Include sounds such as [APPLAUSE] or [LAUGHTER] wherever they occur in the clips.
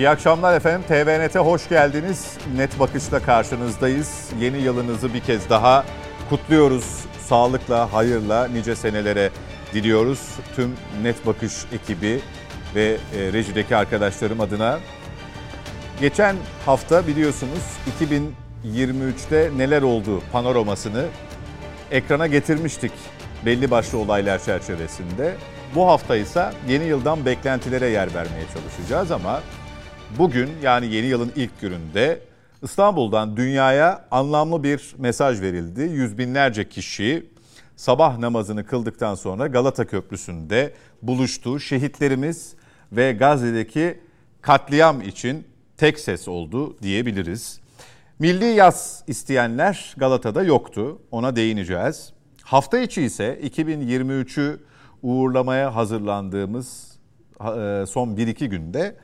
İyi akşamlar efendim. TVNet'e hoş geldiniz. Net Bakış'ta karşınızdayız. Yeni yılınızı bir kez daha kutluyoruz. Sağlıkla, hayırla, nice senelere diliyoruz. Tüm Net Bakış ekibi ve e, rejideki arkadaşlarım adına. Geçen hafta biliyorsunuz 2023'te neler oldu panoramasını ekrana getirmiştik belli başlı olaylar çerçevesinde. Bu hafta ise yeni yıldan beklentilere yer vermeye çalışacağız ama bugün yani yeni yılın ilk gününde İstanbul'dan dünyaya anlamlı bir mesaj verildi. Yüz binlerce kişi sabah namazını kıldıktan sonra Galata Köprüsü'nde buluştu. Şehitlerimiz ve Gazze'deki katliam için tek ses oldu diyebiliriz. Milli yaz isteyenler Galata'da yoktu. Ona değineceğiz. Hafta içi ise 2023'ü uğurlamaya hazırlandığımız e, son 1-2 günde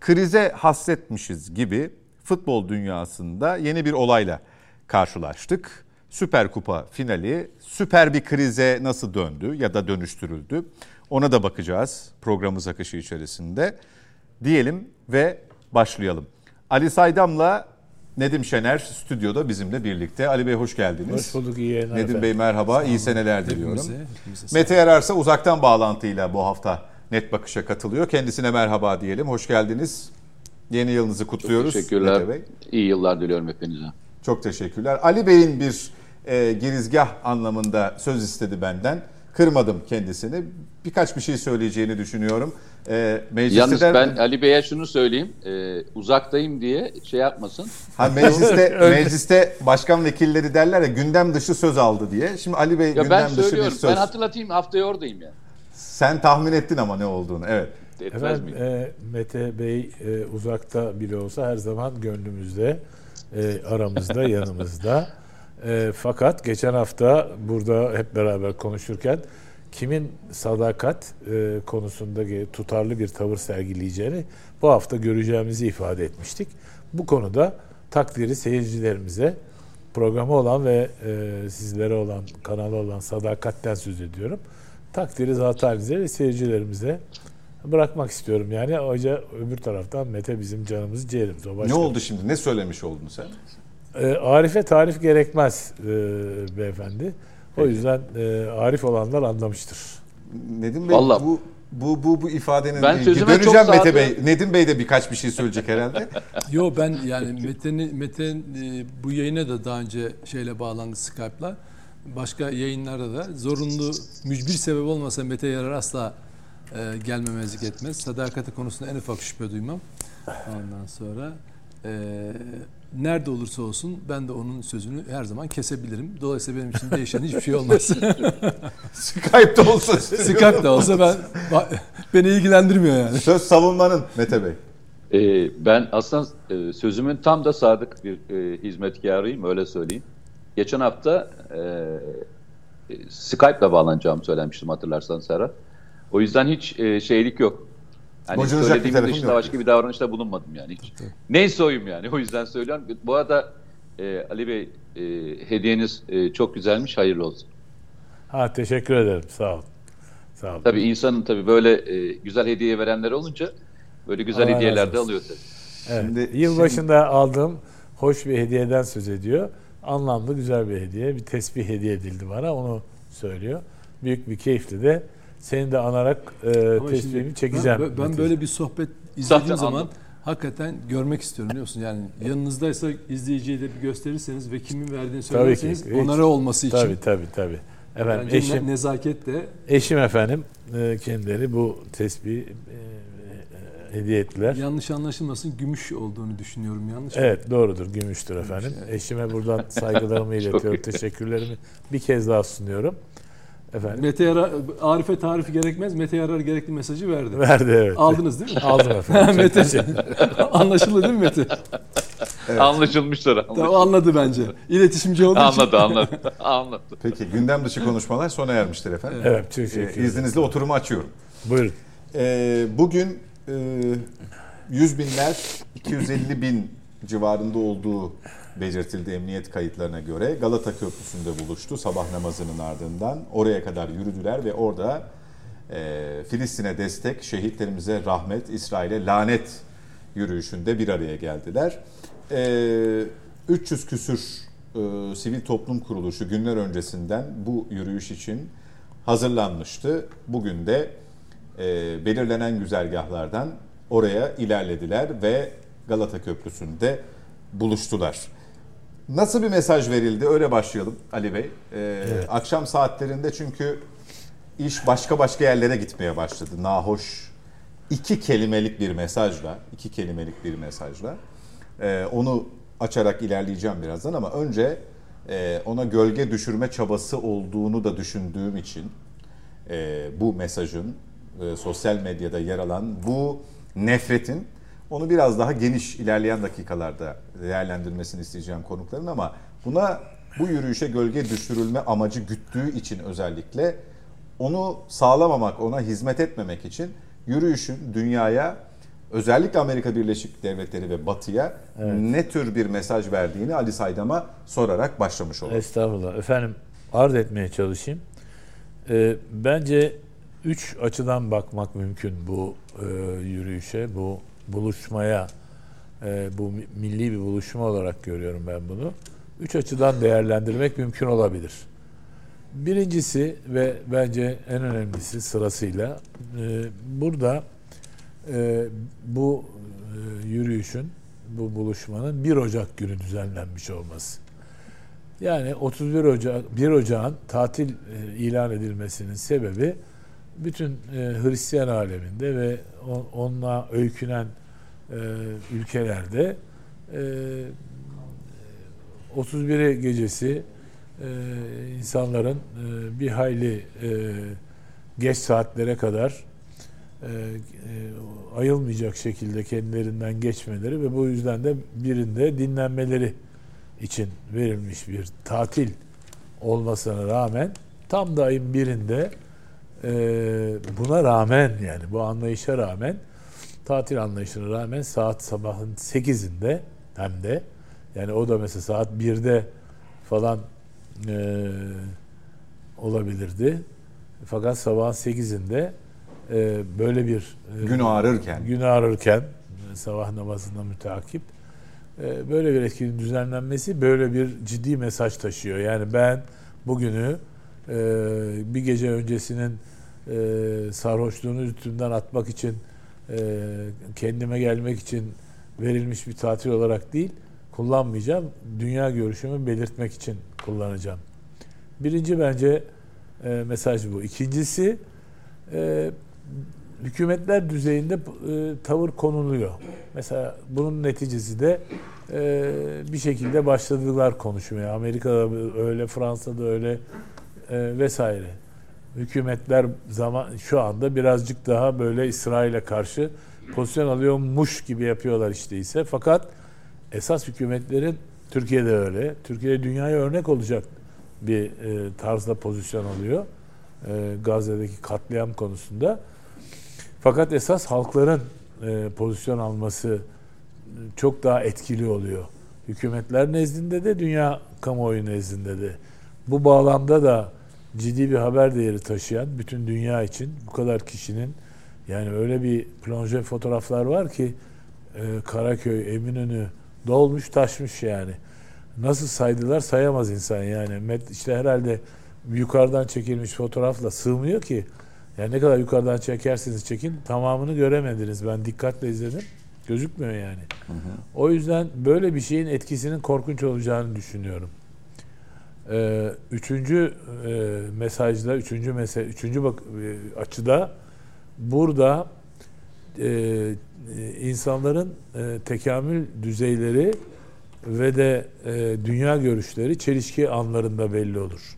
krize hasretmişiz gibi futbol dünyasında yeni bir olayla karşılaştık. Süper Kupa finali süper bir krize nasıl döndü ya da dönüştürüldü? Ona da bakacağız programımız akışı içerisinde. Diyelim ve başlayalım. Ali Saydam'la Nedim Şener stüdyoda bizimle birlikte. Ali Bey hoş geldiniz. Hoş bulduk iyi yayınlar. Nedim efendim. Bey merhaba, iyi seneler diliyorum. Hepimize, hepimize Mete Yararsa uzaktan bağlantıyla bu hafta Net Bakış'a katılıyor. Kendisine merhaba diyelim. Hoş geldiniz. Yeni yılınızı kutluyoruz. Teşekkürler. Mete Bey. İyi yıllar diliyorum hepinize. Çok teşekkürler. Ali Bey'in bir e, girizgah anlamında söz istedi benden. Kırmadım kendisini. Birkaç bir şey söyleyeceğini düşünüyorum. E, mecliste Yalnız de- ben Ali Bey'e şunu söyleyeyim. e, uzaktayım diye şey yapmasın. Ha, mecliste, [LAUGHS] mecliste başkan vekilleri derler ya gündem dışı söz aldı diye. Şimdi Ali Bey Ya gündem dışı bir söylüyorum. söz. Ben hatırlatayım haftaya oradayım ya. Sen tahmin ettin ama ne olduğunu. Evet. Etmez Efendim miyim? e, Mete Bey e, uzakta bile olsa her zaman gönlümüzde, e, aramızda, [LAUGHS] yanımızda. E, fakat geçen hafta burada hep beraber konuşurken kimin sadakat e, konusunda tutarlı bir tavır sergileyeceğini bu hafta göreceğimizi ifade etmiştik. Bu konuda takdiri seyircilerimize programı olan ve e, sizlere olan, kanalı olan sadakatten söz ediyorum. Takdiri zat halinize ve seyircilerimize bırakmak istiyorum. Yani hoca öbür taraftan Mete bizim canımız ciğerimiz. O başka. Ne oldu şimdi? Ne söylemiş oldun sen? E, Arif'e tarif gerekmez e, beyefendi. O Peki. yüzden e, Arif olanlar anlamıştır. Nedim Bey Vallahi- bu bu bu bu ifadenin Ben ilgi- sözüme çok döneceğim Mete sadık- Bey. Nedim Bey de birkaç bir şey söyleyecek herhalde. [LAUGHS] Yo ben yani Mete'nin Mete e, bu yayına da daha önce şeyle bağlandı Skype'la. Başka yayınlarda da zorunlu mücbir sebep olmasa Mete Yarar asla e, gelmemezlik etmez. Sadakati konusunda en ufak şüphe duymam. Ondan sonra e, nerede olursa olsun ben de onun sözünü her zaman kesebilirim. Dolayısıyla benim için değişen hiçbir şey olmaz. [LAUGHS] Skype'da olsa Skype de olsa ben beni ilgilendirmiyor yani. Söz savunmanın Mete Bey. E, ben aslında e, sözümün tam da sadık bir e, hizmetkarıyım öyle söyleyeyim. Geçen hafta e, Skype'la bağlanacağımı söylemiştim hatırlarsan Serhat. O yüzden hiç e, şeylik yok. Hani bir söylediğimin tarafım dışında yok. başka bir davranışta bulunmadım yani hiç. Neyse oyum yani o yüzden söylüyorum. Bu arada e, Ali Bey e, hediyeniz e, çok güzelmiş hayırlı olsun. Ha teşekkür ederim. Sağ olun. Sağ olun. Tabii insanın tabii böyle e, güzel hediye verenler olunca böyle güzel Allah hediyeler de alıyor tabii. Evet. Şimdi- Yılbaşında aldığım hoş bir hediyeden söz ediyor. Anlamlı güzel bir hediye. Bir tesbih hediye edildi bana. Onu söylüyor. Büyük bir keyifle de seni de anarak e, tesbihimi çekeceğim. Ben, ben böyle bir sohbet Zaten izlediğim zaman anladım. hakikaten görmek istiyorum biliyorsun. Yani yanınızdaysa izleyiciye de bir gösterirseniz ve kimin verdiğini Tabii ki. söylerseniz Hiç- onara olması için. Tabii tabii tabii. Efendim Bence eşim ne- nezaket de eşim efendim e, kendileri bu tesbihi e, e, hediye ettiler. yanlış anlaşılmasın gümüş olduğunu düşünüyorum. Yanlış mı? Evet doğrudur gümüştür efendim. Eşime buradan [LAUGHS] saygılarımı iletiyorum, teşekkürlerimi bir kez daha sunuyorum. Efendim Mete Yarar, Arif'e tarifi gerekmez. Mete Yarar gerekli mesajı verdi. verdi evet. Aldınız değil mi? [LAUGHS] Aldım efendim. [LAUGHS] Mete. Anlaşıldı değil mi Mete? Anlaşılmıştır. Tamam, Anlaşıldı. anladı bence. İletişimci olduğu için. anladı anladı. anladı. Peki gündem dışı konuşmalar sona ermiştir efendim. Evet teşekkür Ee, ederim. izninizle oturumu açıyorum. Buyurun. Ee, bugün 100 binler 250 bin civarında olduğu belirtildi emniyet kayıtlarına göre. Galata Köprüsü'nde buluştu sabah namazının ardından. Oraya kadar yürüdüler ve orada e, Filistin'e destek, şehitlerimize rahmet, İsrail'e lanet yürüyüşünde bir araya geldiler. E, 300 küsür e, sivil toplum kuruluşu günler öncesinden bu yürüyüş için hazırlanmıştı. Bugün de e, belirlenen güzergahlardan oraya ilerlediler ve Galata Köprüsü'nde buluştular. Nasıl bir mesaj verildi? Öyle başlayalım Ali Bey. Ee, evet. Akşam saatlerinde çünkü iş başka başka yerlere gitmeye başladı. Nahoş iki kelimelik bir mesajla, iki kelimelik bir mesajla. Ee, onu açarak ilerleyeceğim birazdan ama önce e, ona gölge düşürme çabası olduğunu da düşündüğüm için e, bu mesajın e, sosyal medyada yer alan bu nefretin onu biraz daha geniş ilerleyen dakikalarda değerlendirmesini isteyeceğim konukların ama buna bu yürüyüşe gölge düşürülme amacı güttüğü için özellikle onu sağlamamak, ona hizmet etmemek için yürüyüşün dünyaya özellikle Amerika Birleşik Devletleri ve Batı'ya evet. ne tür bir mesaj verdiğini Ali Saydam'a sorarak başlamış olalım. Estağfurullah. Efendim arz etmeye çalışayım. Ee, bence üç açıdan bakmak mümkün bu e, yürüyüşe, bu buluşmaya, e, bu milli bir buluşma olarak görüyorum ben bunu. Üç açıdan değerlendirmek mümkün olabilir. Birincisi ve bence en önemlisi sırasıyla e, burada e, bu e, yürüyüşün, bu buluşmanın 1 Ocak günü düzenlenmiş olması. Yani 31 Ocak 1 Ocak'ın tatil e, ilan edilmesinin sebebi bütün e, Hristiyan aleminde ve onunla öykünen e, ülkelerde e, 31 gecesi e, insanların e, bir hayli e, geç saatlere kadar e, e, ayılmayacak şekilde kendilerinden geçmeleri ve bu yüzden de birinde dinlenmeleri için verilmiş bir tatil olmasına rağmen tam da ayın birinde e, buna rağmen yani bu anlayışa rağmen tatil anlayışına rağmen saat sabahın 8'inde hem de yani o da mesela saat 1'de falan e, olabilirdi. Fakat sabahın 8'inde e, böyle bir e, gün ağrırken gün ağrırken sabah namazında müteakip e, böyle bir etkinin düzenlenmesi böyle bir ciddi mesaj taşıyor. Yani ben bugünü e, bir gece öncesinin e, sarhoşluğunu üstünden atmak için e, kendime gelmek için verilmiş bir tatil olarak değil kullanmayacağım. Dünya görüşümü belirtmek için kullanacağım. Birinci bence e, mesaj bu. İkincisi e, hükümetler düzeyinde e, tavır konuluyor. Mesela bunun neticesi de e, bir şekilde başladılar konuşmaya. Amerika'da öyle, Fransa'da öyle e, vesaire. Hükümetler zaman şu anda birazcık daha böyle İsrail'e karşı pozisyon alıyormuş gibi yapıyorlar işte ise. Fakat esas hükümetlerin Türkiye'de öyle. Türkiye'de dünyaya örnek olacak bir e, tarzda pozisyon alıyor. E, Gazze'deki katliam konusunda. Fakat esas halkların e, pozisyon alması çok daha etkili oluyor. Hükümetler nezdinde de dünya kamuoyu nezdinde de. Bu bağlamda da ciddi bir haber değeri taşıyan bütün dünya için bu kadar kişinin yani öyle bir plonje fotoğraflar var ki e, Karaköy, Eminönü dolmuş taşmış yani. Nasıl saydılar sayamaz insan yani. Met, işte herhalde yukarıdan çekilmiş fotoğrafla sığmıyor ki. Yani ne kadar yukarıdan çekersiniz çekin tamamını göremediniz. Ben dikkatle izledim. Gözükmüyor yani. Hı hı. O yüzden böyle bir şeyin etkisinin korkunç olacağını düşünüyorum. Ee, üçüncü e, mesajda, üçüncü mesaj, üçüncü bak, e, açıda burada e, insanların e, tekamül düzeyleri ve de e, dünya görüşleri çelişki anlarında belli olur.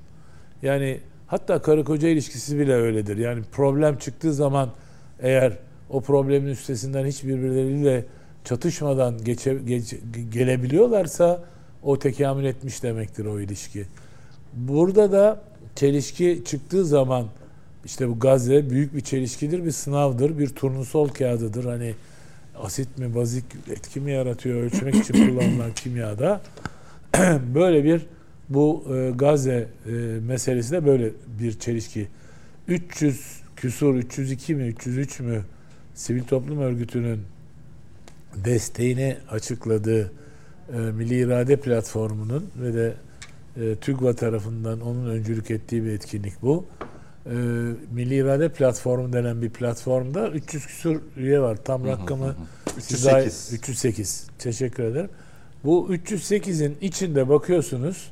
Yani hatta karı koca ilişkisi bile öyledir. Yani problem çıktığı zaman eğer o problemin üstesinden hiç birbirleriyle çatışmadan geçe, geç, gelebiliyorlarsa o tekamül etmiş demektir o ilişki. Burada da çelişki çıktığı zaman işte bu Gazze büyük bir çelişkidir, bir sınavdır, bir turnusol kağıdıdır. Hani asit mi, bazik etki mi yaratıyor ölçmek için [CLEARS THROAT] kullanılan kimyada. [CLEARS THROAT] böyle bir bu e, Gazze e, meselesi de böyle bir çelişki. 300 küsur, 302 mi, 303 mü sivil toplum örgütünün desteğini açıkladığı e, Milli İrade Platformu'nun ve de e, TÜGVA tarafından onun öncülük ettiği bir etkinlik bu. E, Milli İrade Platformu denen bir platformda 300 küsur üye var. Tam rakamı 308. 308. Teşekkür ederim. Bu 308'in içinde bakıyorsunuz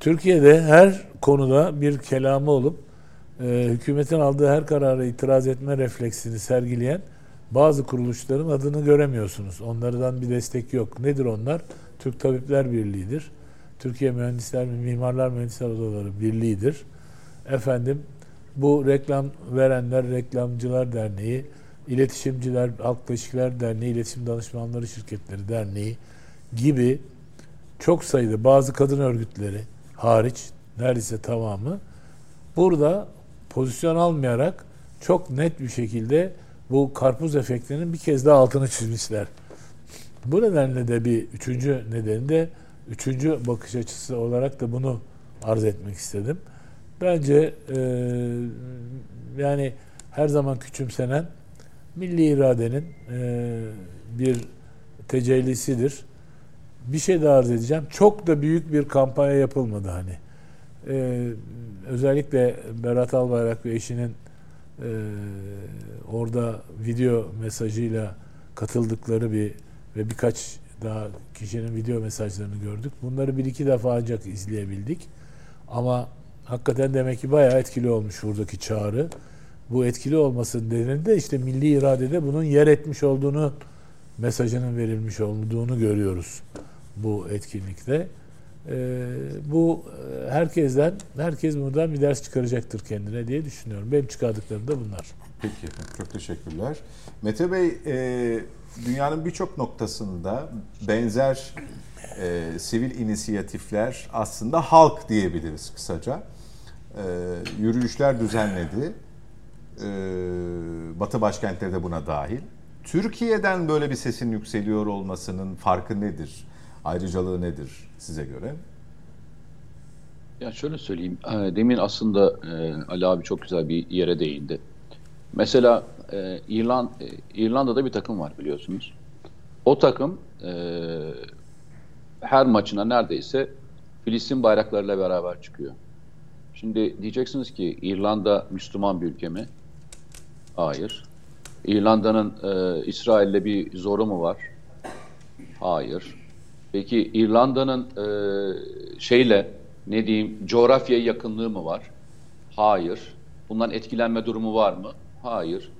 Türkiye'de her konuda bir kelamı olup e, hükümetin aldığı her karara itiraz etme refleksini sergileyen bazı kuruluşların adını göremiyorsunuz. Onlardan bir destek yok. Nedir onlar? Türk Tabipler Birliği'dir. Türkiye Mühendisler ve Mimarlar Mühendisler Odaları Birliği'dir. Efendim bu reklam verenler Reklamcılar Derneği, İletişimciler Halk İlişkiler Derneği, İletişim Danışmanları Şirketleri Derneği gibi çok sayıda bazı kadın örgütleri hariç neredeyse tamamı burada pozisyon almayarak çok net bir şekilde bu karpuz efektinin bir kez daha altını çizmişler. Bu nedenle de bir üçüncü nedeni de üçüncü bakış açısı olarak da bunu arz etmek istedim. Bence e, yani her zaman küçümsenen milli iradenin e, bir tecellisidir. Bir şey daha arz edeceğim. Çok da büyük bir kampanya yapılmadı hani. E, özellikle Berat Albayrak ve eşinin e, orada video mesajıyla katıldıkları bir ve birkaç daha kişinin video mesajlarını gördük. Bunları bir iki defa ancak izleyebildik. Ama hakikaten demek ki bayağı etkili olmuş buradaki çağrı. Bu etkili olmasının nedeni de işte milli iradede bunun yer etmiş olduğunu mesajının verilmiş olduğunu görüyoruz bu etkinlikte. Ee, bu e, herkesten, herkes buradan bir ders çıkaracaktır kendine diye düşünüyorum. Benim çıkardıklarım da bunlar. Peki, çok teşekkürler. Mete Bey, e, dünyanın birçok noktasında benzer e, sivil inisiyatifler aslında halk diyebiliriz kısaca. E, yürüyüşler düzenledi. E, Batı başkentleri de buna dahil. Türkiye'den böyle bir sesin yükseliyor olmasının farkı nedir? Ayrıcalığı nedir size göre? Ya şöyle söyleyeyim. e, Demin aslında e, Ali abi çok güzel bir yere değindi. Mesela e, İrland, İrlanda'da bir takım var biliyorsunuz. O takım her maçına neredeyse Filistin bayraklarıyla beraber çıkıyor. Şimdi diyeceksiniz ki İrlanda Müslüman bir ülke mi? Hayır. İrlanda'nın e, İsrail'le bir zoru mu var? Hayır. Peki İrlanda'nın e, şeyle ne diyeyim coğrafya yakınlığı mı var? Hayır. Bundan etkilenme durumu var mı? Hayır.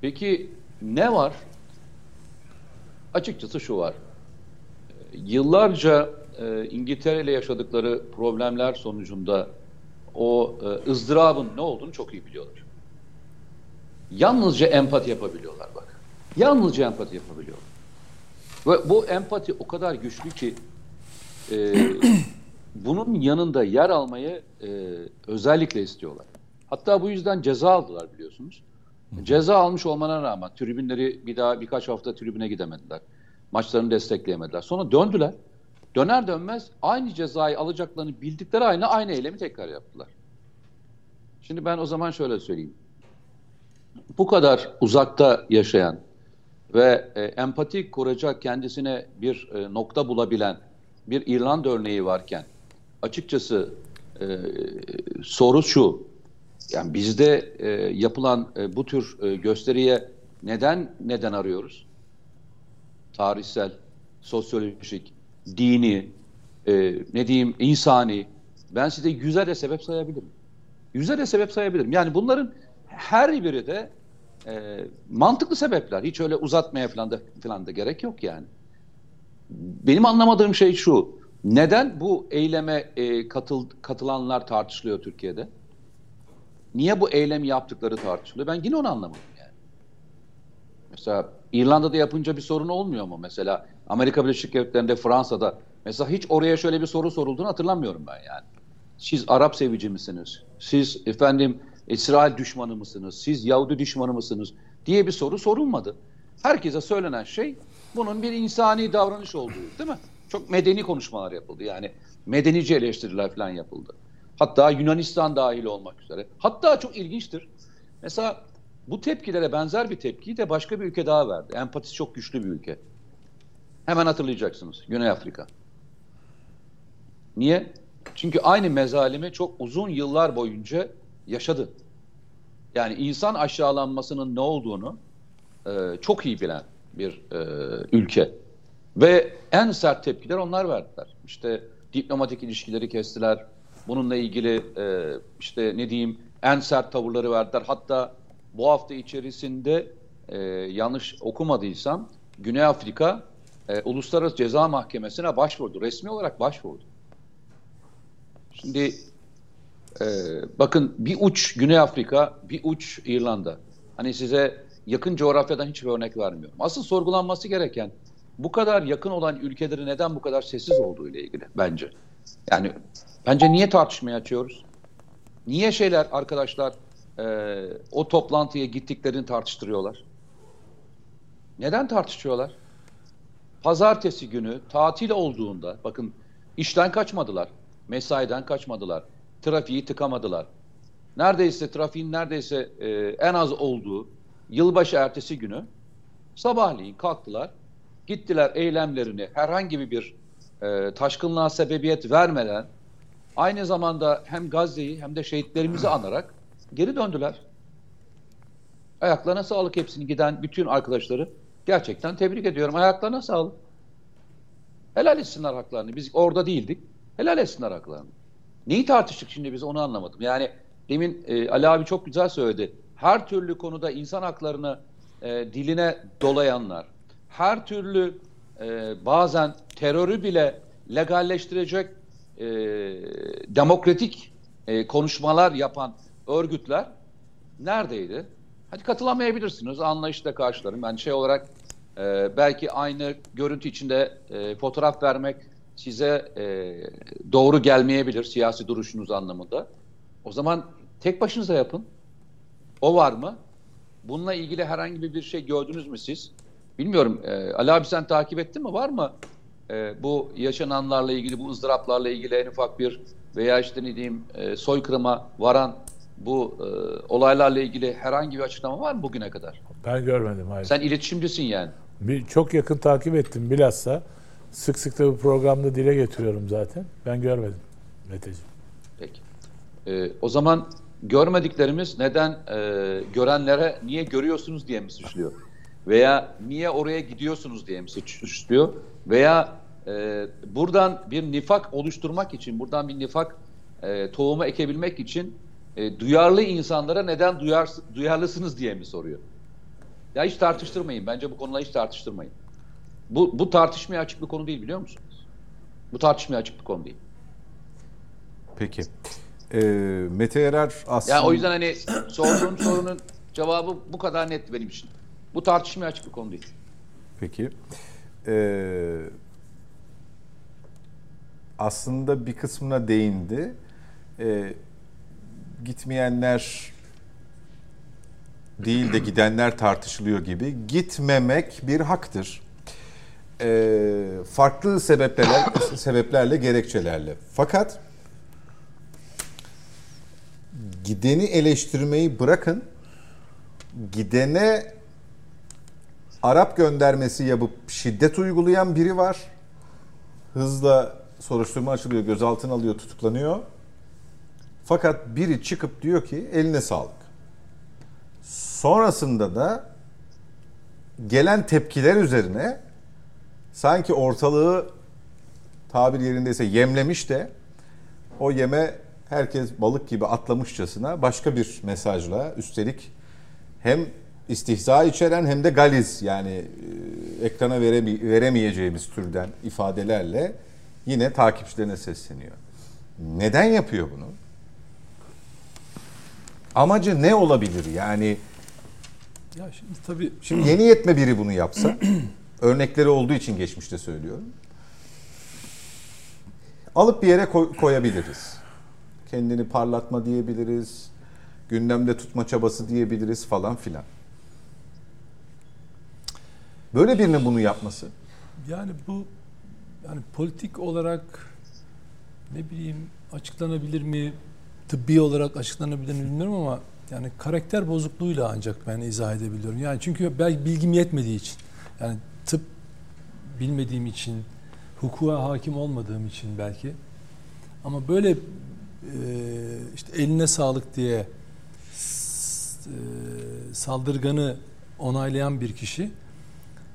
Peki ne var? Açıkçası şu var. Yıllarca e, İngiltere ile yaşadıkları problemler sonucunda o e, ızdırabın ne olduğunu çok iyi biliyorlar. Yalnızca empati yapabiliyorlar bak. Yalnızca empati yapabiliyorlar. Ve bu empati o kadar güçlü ki e, [CLEARS THROAT] bunun yanında yer almayı e, özellikle istiyorlar. Hatta bu yüzden ceza aldılar biliyorsunuz. Ceza almış olmana rağmen tribünleri bir daha birkaç hafta tribüne gidemediler. Maçlarını destekleyemediler. Sonra döndüler. Döner dönmez aynı cezayı alacaklarını bildikleri aynı aynı eylemi tekrar yaptılar. Şimdi ben o zaman şöyle söyleyeyim. Bu kadar uzakta yaşayan ve e, empati kuracak kendisine bir e, nokta bulabilen bir İrlanda örneği varken açıkçası e, soru şu. Yani bizde e, yapılan e, bu tür e, gösteriye neden neden arıyoruz? Tarihsel, sosyolojik, dini, e, ne diyeyim insani. Ben size yüzlerce sebep sayabilirim. Yüzlerce sebep sayabilirim. Yani bunların her biri de e, mantıklı sebepler. Hiç öyle uzatmaya falan da, falan da gerek yok yani. Benim anlamadığım şey şu. Neden bu eyleme e, katıl, katılanlar tartışılıyor Türkiye'de? Niye bu eylem yaptıkları tartışılıyor? Ben yine onu anlamadım yani. Mesela İrlanda'da yapınca bir sorun olmuyor mu? Mesela Amerika Birleşik Devletleri'nde, Fransa'da mesela hiç oraya şöyle bir soru sorulduğunu hatırlamıyorum ben yani. Siz Arap sevici misiniz? Siz efendim İsrail düşmanı mısınız? Siz Yahudi düşmanı mısınız? diye bir soru sorulmadı. Herkese söylenen şey bunun bir insani davranış olduğu değil mi? Çok medeni konuşmalar yapıldı. Yani medenice eleştiriler falan yapıldı. Hatta Yunanistan dahil olmak üzere. Hatta çok ilginçtir. Mesela Bu tepkilere benzer bir tepkiyi de başka bir ülke daha verdi. Empatisi çok güçlü bir ülke. Hemen hatırlayacaksınız. Güney Afrika. Niye? Çünkü aynı mezalimi çok uzun yıllar boyunca yaşadı. Yani insan aşağılanmasının ne olduğunu e, çok iyi bilen bir e, ülke. Ve en sert tepkiler onlar verdiler. İşte diplomatik ilişkileri kestiler. Bununla ilgili e, işte ne diyeyim en sert tavırları verdiler. Hatta bu hafta içerisinde e, yanlış okumadıysam Güney Afrika e, Uluslararası Ceza Mahkemesi'ne başvurdu. Resmi olarak başvurdu. Şimdi e, bakın bir uç Güney Afrika, bir uç İrlanda. Hani size yakın coğrafyadan hiçbir örnek vermiyorum. Asıl sorgulanması gereken bu kadar yakın olan ülkeleri neden bu kadar sessiz olduğu ile ilgili bence. Yani bence niye tartışmaya açıyoruz? Niye şeyler arkadaşlar e, o toplantıya gittiklerini tartıştırıyorlar? Neden tartışıyorlar? Pazartesi günü tatil olduğunda bakın işten kaçmadılar, mesaiden kaçmadılar, trafiği tıkamadılar. Neredeyse trafiğin neredeyse e, en az olduğu yılbaşı ertesi günü sabahleyin kalktılar, gittiler eylemlerini herhangi bir e, taşkınlığa sebebiyet vermeden aynı zamanda hem Gazze'yi hem de şehitlerimizi anarak geri döndüler. Ayaklarına sağlık hepsini giden bütün arkadaşları gerçekten tebrik ediyorum. Ayaklarına sağlık. Helal etsinler haklarını. Biz orada değildik. Helal etsinler haklarını. Neyi tartıştık şimdi biz onu anlamadım. Yani demin e, Ali abi çok güzel söyledi. Her türlü konuda insan haklarını e, diline dolayanlar, her türlü e, bazen terörü bile legalleştirecek e, demokratik e, konuşmalar yapan örgütler neredeydi? Hadi katılamayabilirsiniz. Anlayışla karşılarım. Ben şey olarak e, belki aynı görüntü içinde e, fotoğraf vermek size e, doğru gelmeyebilir siyasi duruşunuz anlamında. O zaman tek başınıza yapın. O var mı? Bununla ilgili herhangi bir şey gördünüz mü siz? Bilmiyorum. E, Ali abi sen takip ettin mi? Var mı? E, bu yaşananlarla ilgili, bu ızdıraplarla ilgili en ufak bir veya işte ne diyeyim e, soykırıma varan bu e, olaylarla ilgili herhangi bir açıklama var mı bugüne kadar? Ben görmedim hayır. Sen iletişimcisin yani. Bir, çok yakın takip ettim bilhassa. Sık sık da bu programda dile getiriyorum zaten. Ben görmedim Meteciğim. Peki. E, o zaman görmediklerimiz neden e, görenlere niye görüyorsunuz diye mi suçluyor? Veya niye oraya gidiyorsunuz diye mi suçluyor? Veya e, buradan bir nifak oluşturmak için, buradan bir nifak e, tohumu ekebilmek için e, duyarlı insanlara neden duyar, duyarlısınız diye mi soruyor? Ya hiç tartıştırmayın. Bence bu konuları hiç tartıştırmayın. Bu, bu tartışmaya açık bir konu değil biliyor musunuz? Bu tartışmaya açık bir konu değil. Peki. Ee, Mete Erer aslında... Yani o yüzden hani [CLEARS THROAT] sorduğum sorunun cevabı bu kadar net benim için. Bu tartışmaya açık bir konu değil. Peki. Ee, aslında bir kısmına değindi. Ee, gitmeyenler değil de gidenler tartışılıyor gibi. Gitmemek bir haktır. Ee, farklı sebeplerle, sebeplerle, gerekçelerle. Fakat gideni eleştirmeyi bırakın. Gidene Arap göndermesi yapıp şiddet uygulayan biri var. Hızla soruşturma açılıyor, gözaltına alıyor, tutuklanıyor. Fakat biri çıkıp diyor ki eline sağlık. Sonrasında da gelen tepkiler üzerine sanki ortalığı tabir yerindeyse yemlemiş de o yeme herkes balık gibi atlamışçasına başka bir mesajla üstelik hem istihza içeren hem de galiz yani e, ekrana vereme, veremeyeceğimiz türden ifadelerle yine takipçilerine sesleniyor. Neden yapıyor bunu? Amacı ne olabilir? Yani Ya şimdi tabii şimdi yeni yetme biri bunu yapsa [CLEARS THROAT] örnekleri olduğu için geçmişte söylüyorum. Alıp bir yere koy- koyabiliriz. Kendini parlatma diyebiliriz. Gündemde tutma çabası diyebiliriz falan filan. Böyle birinin bunu yapması yani bu yani politik olarak ne bileyim açıklanabilir mi? Tıbbi olarak açıklanabilir mi bilmiyorum ama Yani karakter bozukluğuyla ancak ben izah edebiliyorum. Yani çünkü belki bilgim yetmediği için. Yani bilmediğim için, hukuka hakim olmadığım için belki. Ama böyle e, işte eline sağlık diye e, saldırganı onaylayan bir kişi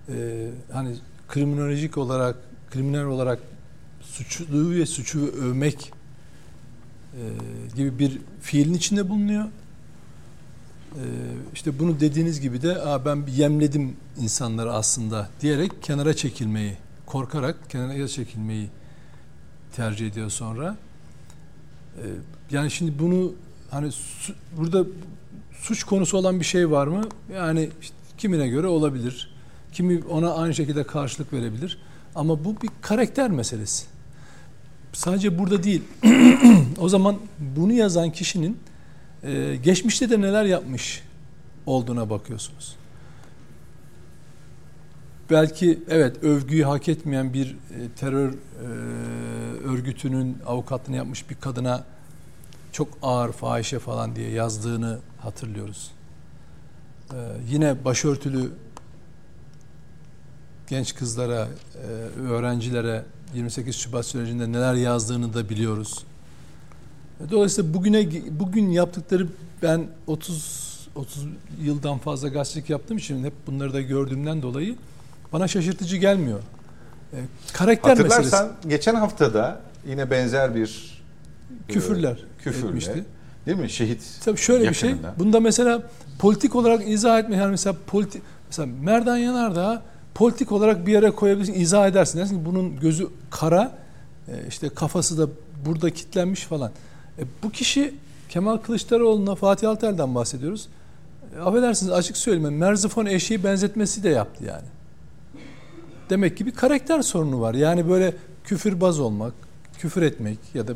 e, hani kriminolojik olarak kriminal olarak suçluyu ve suçu övmek gibi bir fiilin içinde bulunuyor. E, işte bunu dediğiniz gibi de Aa, ben yemledim insanları aslında diyerek kenara çekilmeyi, korkarak kenara çekilmeyi tercih ediyor sonra. E, yani şimdi bunu hani su- burada suç konusu olan bir şey var mı? Yani işte kimine göre olabilir. Kimi ona aynı şekilde karşılık verebilir. Ama bu bir karakter meselesi. Sadece burada değil. [CLEARS THROAT] o zaman bunu yazan kişinin e, geçmişte de neler yapmış olduğuna bakıyorsunuz. Belki evet övgüyü hak etmeyen bir e, terör e, örgütünün avukatlığını yapmış bir kadına çok ağır fahişe falan diye yazdığını hatırlıyoruz. E, yine başörtülü genç kızlara, e, öğrencilere 28 Şubat sürecinde neler yazdığını da biliyoruz. Dolayısıyla bugüne bugün yaptıkları ben 30 30 yıldan fazla gazetecilik yaptığım için hep bunları da gördüğümden dolayı bana şaşırtıcı gelmiyor. E, karakter Hatırlarsan meselesi. geçen haftada yine benzer bir Küfürler e, küfürle, etmişti. değil mi? Şehit Tabii şöyle bir şey. yakınında. Bunda mesela politik olarak izah etme yani mesela politik mesela Merdan Yanardağ politik olarak bir yere koyabilirsin, izah edersin. Dersin ki bunun gözü kara, e, işte kafası da burada kitlenmiş falan. E, bu kişi Kemal Kılıçdaroğlu'na Fatih Altaylı'dan bahsediyoruz. E, affedersiniz açık söyleyeyim. Merzifon eşeği benzetmesi de yaptı yani. Demek ki bir karakter sorunu var. Yani böyle küfürbaz olmak, küfür etmek ya da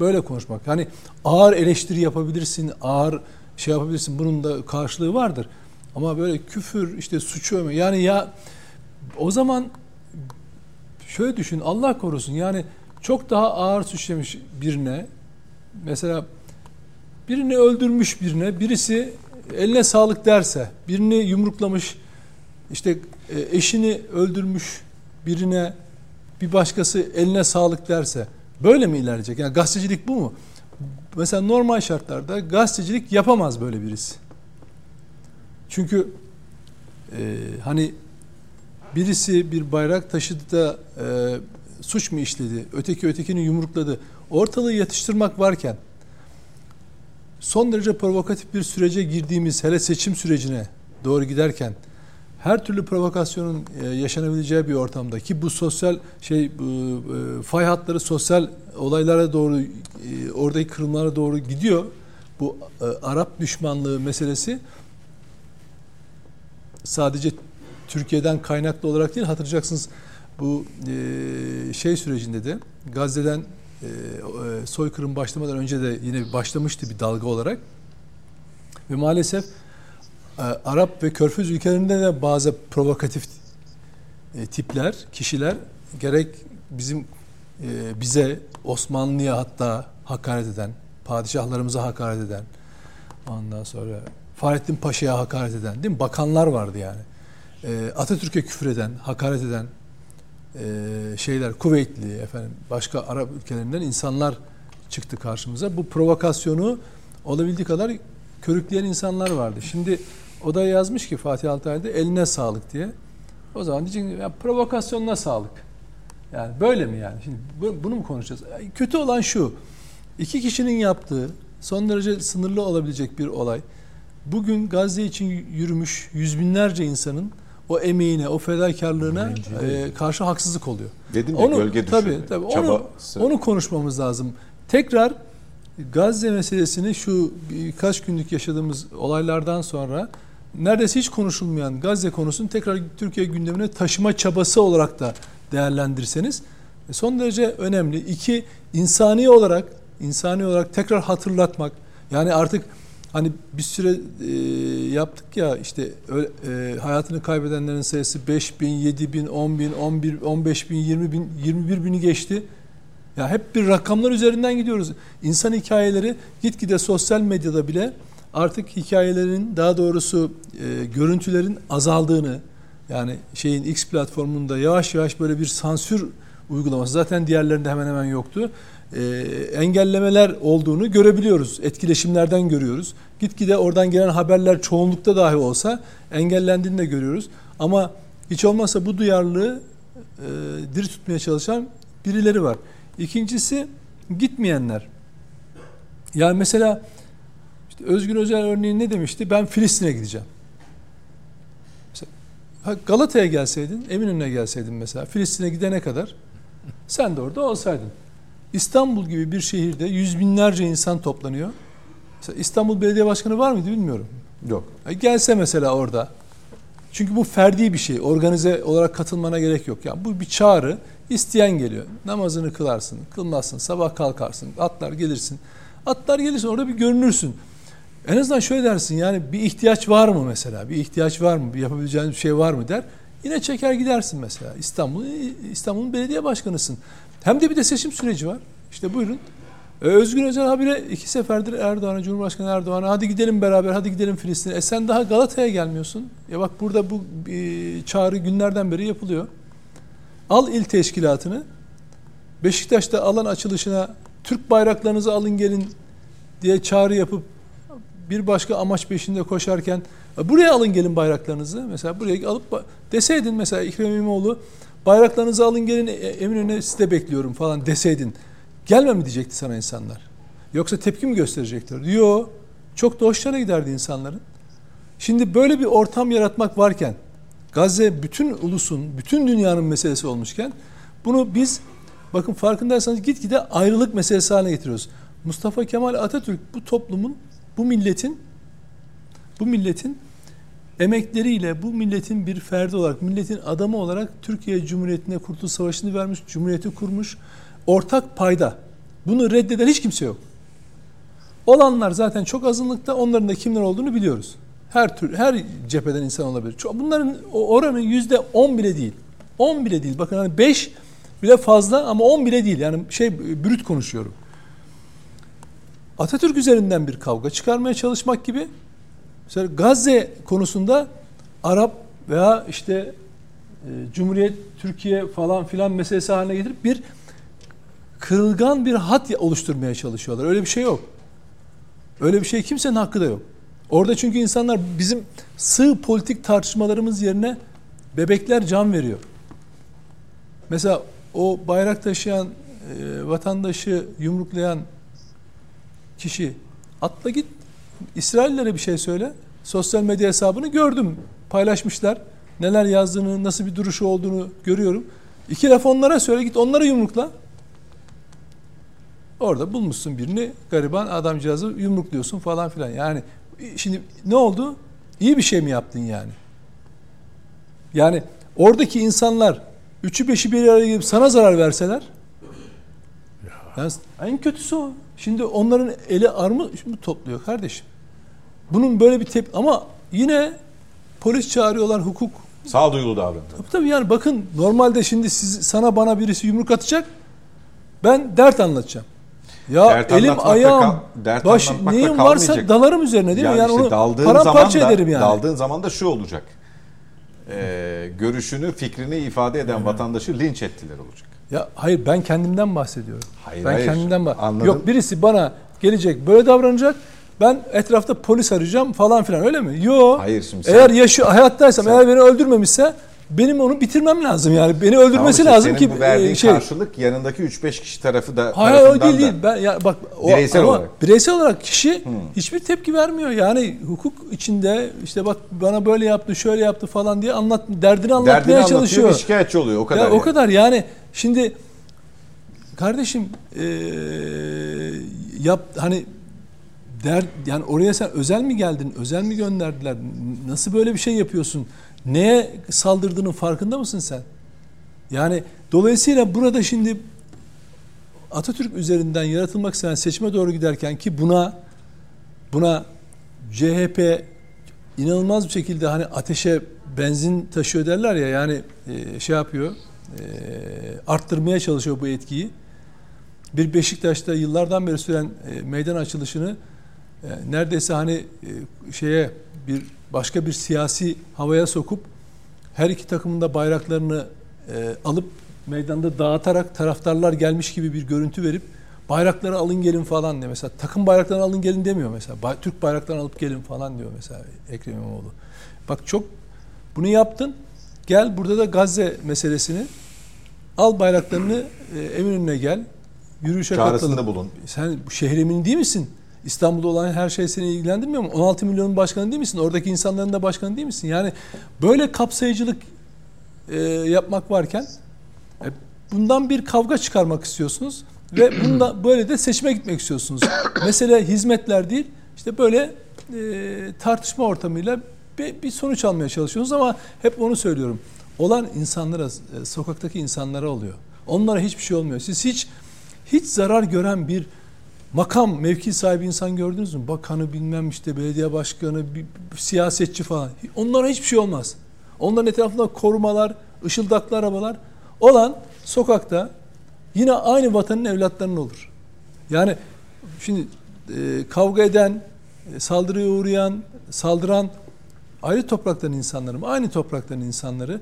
böyle konuşmak. Hani ağır eleştiri yapabilirsin, ağır şey yapabilirsin. Bunun da karşılığı vardır. Ama böyle küfür, işte suçu. Yani ya o zaman şöyle düşün Allah korusun yani çok daha ağır suçlamış birine mesela birini öldürmüş birine birisi eline sağlık derse birini yumruklamış işte e, eşini öldürmüş birine bir başkası eline sağlık derse böyle mi ilerleyecek? Yani gazetecilik bu mu? Mesela normal şartlarda gazetecilik yapamaz böyle birisi. Çünkü e, hani birisi bir bayrak taşıdı da e, suç mu işledi, öteki ötekini yumrukladı. Ortalığı yatıştırmak varken son derece provokatif bir sürece girdiğimiz hele seçim sürecine doğru giderken her türlü provokasyonun e, yaşanabileceği bir ortamda ki bu sosyal şey bu, e, fay hatları sosyal olaylara doğru e, oradaki kırımlara doğru gidiyor. Bu Arap düşmanlığı meselesi sadece Türkiye'den kaynaklı olarak değil hatırlayacaksınız bu şey sürecinde de Gazze'den e, e, soykırım başlamadan önce de yine başlamıştı bir dalga olarak ve maalesef e, Arap ve Körfez ülkelerinde de bazı provokatif e, tipler, kişiler gerek bizim bize Osmanlı'ya hatta hakaret eden, padişahlarımıza hakaret eden, ondan sonra Fahrettin Paşa'ya hakaret eden, değil mi? Bakanlar vardı yani. Atatürk'e küfür eden, hakaret eden e, şeyler, Kuveytli, efendim başka Arap ülkelerinden insanlar çıktı karşımıza. Bu provokasyonu olabildiği kadar körükleyen insanlar vardı. Şimdi o da yazmış ki Fatih Altaylı'da eline sağlık diye. O zaman diyecek ya provokasyonuna sağlık. Yani böyle mi yani? Şimdi bu- bunu mu konuşacağız? Kötü olan şu. iki kişinin yaptığı son derece sınırlı olabilecek bir olay. Bugün Gazze için yürümüş yüz binlerce insanın o emeğine, o fedakarlığına e, karşı haksızlık oluyor. Dedim ya Onu gölge tabii düşürme, tabii onu onu konuşmamız lazım. Tekrar Gazze meselesini şu birkaç günlük yaşadığımız olaylardan sonra neredeyse hiç konuşulmayan Gazze konusunu tekrar Türkiye gündemine taşıma çabası olarak da değerlendirseniz e, son derece önemli. İki insani olarak insani olarak tekrar hatırlatmak. Yani artık hani bir süre e, yaptık ya işte e, hayatını kaybedenlerin sayısı 5 bin, 7 bin, 10 bin, 11, 15 bin, 20 bin, 21 bini geçti. Ya hep bir rakamlar üzerinden gidiyoruz. İnsan hikayeleri gitgide sosyal medyada bile artık hikayelerin daha doğrusu e, görüntülerin azaldığını yani şeyin X platformunda yavaş yavaş böyle bir sansür uygulaması zaten diğerlerinde hemen hemen yoktu. E, engellemeler olduğunu görebiliyoruz. Etkileşimlerden görüyoruz. Gitgide oradan gelen haberler çoğunlukta dahi olsa engellendiğini de görüyoruz. Ama hiç olmazsa bu duyarlılığı e, diri tutmaya çalışan birileri var. İkincisi gitmeyenler. Yani mesela işte Özgür Özel örneğin ne demişti? Ben Filistin'e gideceğim. Mesela Galata'ya gelseydin, Eminönü'ne gelseydin mesela Filistin'e gidene kadar sen de orada olsaydın. İstanbul gibi bir şehirde yüz binlerce insan toplanıyor. Mesela İstanbul Belediye Başkanı var mıydı bilmiyorum. Yok. Gelse mesela orada. Çünkü bu ferdi bir şey. Organize olarak katılmana gerek yok. Yani bu bir çağrı. İsteyen geliyor. Namazını kılarsın, kılmazsın, sabah kalkarsın, atlar gelirsin. Atlar gelirsin orada bir görünürsün. En azından şöyle dersin yani bir ihtiyaç var mı mesela? Bir ihtiyaç var mı? Bir yapabileceğin bir şey var mı der. Yine çeker gidersin mesela. İstanbul İstanbul'un belediye başkanısın. Hem de bir de seçim süreci var. İşte buyurun. Ee, Özgür Özel habire iki seferdir Erdoğan'a, Cumhurbaşkanı Erdoğan'a hadi gidelim beraber, hadi gidelim Filistin'e. E sen daha Galata'ya gelmiyorsun. Ya bak burada bu e, çağrı günlerden beri yapılıyor. Al il teşkilatını. Beşiktaş'ta alan açılışına Türk bayraklarınızı alın gelin diye çağrı yapıp bir başka amaç peşinde koşarken e, buraya alın gelin bayraklarınızı. Mesela buraya alıp deseydin mesela İkrem İmamoğlu bayraklarınızı alın gelin e, Eminönü'ne size bekliyorum falan deseydin. Gelme mi diyecekti sana insanlar? Yoksa tepki mi gösterecekler? Yok. Çok da hoşlarına giderdi insanların. Şimdi böyle bir ortam yaratmak varken Gazze bütün ulusun, bütün dünyanın meselesi olmuşken bunu biz bakın farkındaysanız gitgide ayrılık meselesi haline getiriyoruz. Mustafa Kemal Atatürk bu toplumun, bu milletin bu milletin emekleriyle bu milletin bir ferdi olarak, milletin adamı olarak Türkiye Cumhuriyeti'ne Kurtuluş Savaşı'nı vermiş, Cumhuriyeti kurmuş. Ortak payda. Bunu reddeden hiç kimse yok. Olanlar zaten çok azınlıkta, onların da kimler olduğunu biliyoruz. Her tür, her cepheden insan olabilir. Bunların oranın yüzde on bile değil. On bile değil. Bakın hani beş bile fazla ama on bile değil. Yani şey brüt konuşuyorum. Atatürk üzerinden bir kavga çıkarmaya çalışmak gibi. Mesela Gazze konusunda Arap veya işte e, Cumhuriyet Türkiye falan filan meselesi haline getirip bir kırılgan bir hat oluşturmaya çalışıyorlar. Öyle bir şey yok. Öyle bir şey kimsenin hakkı da yok. Orada çünkü insanlar bizim sığ politik tartışmalarımız yerine bebekler can veriyor. Mesela o bayrak taşıyan e, vatandaşı yumruklayan kişi atla git İsraillere bir şey söyle. Sosyal medya hesabını gördüm. Paylaşmışlar. Neler yazdığını, nasıl bir duruşu olduğunu görüyorum. İki laf onlara söyle git onlara yumrukla. Orada bulmuşsun birini gariban adamcağızı yumrukluyorsun falan filan. Yani şimdi ne oldu? İyi bir şey mi yaptın yani? Yani oradaki insanlar üçü beşi bir araya gelip sana zarar verseler yani en kötüsü o. Şimdi onların eli armı şimdi topluyor kardeşim. Bunun böyle bir tep ama yine polis çağırıyorlar hukuk. Sağduyulu davranıyor. Tabii tabii yani bakın normalde şimdi siz, sana bana birisi yumruk atacak. Ben dert anlatacağım. Ya dert elim ayağım kal, dert baş neyim varsa dalarım üzerine değil yani mi? Yani işte onu paramparça ederim yani. Daldığın zaman da şu olacak. Ee, görüşünü, fikrini ifade eden vatandaşı linç ettiler olacak. Ya hayır ben kendimden bahsediyorum. Hayır, ben hayır. kendimden bahsediyorum. Yok birisi bana gelecek böyle davranacak. Ben etrafta polis arayacağım falan filan öyle mi? Yok. Hayır şimdi sen, Eğer yaşı hayattaysam sen, eğer beni öldürmemişse benim onu bitirmem lazım yani. Beni öldürmesi tamam lazım ki bu verdiğin şey. karşılık yanındaki 3-5 kişi tarafı da Hayır o değil değil. Ben ya bak o, bireysel ama olarak. Bireysel olarak kişi hmm. hiçbir tepki vermiyor. Yani hukuk içinde işte bak bana böyle yaptı, şöyle yaptı falan diye anlat derdini anlatmaya derdini çalışıyor. Derdini şikayetçi oluyor o kadar. Ya, yani. O kadar yani şimdi kardeşim ee, yap hani der yani oraya sen özel mi geldin? Özel mi gönderdiler? Nasıl böyle bir şey yapıyorsun? Neye saldırdığının farkında mısın sen? Yani dolayısıyla burada şimdi Atatürk üzerinden yaratılmak istenen seçime doğru giderken ki buna buna CHP inanılmaz bir şekilde hani ateşe benzin taşıyor derler ya yani e, şey yapıyor e, arttırmaya çalışıyor bu etkiyi. Bir Beşiktaş'ta yıllardan beri süren e, meydan açılışını neredeyse hani şeye bir başka bir siyasi havaya sokup her iki takımın da bayraklarını e, alıp meydanda dağıtarak taraftarlar gelmiş gibi bir görüntü verip bayrakları alın gelin falan diye mesela takım bayraklarını alın gelin demiyor mesela. Bay, Türk bayraklarını alıp gelin falan diyor mesela Ekrem İmamoğlu. Bak çok bunu yaptın. Gel burada da Gazze meselesini al bayraklarını e, Eminönü'ne gel. Yürüyüşe Çağrısında katıl. bulun. Sen emini değil misin? İstanbul'da olan her şey seni ilgilendirmiyor mu? 16 milyonun başkanı değil misin? Oradaki insanların da başkanı değil misin? Yani böyle kapsayıcılık e, yapmak varken e, bundan bir kavga çıkarmak istiyorsunuz ve [CLEARS THROAT] bunda böyle de seçime gitmek istiyorsunuz. Mesele hizmetler değil. İşte böyle e, tartışma ortamıyla bir, bir sonuç almaya çalışıyorsunuz ama hep onu söylüyorum. Olan insanlara, e, sokaktaki insanlara oluyor. Onlara hiçbir şey olmuyor. Siz hiç hiç zarar gören bir makam, mevki sahibi insan gördünüz mü? Bakanı bilmem işte belediye başkanı, bir, bir siyasetçi falan. Onlara hiçbir şey olmaz. Onların etrafında korumalar, ışıldaklı arabalar. Olan sokakta yine aynı vatanın evlatlarının olur. Yani şimdi e, kavga eden, e, saldırıya uğrayan, saldıran ayrı topraktan insanları mı? Aynı topraktan insanları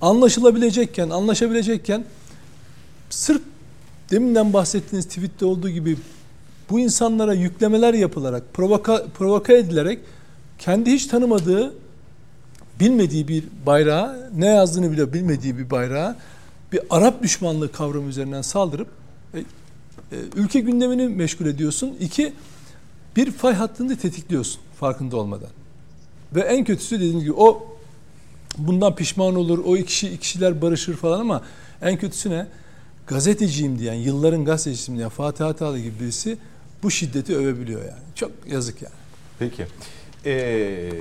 anlaşılabilecekken, anlaşabilecekken sırf deminden bahsettiğiniz tweette olduğu gibi bu insanlara yüklemeler yapılarak, provoka, provoka edilerek kendi hiç tanımadığı, bilmediği bir bayrağı, ne yazdığını bile bilmediği bir bayrağı bir Arap düşmanlığı kavramı üzerinden saldırıp e, e, ülke gündemini meşgul ediyorsun. İki, bir fay hattını tetikliyorsun farkında olmadan. Ve en kötüsü dediğim gibi o bundan pişman olur, o kişi kişiler barışır falan ama en kötüsü ne? Gazeteciyim diyen, yılların gazetecisiyim diyen Fatih Atalı gibi birisi bu şiddeti övebiliyor yani. Çok yazık yani. Peki. Ee,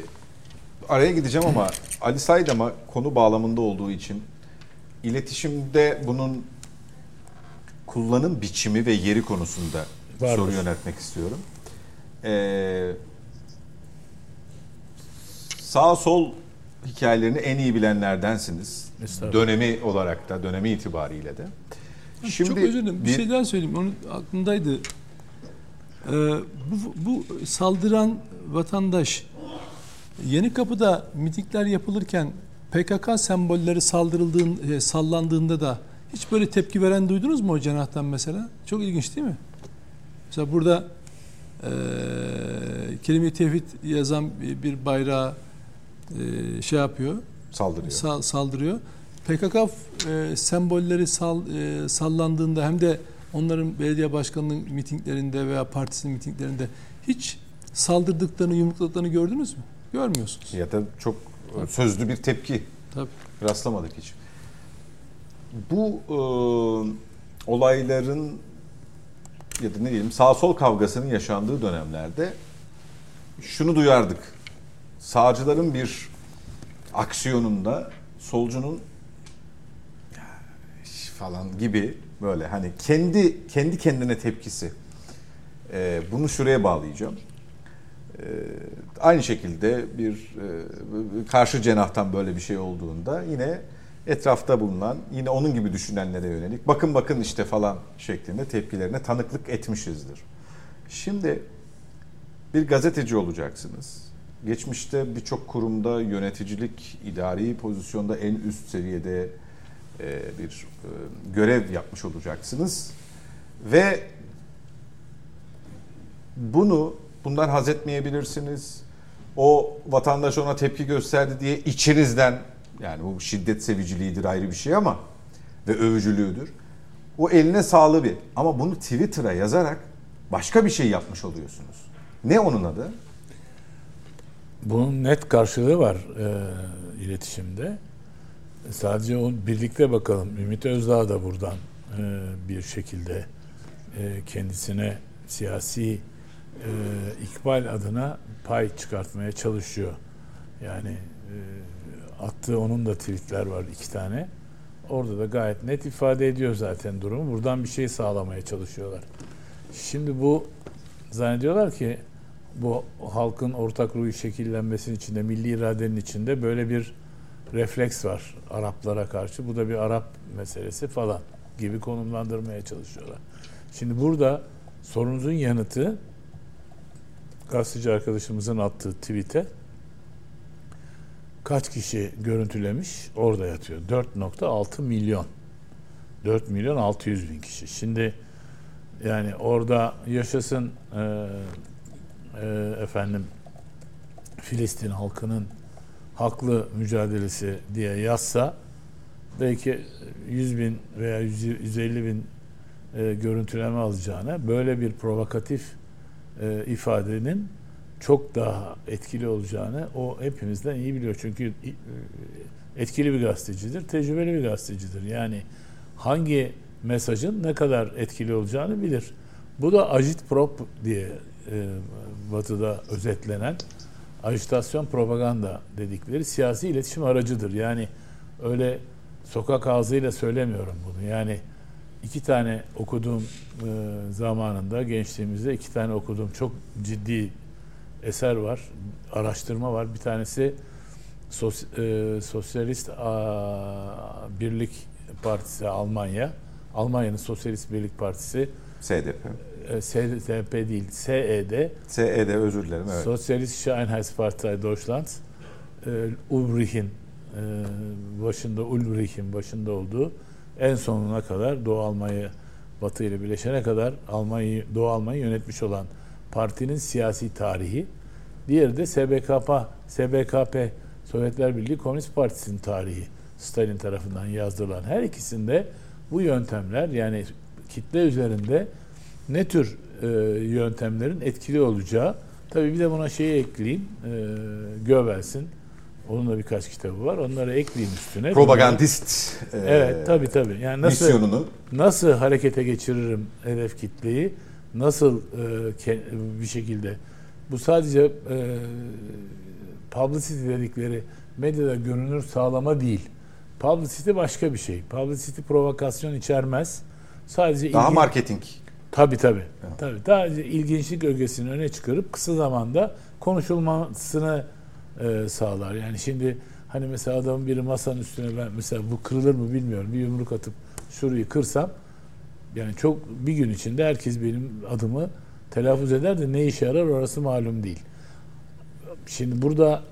araya gideceğim ama [CLEARS THROAT] Ali Saydam'a konu bağlamında olduğu için iletişimde bunun kullanım biçimi ve yeri konusunda Vardır. soru yöneltmek istiyorum. Ee, sağ sol hikayelerini en iyi bilenlerdensiniz. Dönemi olarak da, dönemi itibariyle de. Çok özür dilerim. Bir, şey daha söyleyeyim. Onun aklımdaydı. Ee, bu, bu saldıran vatandaş Yeni Kapı'da mitingler yapılırken PKK sembolleri saldırıldığın, e, sallandığında da hiç böyle tepki veren duydunuz mu o cenahtan mesela? Çok ilginç değil mi? Mesela burada e, kelime-i tevhid yazan bir, bir bayrağı e, şey yapıyor, Saldırıyor. sal- saldırıyor. PKK e, sembolleri sal, e, sallandığında hem de onların belediye başkanının mitinglerinde veya partisinin mitinglerinde hiç saldırdıklarını, yumrukladıklarını gördünüz mü? Görmüyorsunuz. Ya da çok sözlü bir tepki Tabii. rastlamadık hiç. Bu e, olayların ya da ne diyelim sağ sol kavgasının yaşandığı dönemlerde şunu duyardık. Sağcıların bir aksiyonunda solcunun "Ya, iş falan gibi böyle hani kendi kendi kendine tepkisi. E, bunu şuraya bağlayacağım. E, aynı şekilde bir e, karşı cenahtan böyle bir şey olduğunda yine etrafta bulunan yine onun gibi düşünenlere yönelik bakın bakın işte falan şeklinde tepkilerine tanıklık etmişizdir. Şimdi bir gazeteci olacaksınız. Geçmişte birçok kurumda yöneticilik, idari pozisyonda en üst seviyede bir e, görev yapmış olacaksınız. Ve bunu bundan haz etmeyebilirsiniz. O vatandaş ona tepki gösterdi diye içinizden yani bu şiddet seviciliğidir ayrı bir şey ama ve övücülüğüdür. O eline sağlığı bir ama bunu Twitter'a yazarak başka bir şey yapmış oluyorsunuz. Ne onun adı? Bunun net karşılığı var e, iletişimde. Sadece o birlikte bakalım. Ümit Özdağ da buradan e, bir şekilde e, kendisine siyasi e, ikbal adına pay çıkartmaya çalışıyor. Yani e, attığı onun da tweetler var iki tane. Orada da gayet net ifade ediyor zaten durumu. Buradan bir şey sağlamaya çalışıyorlar. Şimdi bu zannediyorlar ki bu halkın ortak ruhu şekillenmesinin içinde, milli iradenin içinde böyle bir refleks var Araplara karşı. Bu da bir Arap meselesi falan gibi konumlandırmaya çalışıyorlar. Şimdi burada sorunuzun yanıtı gazeteci arkadaşımızın attığı tweet'e kaç kişi görüntülemiş orada yatıyor. 4.6 milyon. 4 milyon 600 bin kişi. Şimdi yani orada yaşasın e, e, efendim Filistin halkının haklı mücadelesi diye yazsa belki 100 bin veya 150 bin e, görüntüleme alacağına böyle bir provokatif e, ifadenin çok daha etkili olacağını o hepimizden iyi biliyor. Çünkü e, etkili bir gazetecidir, tecrübeli bir gazetecidir. Yani hangi mesajın ne kadar etkili olacağını bilir. Bu da agitprop diye e, batıda özetlenen ajitasyon propaganda dedikleri siyasi iletişim aracıdır. Yani öyle sokak ağzıyla söylemiyorum bunu. Yani iki tane okuduğum e, zamanında gençliğimizde iki tane okuduğum çok ciddi eser var, araştırma var. Bir tanesi sos, e, Sosyalist a, Birlik Partisi Almanya, Almanya'nın Sosyalist Birlik Partisi SDP. E, SDP değil, SED. SED özür dilerim. Evet. Sosyalist Einheitspartei Deutschland. E, Ulbrich'in e, başında Ulbrich'in başında olduğu en sonuna kadar Doğu Almanya Batı ile birleşene kadar Almanya Doğu Almanya yönetmiş olan partinin siyasi tarihi. Diğeri de SBKP, SBKP Sovyetler Birliği Komünist Partisi'nin tarihi. Stalin tarafından yazdırılan her ikisinde bu yöntemler yani kitle üzerinde ne tür e, yöntemlerin etkili olacağı tabii bir de buna şeyi ekleyeyim e, Göbels'in onun da birkaç kitabı var. Onları ekleyeyim üstüne. Propagandist. E, evet tabii tabii. Yani nasıl misyonunu nasıl harekete geçiririm hedef kitleyi? Nasıl e, ke, bir şekilde bu sadece e, publicity dedikleri medyada görünür sağlama değil. Publicity başka bir şey. Publicity provokasyon içermez. Sadece daha ilgi... marketing. Tabii tabii. Evet. Tabii. Daha ilginçlik ögesini öne çıkarıp kısa zamanda konuşulmasını e, sağlar. Yani şimdi hani mesela adamın biri masanın üstüne ben mesela bu kırılır mı bilmiyorum. Bir yumruk atıp şurayı kırsam yani çok bir gün içinde herkes benim adımı telaffuz eder de ne işe yarar orası malum değil. Şimdi burada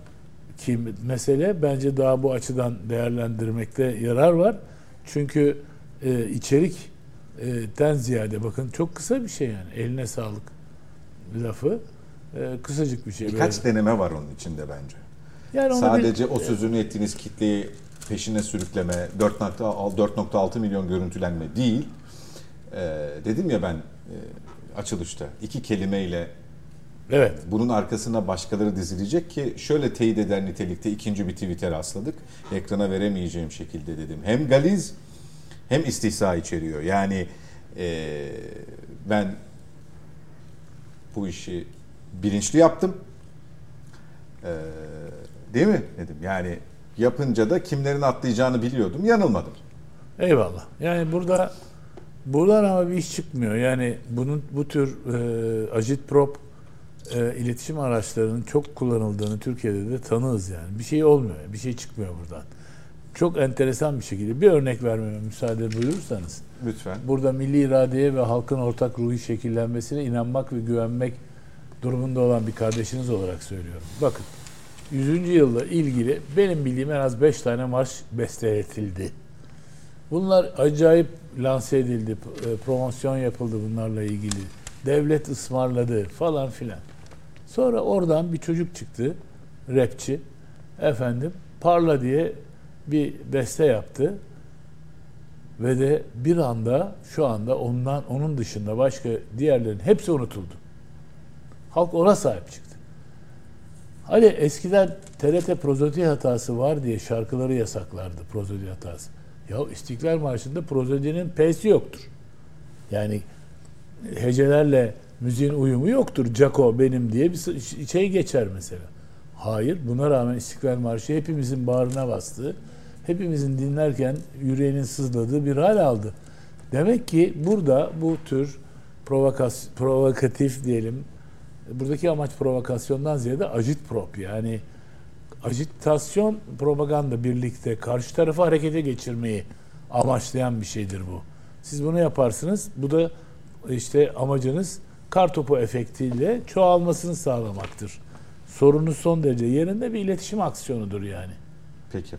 ki mesele bence daha bu açıdan değerlendirmekte yarar var. Çünkü e, içerik den ziyade bakın çok kısa bir şey yani. Eline sağlık lafı e, kısacık bir şey. Birkaç böyle. deneme var onun içinde bence. Yani Sadece bir, o sözünü ettiğiniz kitleyi peşine sürükleme, 4.6 milyon görüntülenme değil. Ee, dedim ya ben e, açılışta iki kelimeyle Evet. Bunun arkasına başkaları dizilecek ki şöyle teyit eder nitelikte ikinci bir Twitter rastladık. Ekrana veremeyeceğim şekilde dedim. Hem galiz hem istihza içeriyor. Yani e, ben bu işi bilinçli yaptım. E, değil mi dedim. Yani yapınca da kimlerin atlayacağını biliyordum. Yanılmadım. Eyvallah. Yani burada buradan ama bir iş çıkmıyor. Yani bunun bu tür e, agitprop e, iletişim araçlarının çok kullanıldığını Türkiye'de de tanığız yani. Bir şey olmuyor. Bir şey çıkmıyor buradan. Çok enteresan bir şekilde bir örnek vermeme müsaade buyurursanız. Lütfen. Burada milli iradeye ve halkın ortak ruhu şekillenmesine inanmak ve güvenmek durumunda olan bir kardeşiniz olarak söylüyorum. Bakın 100. yılla ilgili benim bildiğim en az 5 tane marş besteletildi. Bunlar acayip lanse edildi, e, promosyon yapıldı bunlarla ilgili. Devlet ısmarladı falan filan. Sonra oradan bir çocuk çıktı, rapçi. Efendim, Parla diye bir beste yaptı. Ve de bir anda şu anda ondan onun dışında başka diğerlerin hepsi unutuldu. Halk ona sahip çıktı. Hani eskiden TRT prozodi hatası var diye şarkıları yasaklardı prozodi hatası. Ya İstiklal Marşı'nda prozodinin P'si yoktur. Yani hecelerle müziğin uyumu yoktur. Cako benim diye bir şey geçer mesela. Hayır. Buna rağmen İstiklal Marşı hepimizin bağrına bastı. Hepimizin dinlerken yüreğinin sızladığı bir hal aldı. Demek ki burada bu tür provokas provokatif diyelim buradaki amaç provokasyondan ziyade agitprop yani ajitasyon propaganda birlikte karşı tarafı harekete geçirmeyi amaçlayan bir şeydir bu. Siz bunu yaparsınız. Bu da işte amacınız kartopu efektiyle çoğalmasını sağlamaktır. Sorunun son derece yerinde bir iletişim aksiyonudur yani. Peki.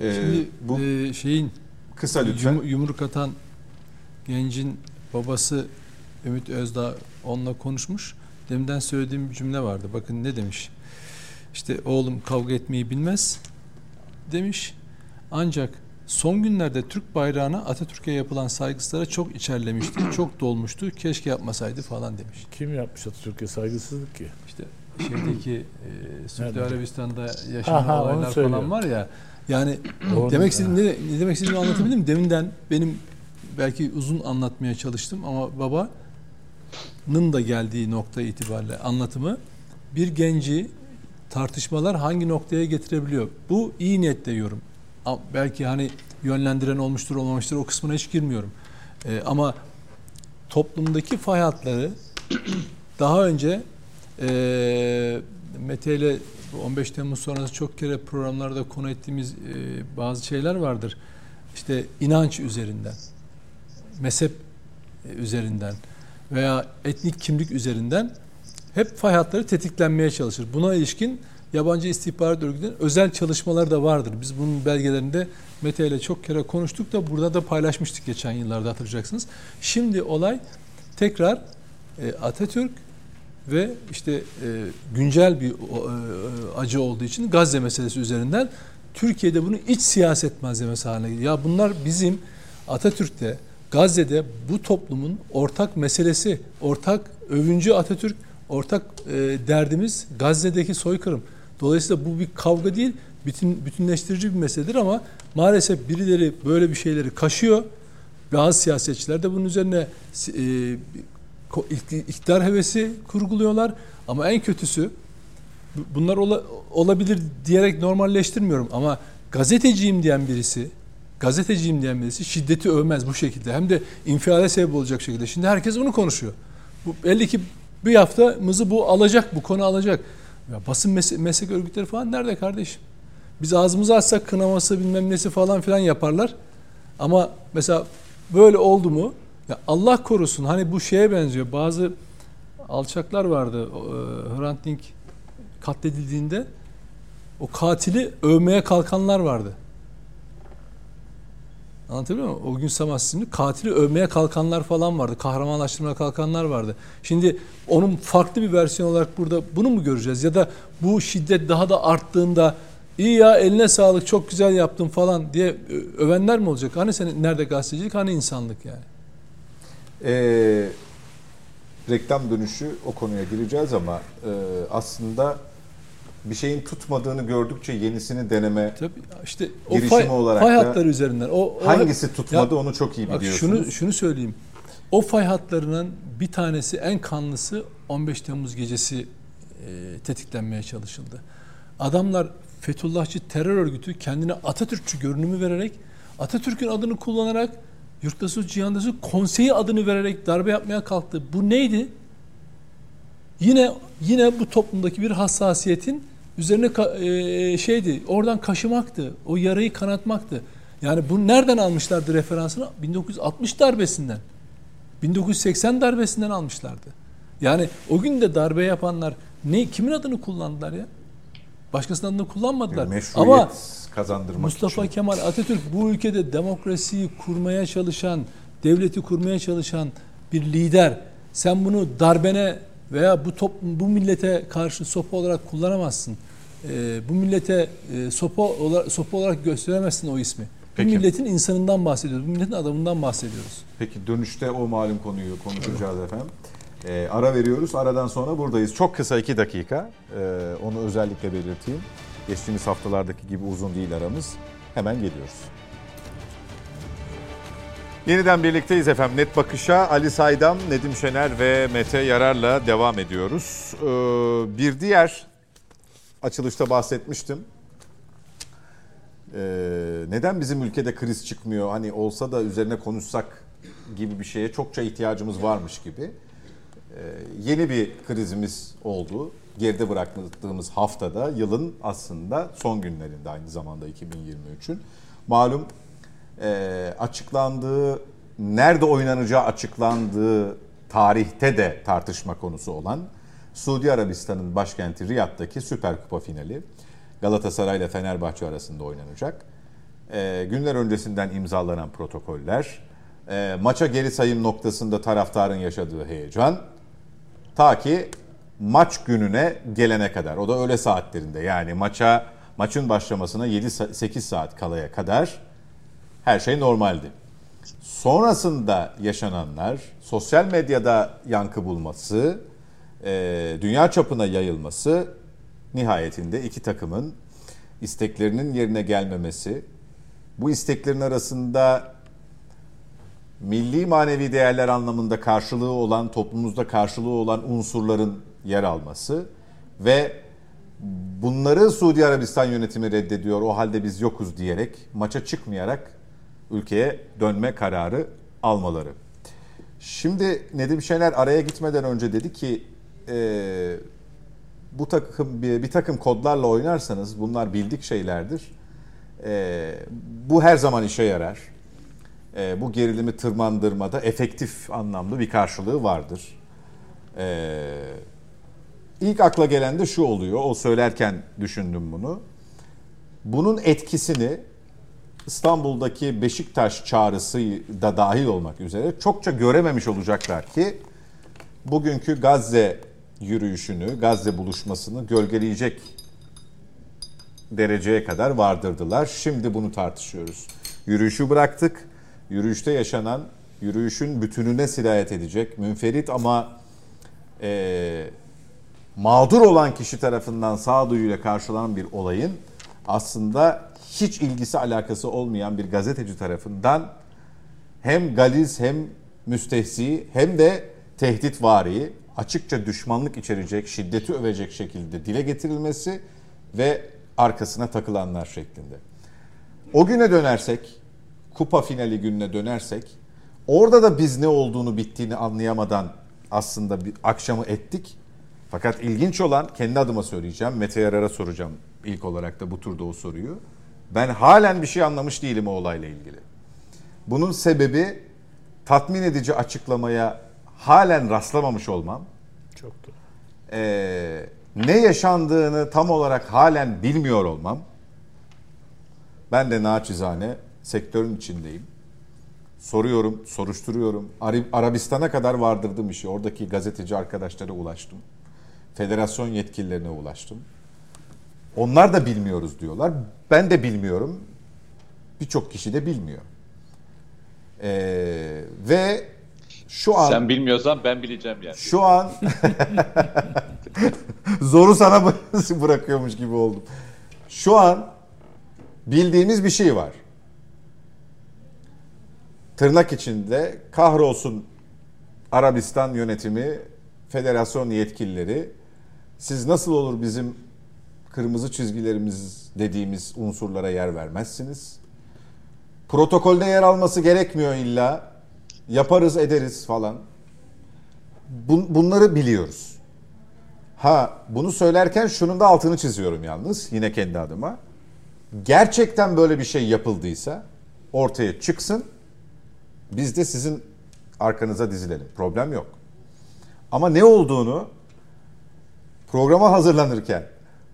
Ee, Şimdi bu e, şeyin kısa lütfen. yum- yumruk atan gencin babası Ümit Özdağ onunla konuşmuş. Deminden söylediğim bir cümle vardı. Bakın ne demiş. İşte oğlum kavga etmeyi bilmez demiş. Ancak son günlerde Türk bayrağına Atatürk'e yapılan saygısızlara çok içerlemişti. [CLEARS THROAT] çok dolmuştu. Keşke yapmasaydı falan demiş. Kim yapmış Atatürk'e saygısızlık ki? İşte şeydeki e, Suudi? Arabistan'da yaşanan Aha, olaylar falan var ya. Yani Onu- demek istediğim ne, ne demek istediğimi anlatabildim mi? Deminden benim belki uzun anlatmaya çalıştım ama babanın da geldiği nokta itibariyle anlatımı bir genci tartışmalar hangi noktaya getirebiliyor? Bu iyi niyetle yorum. Belki hani yönlendiren olmuştur olmamıştır o kısmına hiç girmiyorum. Ee, ama toplumdaki fay hatları [CLEARS THROAT] daha önce e, Mete ile bu 15 Temmuz sonrası çok kere programlarda konu ettiğimiz e, bazı şeyler vardır. İşte inanç üzerinden, mezhep e, üzerinden veya etnik kimlik üzerinden hep fay hatları tetiklenmeye çalışır. Buna ilişkin yabancı istihbarat örgütlerinin özel çalışmaları da vardır. Biz bunun belgelerinde Mete ile çok kere konuştuk da burada da paylaşmıştık geçen yıllarda hatırlayacaksınız. Şimdi olay tekrar e, Atatürk ve işte e, güncel bir e, acı olduğu için Gazze meselesi üzerinden Türkiye'de bunu iç siyaset malzemesi haline geliyor. Ya bunlar bizim Atatürk'te, Gazze'de bu toplumun ortak meselesi, ortak övüncü Atatürk, ortak e, derdimiz Gazze'deki soykırım. Dolayısıyla bu bir kavga değil, bütün bütünleştirici bir meseledir ama maalesef birileri böyle bir şeyleri kaşıyor. Bazı siyasetçiler de bunun üzerine e, iktidar hevesi kurguluyorlar. Ama en kötüsü bu- bunlar ola- olabilir diyerek normalleştirmiyorum ama gazeteciyim diyen birisi gazeteciyim diyen birisi şiddeti övmez bu şekilde. Hem de infiale sebep olacak şekilde. Şimdi herkes bunu konuşuyor. Bu belli ki bir haftamızı bu alacak, bu konu alacak. Ya basın mes- meslek örgütleri falan nerede kardeşim? Biz ağzımızı açsak kınaması bilmem nesi falan filan yaparlar. Ama mesela böyle oldu mu? Ya Allah korusun hani bu şeye benziyor. Bazı alçaklar vardı. e, Hrant Dink katledildiğinde o katili övmeye kalkanlar vardı. Anlatabiliyor muyum? O gün Samas isimli katili övmeye kalkanlar falan vardı. Kahramanlaştırmaya kalkanlar vardı. Şimdi onun farklı bir versiyon olarak burada bunu mu göreceğiz? Ya da bu şiddet daha da arttığında iyi ya eline sağlık çok güzel yaptın falan diye ö- övenler mi olacak? Hani senin nerede gazetecilik hani insanlık yani? Ee, reklam dönüşü o konuya gireceğiz ama e, aslında bir şeyin tutmadığını gördükçe yenisini deneme Tabii işte o Girişimi fay, olarak fay da hatları üzerinden. O, o hangisi tutmadı Ya, onu çok iyi Bak biliyorsunuz. şunu şunu söyleyeyim. O fay hatlarının bir tanesi en kanlısı 15 Temmuz gecesi e, tetiklenmeye çalışıldı. Adamlar Fethullahçı terör örgütü kendine Atatürkçü görünümü vererek Atatürk'ün adını kullanarak Yurttaşı Cihandası Konseyi adını vererek darbe yapmaya kalktı. Bu neydi? Yine yine bu toplumdaki bir hassasiyetin üzerine e, şeydi. Oradan kaşımaktı. O yarayı kanatmaktı. Yani bu nereden almışlardı referansını? 1960 darbesinden. 1980 darbesinden almışlardı. Yani o gün de darbe yapanlar ne kimin adını kullandılar ya? Başkasının adını kullanmadılar. meşruiyet Ama kazandırmak Mustafa için. Kemal Atatürk bu ülkede demokrasiyi kurmaya çalışan, devleti kurmaya çalışan bir lider. Sen bunu darbene veya bu toplum, bu millete karşı sopa olarak kullanamazsın. Ee, bu millete e, sopa olarak, sopa olarak gösteremezsin o ismi. Peki. Bu milletin insanından bahsediyoruz. Bu milletin adamından bahsediyoruz. Peki dönüşte o malum konuyu konuşacağız efendim. Ee, ara veriyoruz. Aradan sonra buradayız. Çok kısa iki dakika. Ee, onu özellikle belirteyim. Geçtiğimiz haftalardaki gibi uzun değil aramız. Hemen geliyoruz. Yeniden birlikteyiz efendim. Net Bakış'a Ali Saydam, Nedim Şener ve Mete Yarar'la devam ediyoruz. Ee, bir diğer açılışta bahsetmiştim. Ee, neden bizim ülkede kriz çıkmıyor? Hani olsa da üzerine konuşsak gibi bir şeye çokça ihtiyacımız varmış gibi. Ee, yeni bir krizimiz oldu. Geride bıraktığımız haftada yılın aslında son günlerinde aynı zamanda 2023'ün. Malum e, açıklandığı, nerede oynanacağı açıklandığı tarihte de tartışma konusu olan Suudi Arabistan'ın başkenti Riyad'daki Süper Kupa finali Galatasaray ile Fenerbahçe arasında oynanacak. E, günler öncesinden imzalanan protokoller, e, maça geri sayım noktasında taraftarın yaşadığı heyecan, ta ki maç gününe gelene kadar. O da öğle saatlerinde yani maça maçın başlamasına 7-8 saat kalaya kadar her şey normaldi. Sonrasında yaşananlar, sosyal medyada yankı bulması, e, dünya çapına yayılması nihayetinde iki takımın isteklerinin yerine gelmemesi, bu isteklerin arasında milli manevi değerler anlamında karşılığı olan, toplumumuzda karşılığı olan unsurların yer alması ve bunları Suudi Arabistan yönetimi reddediyor. O halde biz yokuz diyerek maça çıkmayarak ülkeye dönme kararı almaları. Şimdi Nedim Şener araya gitmeden önce dedi ki e, bu takım bir, bir takım kodlarla oynarsanız bunlar bildik şeylerdir. E, bu her zaman işe yarar. E, bu gerilimi tırmandırmada efektif anlamlı bir karşılığı vardır. E, ilk akla gelen de şu oluyor. O söylerken düşündüm bunu. Bunun etkisini İstanbul'daki Beşiktaş çağrısı da dahil olmak üzere çokça görememiş olacaklar ki bugünkü Gazze yürüyüşünü, Gazze buluşmasını gölgeleyecek dereceye kadar vardırdılar. Şimdi bunu tartışıyoruz. Yürüyüşü bıraktık. Yürüyüşte yaşanan, yürüyüşün bütününe sirayet edecek, münferit ama e, mağdur olan kişi tarafından sağduyuyla karşılanan bir olayın aslında hiç ilgisi alakası olmayan bir gazeteci tarafından hem galiz hem müstehsi hem de tehditvari açıkça düşmanlık içerecek, şiddeti övecek şekilde dile getirilmesi ve arkasına takılanlar şeklinde. O güne dönersek, kupa finali gününe dönersek, orada da biz ne olduğunu bittiğini anlayamadan aslında bir akşamı ettik. Fakat ilginç olan kendi adıma söyleyeceğim. Mete Yarar'a soracağım ilk olarak da bu turda o soruyu. Ben halen bir şey anlamış değilim o olayla ilgili. Bunun sebebi tatmin edici açıklamaya halen rastlamamış olmam. Çok doğru. Ee, ne yaşandığını tam olarak halen bilmiyor olmam. Ben de naçizane sektörün içindeyim. Soruyorum, soruşturuyorum. Arabistan'a kadar vardırdım işi. Oradaki gazeteci arkadaşlara ulaştım. Federasyon yetkililerine ulaştım. Onlar da bilmiyoruz diyorlar. Ben de bilmiyorum. Birçok kişi de bilmiyor. Ee, ve şu an... Sen bilmiyorsan ben bileceğim yani. Şu an [LAUGHS] zoru sana [LAUGHS] bırakıyormuş gibi oldum. Şu an bildiğimiz bir şey var. Tırnak içinde kahrolsun Arabistan yönetimi, federasyon yetkilileri siz nasıl olur bizim kırmızı çizgilerimiz dediğimiz unsurlara yer vermezsiniz. Protokolde yer alması gerekmiyor illa. Yaparız ederiz falan. bunları biliyoruz. Ha bunu söylerken şunun da altını çiziyorum yalnız yine kendi adıma. Gerçekten böyle bir şey yapıldıysa ortaya çıksın. Biz de sizin arkanıza dizilelim. Problem yok. Ama ne olduğunu programa hazırlanırken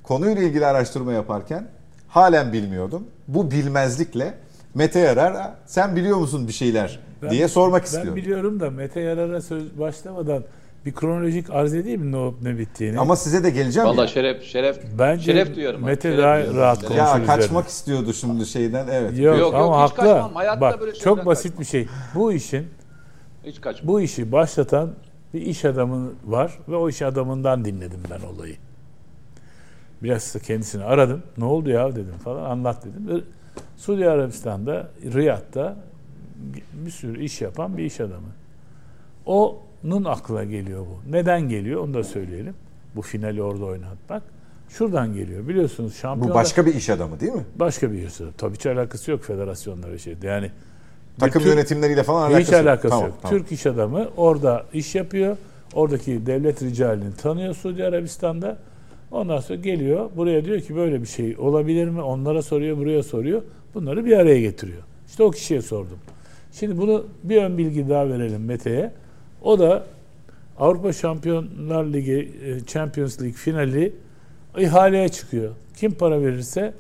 konuyla ilgili araştırma yaparken halen bilmiyordum. Bu bilmezlikle Mete Yarar sen biliyor musun bir şeyler ben, diye sormak ben istiyorum. Ben biliyorum da Mete Yarar'a söz başlamadan bir kronolojik arz edeyim mi ne olup ne bittiğini? Ama size de geleceğim Valla ya. şeref şeref Bence şeref duyuyorum. Mete şeref daha duyuyorum. rahat konuşur Ya kaçmak üzerine. istiyordu şimdi şeyden evet. Yok, Yok, ama yok, hiç haklı. kaçmam. Hayatta Bak böyle çok basit kaçmam. bir şey. Bu işin Hiç kaçma. bu işi başlatan bir iş adamı var ve o iş adamından dinledim ben olayı. Biraz da kendisini aradım. Ne oldu ya dedim falan anlat dedim. Suudi Arabistan'da, Riyad'da bir sürü iş yapan bir iş adamı. Onun aklına geliyor bu. Neden geliyor onu da söyleyelim. Bu finali orada oynatmak. Şuradan geliyor. Biliyorsunuz şampiyon Bu başka bir iş adamı değil mi? başka bir iş adamı. Tabii hiç alakası yok federasyonla ve şeyde. Yani Takım Türk- yönetimleriyle falan alakası hiç yok. alakası Tamam, yok. tamam. Türk iş adamı orada iş yapıyor. Oradaki devlet ricalini tanıyor Suudi Arabistan'da. Ondan sonra geliyor buraya diyor ki böyle bir şey olabilir mi? Onlara soruyor, buraya soruyor. Bunları bir araya getiriyor. İşte o kişiye sordum. Şimdi bunu bir ön bilgi daha verelim Mete'ye. O da Avrupa Şampiyonlar Ligi e, Champions League finali ihaleye çıkıyor. Kim para verirse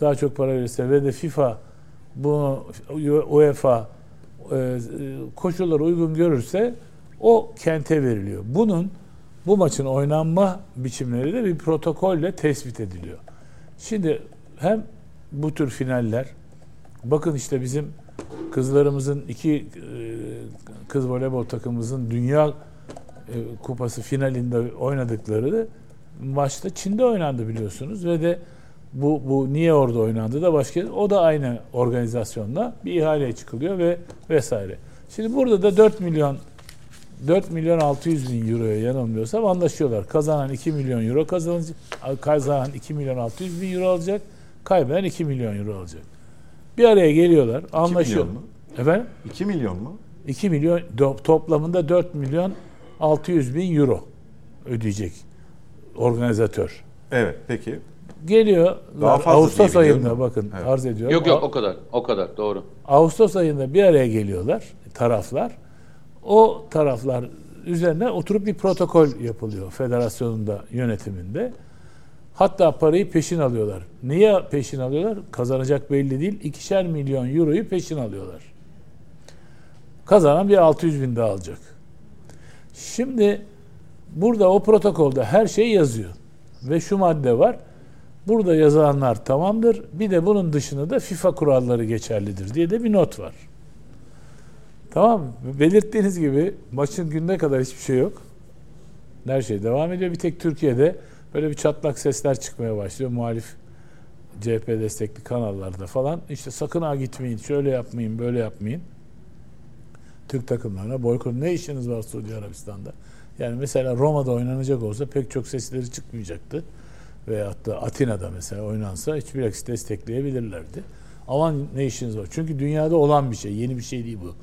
daha çok para verirse ve de FIFA bunu UEFA e, koşulları uygun görürse o kente veriliyor. Bunun bu maçın oynanma biçimleri de bir protokolle tespit ediliyor. Şimdi hem bu tür finaller bakın işte bizim kızlarımızın iki e, kız voleybol takımımızın dünya e, kupası finalinde oynadıkları maçta Çin'de oynandı biliyorsunuz ve de bu, bu niye orada oynandı da başka o da aynı organizasyonla bir ihaleye çıkılıyor ve vesaire. Şimdi burada da 4 milyon 4 milyon 600 bin euroya yanılmıyorsam anlaşıyorlar. Kazanan 2 milyon euro kazanacak. Kazanan 2 milyon 600 bin euro alacak. Kaybeden 2 milyon euro alacak. Bir araya geliyorlar. Anlaşıyor. 2 milyon mu? Efendim? 2 milyon mu? 2 milyon toplamında 4 milyon 600 bin euro ödeyecek organizatör. Evet peki. Geliyor Daha fazla Ağustos ayında da. bakın Evet. arz ediyorum. Yok yok o kadar. O kadar doğru. Ağustos ayında bir araya geliyorlar taraflar. O taraflar üzerine oturup bir protokol yapılıyor federasyonun da yönetiminde. Hatta parayı peşin alıyorlar. Niye peşin alıyorlar? Kazanacak belli değil. İkişer milyon euroyu peşin alıyorlar. Kazanan bir 600 bin daha alacak. Şimdi burada o protokolde her şey yazıyor. Ve şu madde var. Burada yazılanlar tamamdır. Bir de bunun dışında da FIFA kuralları geçerlidir diye de bir not var. Tamam mı? Belirttiğiniz gibi maçın gününe kadar hiçbir şey yok. Her şey devam ediyor. Bir tek Türkiye'de böyle bir çatlak sesler çıkmaya başlıyor. Muhalif CHP destekli kanallarda falan. İşte sakın ha gitmeyin, şöyle yapmayın, böyle yapmayın. Türk takımlarına boykot. Ne işiniz var Suudi Arabistan'da? Yani mesela Roma'da oynanacak olsa pek çok sesleri çıkmayacaktı. Veyahut da Atina'da mesela oynansa hiçbir aksi destekleyebilirlerdi. Ama ne işiniz var? Çünkü dünyada olan bir şey, yeni bir şey değil bu.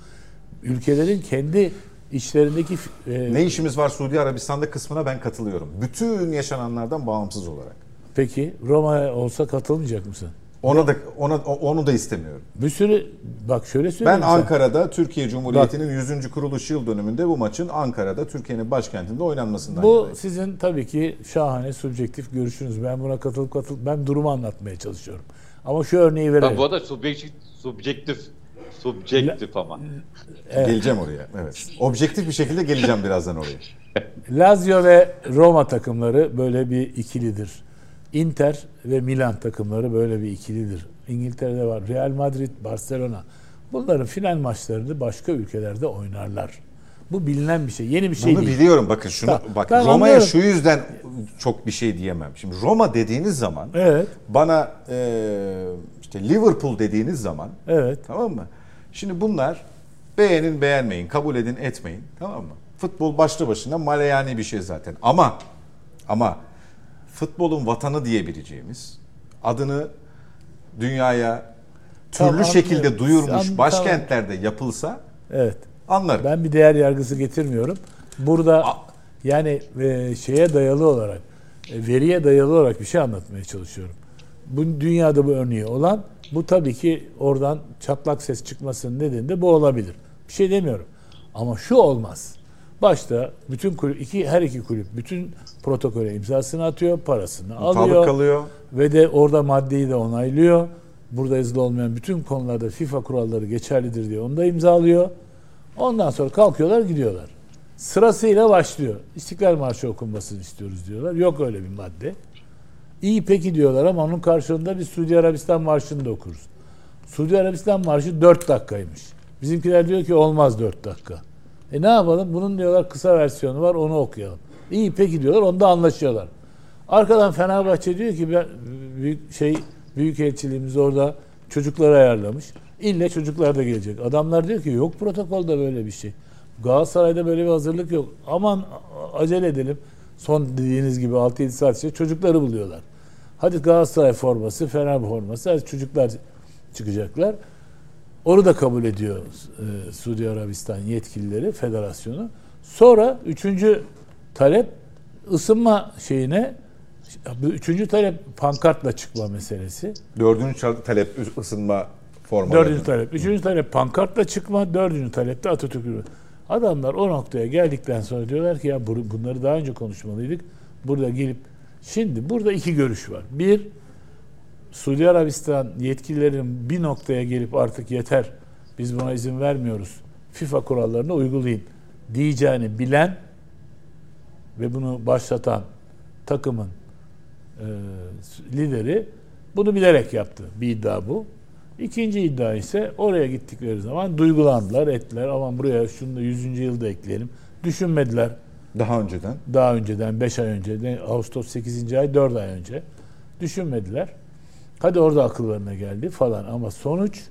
Ülkelerin kendi içlerindeki e, Ne işimiz var Suudi Arabistan'da kısmına ben katılıyorum. Bütün yaşananlardan bağımsız olarak. Peki Roma olsa katılmayacak mısın? Ona da ona onu da istemiyorum. Bir sürü bak şöyle Ben söyleyeyim. sana. Ankara'da Türkiye Cumhuriyeti'nin 100. kuruluş yıl dönümünde bu maçın Ankara'da Türkiye'nin başkentinde oynanmasından Bu yanayım. sizin tabii ki şahane subjektif görüşünüz. Ben buna katılıp katılıp ben durumu anlatmaya çalışıyorum. Ama şu örneği verelim. Ha, bu arada subjektif, subjektif, subjektif ama. Geleceğim oraya. Evet. Objektif bir şekilde geleceğim birazdan oraya. Lazio ve Roma takımları böyle bir ikilidir. Inter ve Milan takımları böyle bir ikilidir. İngiltere'de var. Real Madrid, Barcelona. Bunların final maçlarını başka ülkelerde oynarlar. Bu bilinen bir şey. Yeni bir şey Bunu değil. biliyorum bakın şunu Tamam, bak Roma'ya şu yüzden çok bir şey diyemem. Şimdi Roma dediğiniz zaman Evet. bana e, işte Liverpool dediğiniz zaman Evet. tamam mı? Şimdi bunlar beğenin beğenmeyin, kabul edin etmeyin tamam mı? Futbol başlı başına maleyani bir şey zaten. Ama ama futbolun vatanı diyebileceğimiz adını dünyaya türlü Tamam, şekilde anlıyorum. duyurmuş Anladım, başkentlerde yapılsa Evet. anlarım. Ben bir değer yargısı getirmiyorum. Burada yani e, şeye dayalı olarak, e, veriye dayalı olarak bir şey anlatmaya çalışıyorum. Bu dünyada bu örneği olan, bu tabii ki oradan çatlak ses çıkmasının nedeni de bu olabilir. Bir şey demiyorum. Ama şu olmaz. Başta bütün kulüp, iki, her iki kulüp bütün protokole imzasını atıyor, parasını Mutabık alıyor. kalıyor. Ve de orada maddeyi de onaylıyor. Burada yazılı olmayan bütün konularda FIFA kuralları geçerlidir diye onu da imzalıyor. Ondan sonra kalkıyorlar gidiyorlar. Sırasıyla başlıyor. İstiklal Marşı okunmasını istiyoruz diyorlar. Yok öyle bir madde. İyi peki diyorlar ama onun karşılığında bir Suudi Arabistan Marşı'nı da okuruz. Suudi Arabistan Marşı 4 dakikaymış. Bizimkiler diyor ki olmaz 4 dakika. E ne yapalım? Bunun diyorlar kısa versiyonu var onu okuyalım. İyi peki diyorlar onda anlaşıyorlar. Arkadan Fenerbahçe diyor ki ben büyük şey büyük elçiliğimiz orada çocukları ayarlamış. İlle çocuklar da gelecek. Adamlar diyor ki yok protokolde böyle bir şey. Galatasaray'da böyle bir hazırlık yok. Aman acele edelim. Son dediğiniz gibi 6-7 saat içinde çocukları buluyorlar. Hadi Galatasaray forması, Fener forması. Hadi çocuklar çıkacaklar. Onu da kabul ediyor e, Suudi Arabistan yetkilileri, federasyonu. Sonra üçüncü talep ısınma şeyine üçüncü talep pankartla çıkma meselesi. Dördüncü talep ısınma formaları. Dördüncü talep. Üçüncü talep pankartla çıkma. Dördüncü talep de Atatürk. Adamlar o noktaya geldikten sonra diyorlar ki ya bu- bunları daha önce konuşmalıydık. Burada gelip şimdi burada iki görüş var. Bir Suudi Arabistan yetkililerin bir noktaya gelip artık yeter biz buna izin vermiyoruz. FIFA kurallarını uygulayın diyeceğini bilen ve bunu başlatan takımın e, lideri bunu bilerek yaptı. Bir iddia bu. İkinci iddia ise oraya gittikleri zaman duygulandılar, ettiler. Aman buraya şunu da 100. yılda ekleyelim. Düşünmediler Daha önceden. daha önceden 5 ay önce, Ağustos 8. ay 4 ay önce düşünmediler. Hadi orada akıllarına geldi falan ama sonuç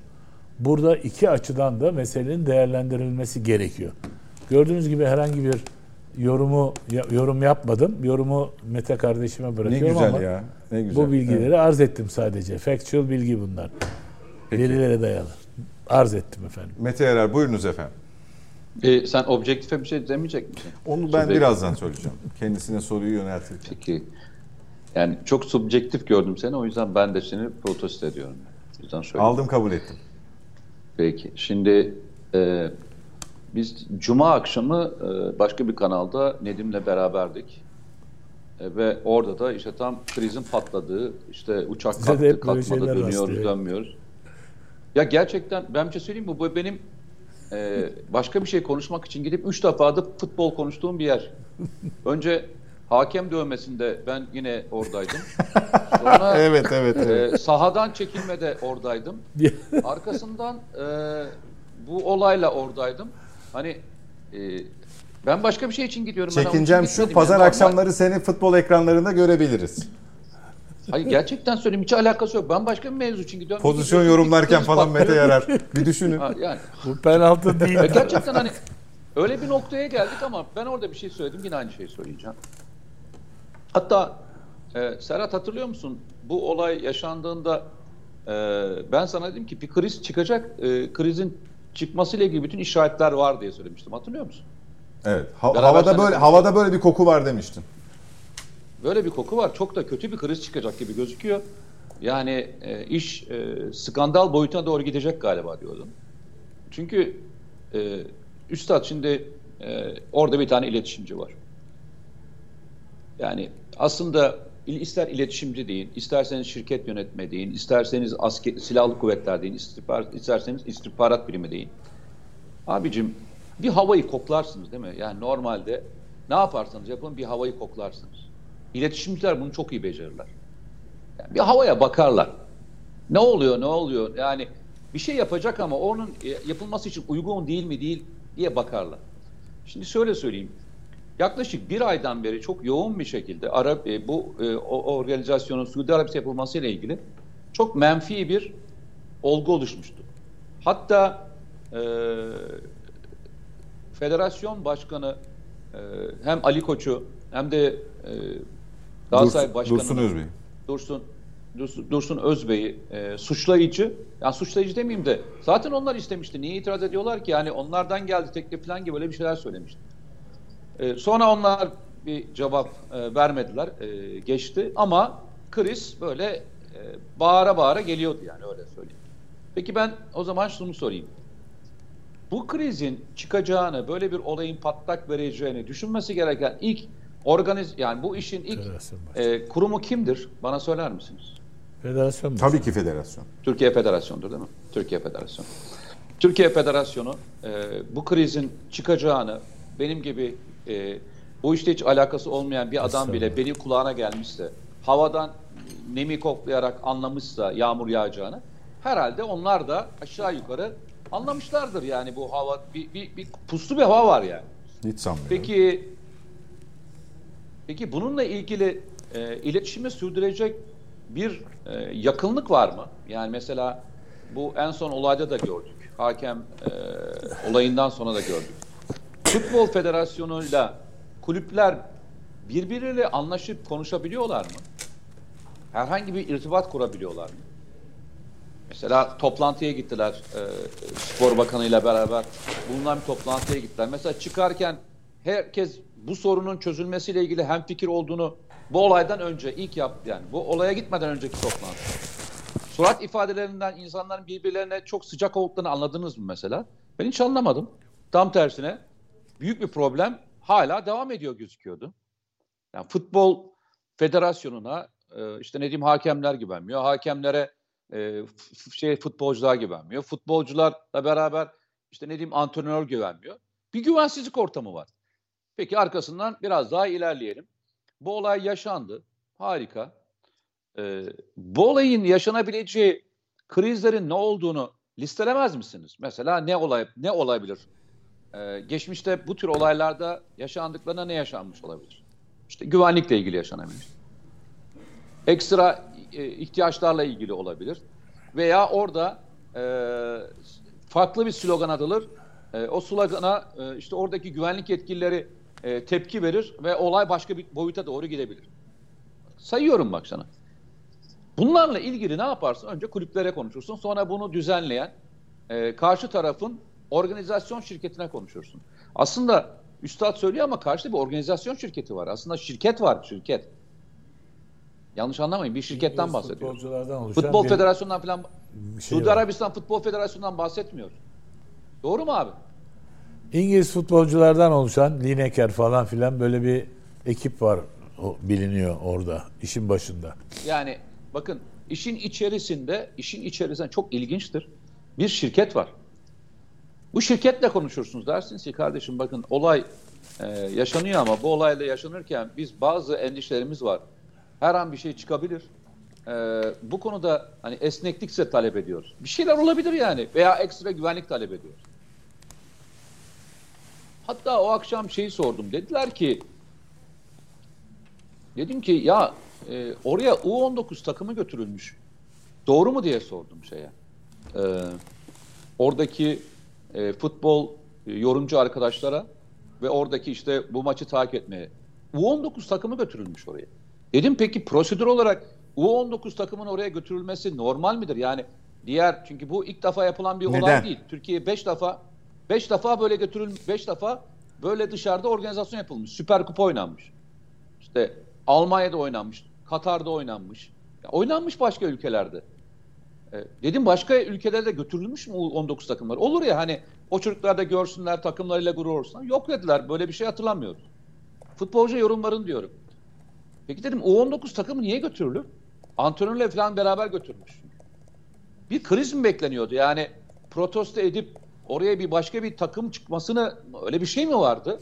burada iki açıdan da meselenin değerlendirilmesi gerekiyor. Gördüğünüz gibi herhangi bir yorumu yorum yapmadım. Yorumu Mete kardeşime Ne bırakıyorum güzel ama ya. Ne güzel. bu bilgileri Evet. arz ettim sadece. Factual bilgi bunlar. Peki. Verilere dayalı. Arz ettim efendim. Mete Yarar buyurunuz efendim. E, sen objektife bir şey demeyecek misin? Onu ben Subjektif. birazdan söyleyeceğim. Kendisine soruyu yöneltirken. Peki. Yani çok subjektif gördüm seni o yüzden ben de seni protesto ediyorum. O yüzden söyleyeyim. Aldım kabul ettim. Peki. Şimdi e, biz Cuma akşamı e, başka bir kanalda Nedim'le beraberdik. E, ve orada da işte tam krizin patladığı, işte uçak Size kalktı, kalkmadı, dönüyoruz, rastlıyor. dönmüyoruz. Ya gerçekten ben bir şey söyleyeyim mi? Bu benim e, başka bir şey konuşmak için gidip üç defa da futbol konuştuğum bir yer. Önce [LAUGHS] hakem dövmesinde ben yine oradaydım. [LAUGHS] Sonra Evet evet evet. e, sahadan çekilmede oradaydım. [LAUGHS] Arkasından e, bu olayla oradaydım. Hani e, ben başka bir şey için gidiyorum. Ben onun için Çekincem şu pazar Yani normal- akşamları seni futbol ekranlarında görebiliriz. Hayır gerçekten söyleyeyim hiç alakası yok. Ben başka bir mevzu için gidiyorum. Pozisyon Gidiyorum, yorumlarken falan patlıyor. Mete Yarar. [LAUGHS] Bir düşünün. Ha, yani Bu penaltı değil. E, gerçekten hani öyle bir noktaya geldik ama ben orada bir şey söyledim yine aynı şeyi söyleyeceğim. Hatta e, Serhat hatırlıyor musun? Bu olay yaşandığında e, ben sana dedim ki bir kriz çıkacak. E, krizin çıkmasıyla ilgili bütün işaretler var diye söylemiştim. Hatırlıyor musun? Evet. ha- Beraber havada böyle konuştuk. havada böyle bir koku var demiştin. Böyle bir koku var. Çok da kötü bir kriz çıkacak gibi gözüküyor. Yani e, iş e, skandal boyutuna doğru gidecek galiba diyordum. Çünkü e, Üstad şimdi e, orada bir tane iletişimci var. Yani aslında ister iletişimci deyin, isterseniz şirket yönetme deyin, isterseniz asker, silahlı kuvvetler deyin, istihbarat, isterseniz istihbarat birimi deyin. Abicim bir havayı koklarsınız değil mi? Yani normalde ne yaparsanız yapın bir havayı koklarsınız. İletişimciler bunu çok iyi becerirler. Yani bir havaya bakarlar. Ne oluyor, ne oluyor? Yani bir şey yapacak ama onun e, yapılması için uygun değil mi değil diye bakarlar. Şimdi şöyle söyleyeyim. Yaklaşık bir aydan beri çok yoğun bir şekilde Arap e, bu e, o organizasyonun Suudi Arabistan yapılması ile ilgili çok menfi bir olgu oluşmuştu. Hatta e, federasyon başkanı e, hem Ali Koç'u hem de e, Galatasaray Dursun, Başkanı Dursun Özbey. Dursun Dursun, Dursun Özbey'i e, suçlayıcı, yani suçlayıcı demeyeyim de zaten onlar istemişti. Niye itiraz ediyorlar ki? Yani onlardan geldi teklif falan gibi böyle bir şeyler söylemişti. E, sonra onlar bir cevap e, vermediler, e, geçti ama kriz böyle e, bağıra bağıra geliyordu yani öyle söyleyeyim. Peki ben o zaman şunu sorayım. Bu krizin çıkacağını, böyle bir olayın patlak vereceğini düşünmesi gereken ilk organiz yani bu işin ilk e, kurumu kimdir? Bana söyler misiniz? Federasyon. Tabii ki federasyon. Türkiye Federasyonu'dur değil mi? Türkiye Federasyonu. Türkiye Federasyonu e, bu krizin çıkacağını benim gibi e, bu işte hiç alakası olmayan bir adam bile benim kulağına gelmişse, havadan nemi koklayarak anlamışsa yağmur yağacağını, herhalde onlar da aşağı yukarı anlamışlardır yani bu hava bir, bir, bir puslu bir hava var yani. Hiç sanmıyorum. Peki peki bununla ilgili e, iletişimi sürdürecek bir e, yakınlık var mı? Yani mesela bu en son olayda da gördük. Hakem e, olayından sonra da gördük. Futbol Federasyonu'yla kulüpler birbiriyle anlaşıp konuşabiliyorlar mı? Herhangi bir irtibat kurabiliyorlar mı? Mesela toplantıya gittiler e, spor bakanıyla beraber. Bulunan bir toplantıya gittiler. Mesela çıkarken herkes bu sorunun çözülmesiyle ilgili hemfikir olduğunu bu olaydan önce ilk yaptı yani. Bu olaya gitmeden önceki toplantı. Surat ifadelerinden insanların birbirlerine çok sıcak olduklarını anladınız mı mesela? Ben hiç anlamadım. Tam tersine büyük bir problem hala devam ediyor gözüküyordu. Yani futbol federasyonuna e, işte ne diyeyim hakemler güvenmiyor. Hakemlere e, şey futbolcular güvenmiyor. Futbolcularla beraber işte ne diyeyim antrenör güvenmiyor. Bir güvensizlik ortamı var. Peki arkasından biraz daha ilerleyelim. Bu olay yaşandı. Harika. Ee, bu olayın yaşanabileceği krizlerin ne olduğunu listelemez misiniz? Mesela ne olay ne olabilir? Ee, geçmişte bu tür olaylarda yaşandıklarına ne yaşanmış olabilir? İşte güvenlikle ilgili yaşanabilir. Ekstra e, ihtiyaçlarla ilgili olabilir. Veya orada e, farklı bir slogan atılır. E, o slogana e, işte oradaki güvenlik yetkilileri e, tepki verir ve olay başka bir boyuta doğru gidebilir. Sayıyorum bak sana. Bunlarla ilgili ne yaparsın? Önce kulüplere konuşursun. Sonra bunu düzenleyen e, karşı tarafın organizasyon şirketine konuşursun. Aslında Üstad söylüyor ama karşıda bir organizasyon şirketi var. Aslında şirket var, şirket. Yanlış anlamayın. Bir şirketten İngiliz bahsediyoruz. Futbolculardan oluşan Futbol bir Federasyonu'ndan falan şey Suudi var. Arabistan Futbol Federasyonu'ndan bahsetmiyoruz. Doğru mu abi? İngiliz futbolculardan oluşan Lineker falan filan böyle bir ekip var o biliniyor orada işin başında. Yani bakın işin içerisinde, işin içerisinde çok ilginçtir. Bir şirket var. Bu şirketle konuşursunuz dersiniz ki kardeşim bakın olay e, yaşanıyor ama bu olayla yaşanırken biz bazı endişelerimiz var. Her an bir şey çıkabilir. E, bu konuda hani esneklik size talep ediyoruz. Bir şeyler olabilir yani veya ekstra güvenlik talep ediyoruz. Hatta o akşam şeyi sordum. Dediler ki dedim ki ya e, oraya U19 takımı götürülmüş. Doğru mu diye sordum şeye. E, oradaki e, futbol e, yorumcu arkadaşlara ve oradaki işte bu maçı takip etmeye. U19 takımı götürülmüş oraya. Dedim peki prosedür olarak U19 takımın oraya götürülmesi normal midir? Yani diğer çünkü bu ilk defa yapılan bir Neden? olay değil. Türkiye 5 defa 5 defa böyle götürülmüş 5 defa böyle dışarıda organizasyon yapılmış. Süper Kupa oynanmış. İşte Almanya'da oynanmış, Katar'da oynanmış. Ya oynanmış başka ülkelerde. E, dedim başka ülkelerde götürülmüş mü U19 takımlar? Olur ya hani o çocuklar da görsünler, takımlarıyla gurur olsunlar. Yok dediler. Böyle bir şey hatırlamıyoruz. Futbolcu yorumlarını diyorum. Peki dedim U19 takımı niye götürülür? Antrenörle falan beraber götürmüş. Bir kriz mi bekleniyordu? Yani protesto edip oraya bir başka bir takım çıkmasını öyle bir şey mi vardı?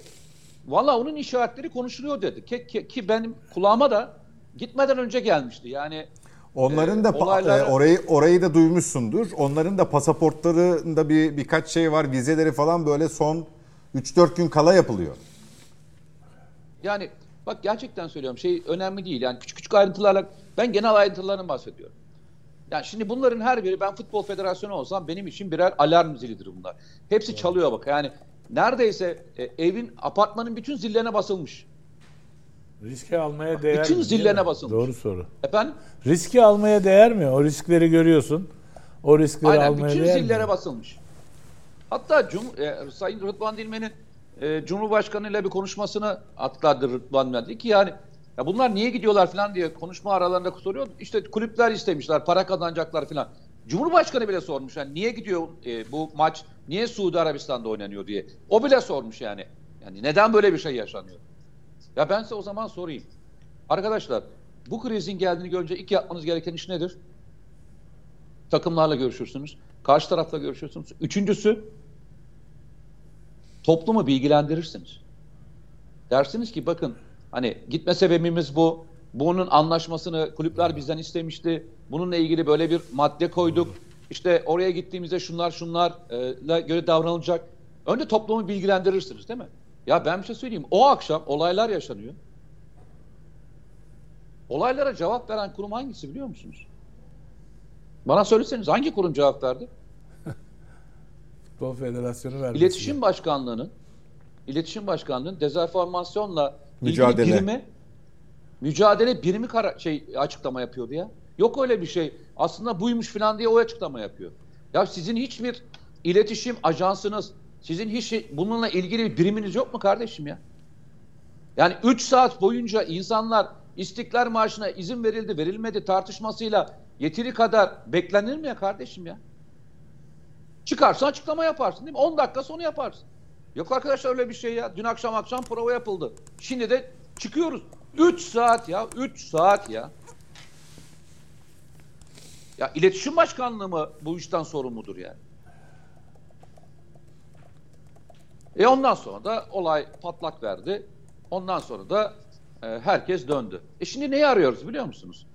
Valla onun işaretleri konuşuluyor dedi. Ki, ki, ki benim kulağıma da gitmeden önce gelmişti. Yani Onların da olaylara- e, orayı orayı da duymuşsundur. Onların da pasaportlarında bir birkaç şey var. Vizeleri falan böyle son 3-4 gün kala yapılıyor. Yani bak gerçekten söylüyorum şey önemli değil. Yani küçük küçük ayrıntılarla ben genel ayrıntılarından bahsediyorum. Yani şimdi bunların her biri ben futbol federasyonu olsam benim için birer alarm zilidir bunlar. Hepsi çalıyor bak. Yani neredeyse e, evin apartmanın bütün zillerine basılmış. Riski almaya değer Bütün mi, zillerine basılmış. Doğru soru. Efendim? Riski almaya değer mi? O riskleri görüyorsun. O riskleri Aynen almaya bütün değer zillere mi? basılmış. Hatta Cum e, Sayın Rıdvan Dilmen'in e, Cumhurbaşkanı ile bir konuşmasını atladı Rıdvan Dilmen. Ki yani ya bunlar niye gidiyorlar falan diye konuşma aralarında soruyor. İşte kulüpler istemişler, para kazanacaklar falan. Cumhurbaşkanı bile sormuş yani niye gidiyor e, bu maç, niye Suudi Arabistan'da oynanıyor diye. O bile sormuş yani. Yani neden böyle bir şey yaşanıyor? Ya ben size o zaman sorayım. Arkadaşlar bu krizin geldiğini görünce ilk yapmanız gereken iş nedir? takımlarla görüşürsünüz. Karşı tarafla görüşürsünüz. Üçüncüsü toplumu bilgilendirirsiniz. Dersiniz ki bakın hani gitme sebebimiz bu. Bunun anlaşmasını kulüpler bizden istemişti. Bununla ilgili böyle bir madde koyduk. İşte oraya gittiğimizde şunlar şunlarla göre davranılacak. Önce toplumu bilgilendirirsiniz değil mi? Ya ben bir şey söyleyeyim. O akşam olaylar yaşanıyor. Olaylara cevap veren kurum hangisi biliyor musunuz? Bana söyleseniz hangi kurum cevap verdi? [LAUGHS] Futbol Federasyonu vermesi. İletişim Başkanlığı'nın İletişim Başkanlığı'nın dezenformasyonla Mücadele. ilgili birimi mücadele birimi kara, şey açıklama yapıyordu ya. Yok öyle bir şey. Aslında buymuş falan diye o açıklama yapıyor. Ya sizin hiçbir iletişim ajansınız, sizin hiç bununla ilgili bir biriminiz yok mu kardeşim ya? Yani 3 saat boyunca insanlar İstiklal Marşı'na izin verildi, verilmedi tartışmasıyla yeteri kadar beklenir mi ya kardeşim ya? Çıkarsan açıklama yaparsın değil mi? 10 dakika sonra yaparsın. Yok arkadaşlar öyle bir şey ya. Dün akşam akşam prova yapıldı. Şimdi de çıkıyoruz. 3 saat ya. 3 saat ya. Ya iletişim başkanlığı mı bu işten sorumludur yani? E ondan sonra da olay patlak verdi. Ondan sonra da e, herkes döndü. E şimdi neyi arıyoruz biliyor musunuz?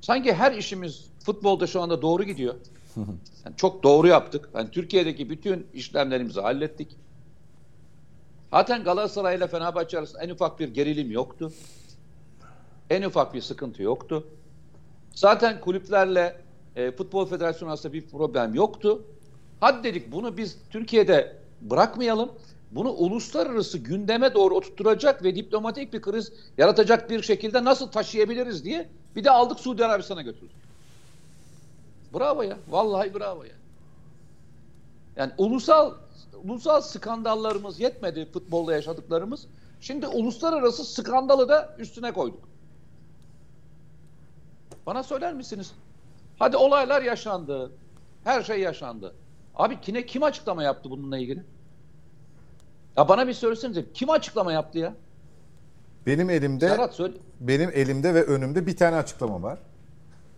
Sanki her işimiz futbolda şu anda doğru gidiyor. [LAUGHS] Yani çok doğru yaptık. Yani Türkiye'deki bütün işlemlerimizi hallettik. Zaten Galatasaray ile Fenerbahçe arasında en ufak bir gerilim yoktu. En ufak bir sıkıntı yoktu. Zaten kulüplerle e, Futbol Federasyonu arasında bir problem yoktu. Hadi dedik bunu biz Türkiye'de bırakmayalım. Bunu uluslararası gündeme doğru oturtturacak ve diplomatik bir kriz yaratacak bir şekilde nasıl taşıyabiliriz diye bir de aldık Suudi Arabistan'a götürdük. Bravo ya. Vallahi bravo ya. Yani ulusal ulusal skandallarımız yetmedi futbolda yaşadıklarımız. Şimdi uluslararası skandalı da üstüne koyduk. Bana söyler misiniz? Hadi olaylar yaşandı. Her şey yaşandı. Abi kine kim açıklama yaptı bununla ilgili? Ya bana bir söylesenize kim açıklama yaptı ya? Benim elimde Serhat söyle. benim elimde ve önümde bir tane açıklama var.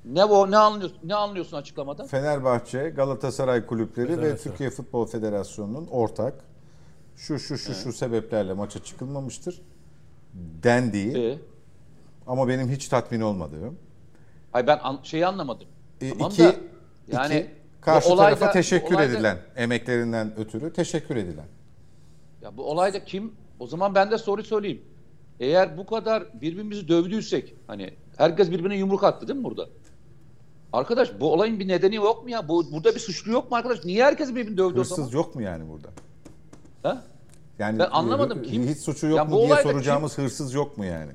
Ne o ne anlıyorsun ne anlıyorsun açıklamadan? Fenerbahçe, Galatasaray kulüpleri ve Federasyon. Türkiye Futbol Federasyonu'nun ortak şu şu şu şu sebeplerle maça çıkılmamıştır dendiği Ee, ama benim hiç tatmin olmadığım. ay ben an, şeyi anlamadım. E, Tamam iki, da, yani iki, karşı olayda- tarafa teşekkür olayda- edilen, emeklerinden ötürü teşekkür edilen. Ya bu olayda kim? O zaman ben de soru söyleyeyim. Eğer bu kadar birbirimizi dövdüysek hani herkes birbirine yumruk attı değil mi burada? Arkadaş bu olayın bir nedeni yok mu ya? Bu, burada bir suçlu yok mu arkadaş? Niye herkes birbirini dövdü o zaman? Hırsız yok mu yani burada? Ha? Yani Ben anlamadım. e, Kim- hiç suçu yok Ya mu bu diye soracağımız hırsız yok mu yani?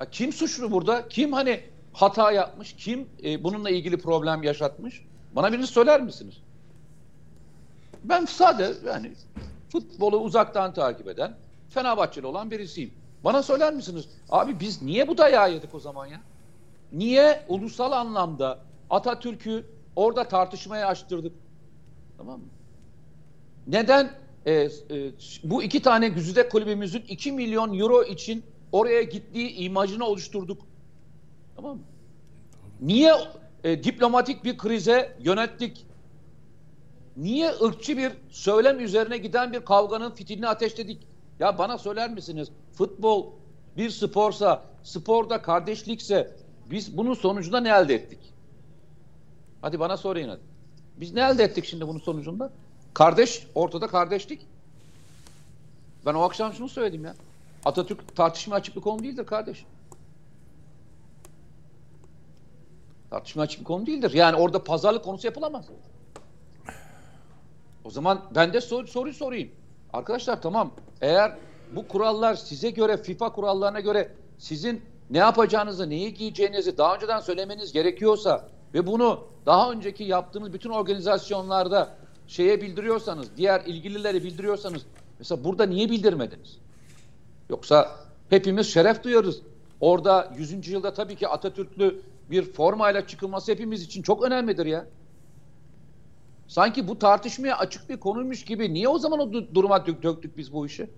Ya kim suçlu burada? Kim hani hata yapmış? Kim e, bununla ilgili problem yaşatmış? Bana birini söyler misiniz? Ben sade yani futbolu uzaktan takip eden Fenerbahçeli olan birisiyim. Bana söyler misiniz? Abi biz niye bu dayağı yedik o zaman ya? Niye ulusal anlamda Atatürk'ü orada tartışmaya açtırdık? Tamam mı? Neden e, e, bu iki tane güzide kulübümüzün 2 milyon euro için oraya gittiği imajını oluşturduk? Tamam mı? Niye e, diplomatik bir krize yönettik? Niye ırkçı bir söylem üzerine giden bir kavganın fitilini ateşledik? Ya bana söyler misiniz? Futbol bir sporsa, sporda kardeşlikse biz bunun sonucunda ne elde ettik? Hadi bana sorayın hadi. Biz ne elde ettik şimdi bunun sonucunda? Kardeş, ortada kardeşlik. Ben o akşam şunu söyledim ya. Atatürk tartışma açık bir konu değildir kardeş. Tartışma açık bir konu değildir. Yani orada pazarlık konusu yapılamaz. O zaman ben de sor, soruyu sorayım. Arkadaşlar tamam eğer bu kurallar size göre FIFA kurallarına göre sizin ne yapacağınızı, neyi giyeceğinizi daha önceden söylemeniz gerekiyorsa ve bunu daha önceki yaptığınız bütün organizasyonlarda şeye bildiriyorsanız, diğer ilgilileri bildiriyorsanız mesela burada niye bildirmediniz? Yoksa hepimiz şeref duyarız. Orada 100. yılda tabii ki Atatürklü bir formayla çıkılması hepimiz için çok önemlidir ya. Sanki bu tartışmaya açık bir konuymuş gibi niye o zaman o du- duruma dök- döktük biz bu işi?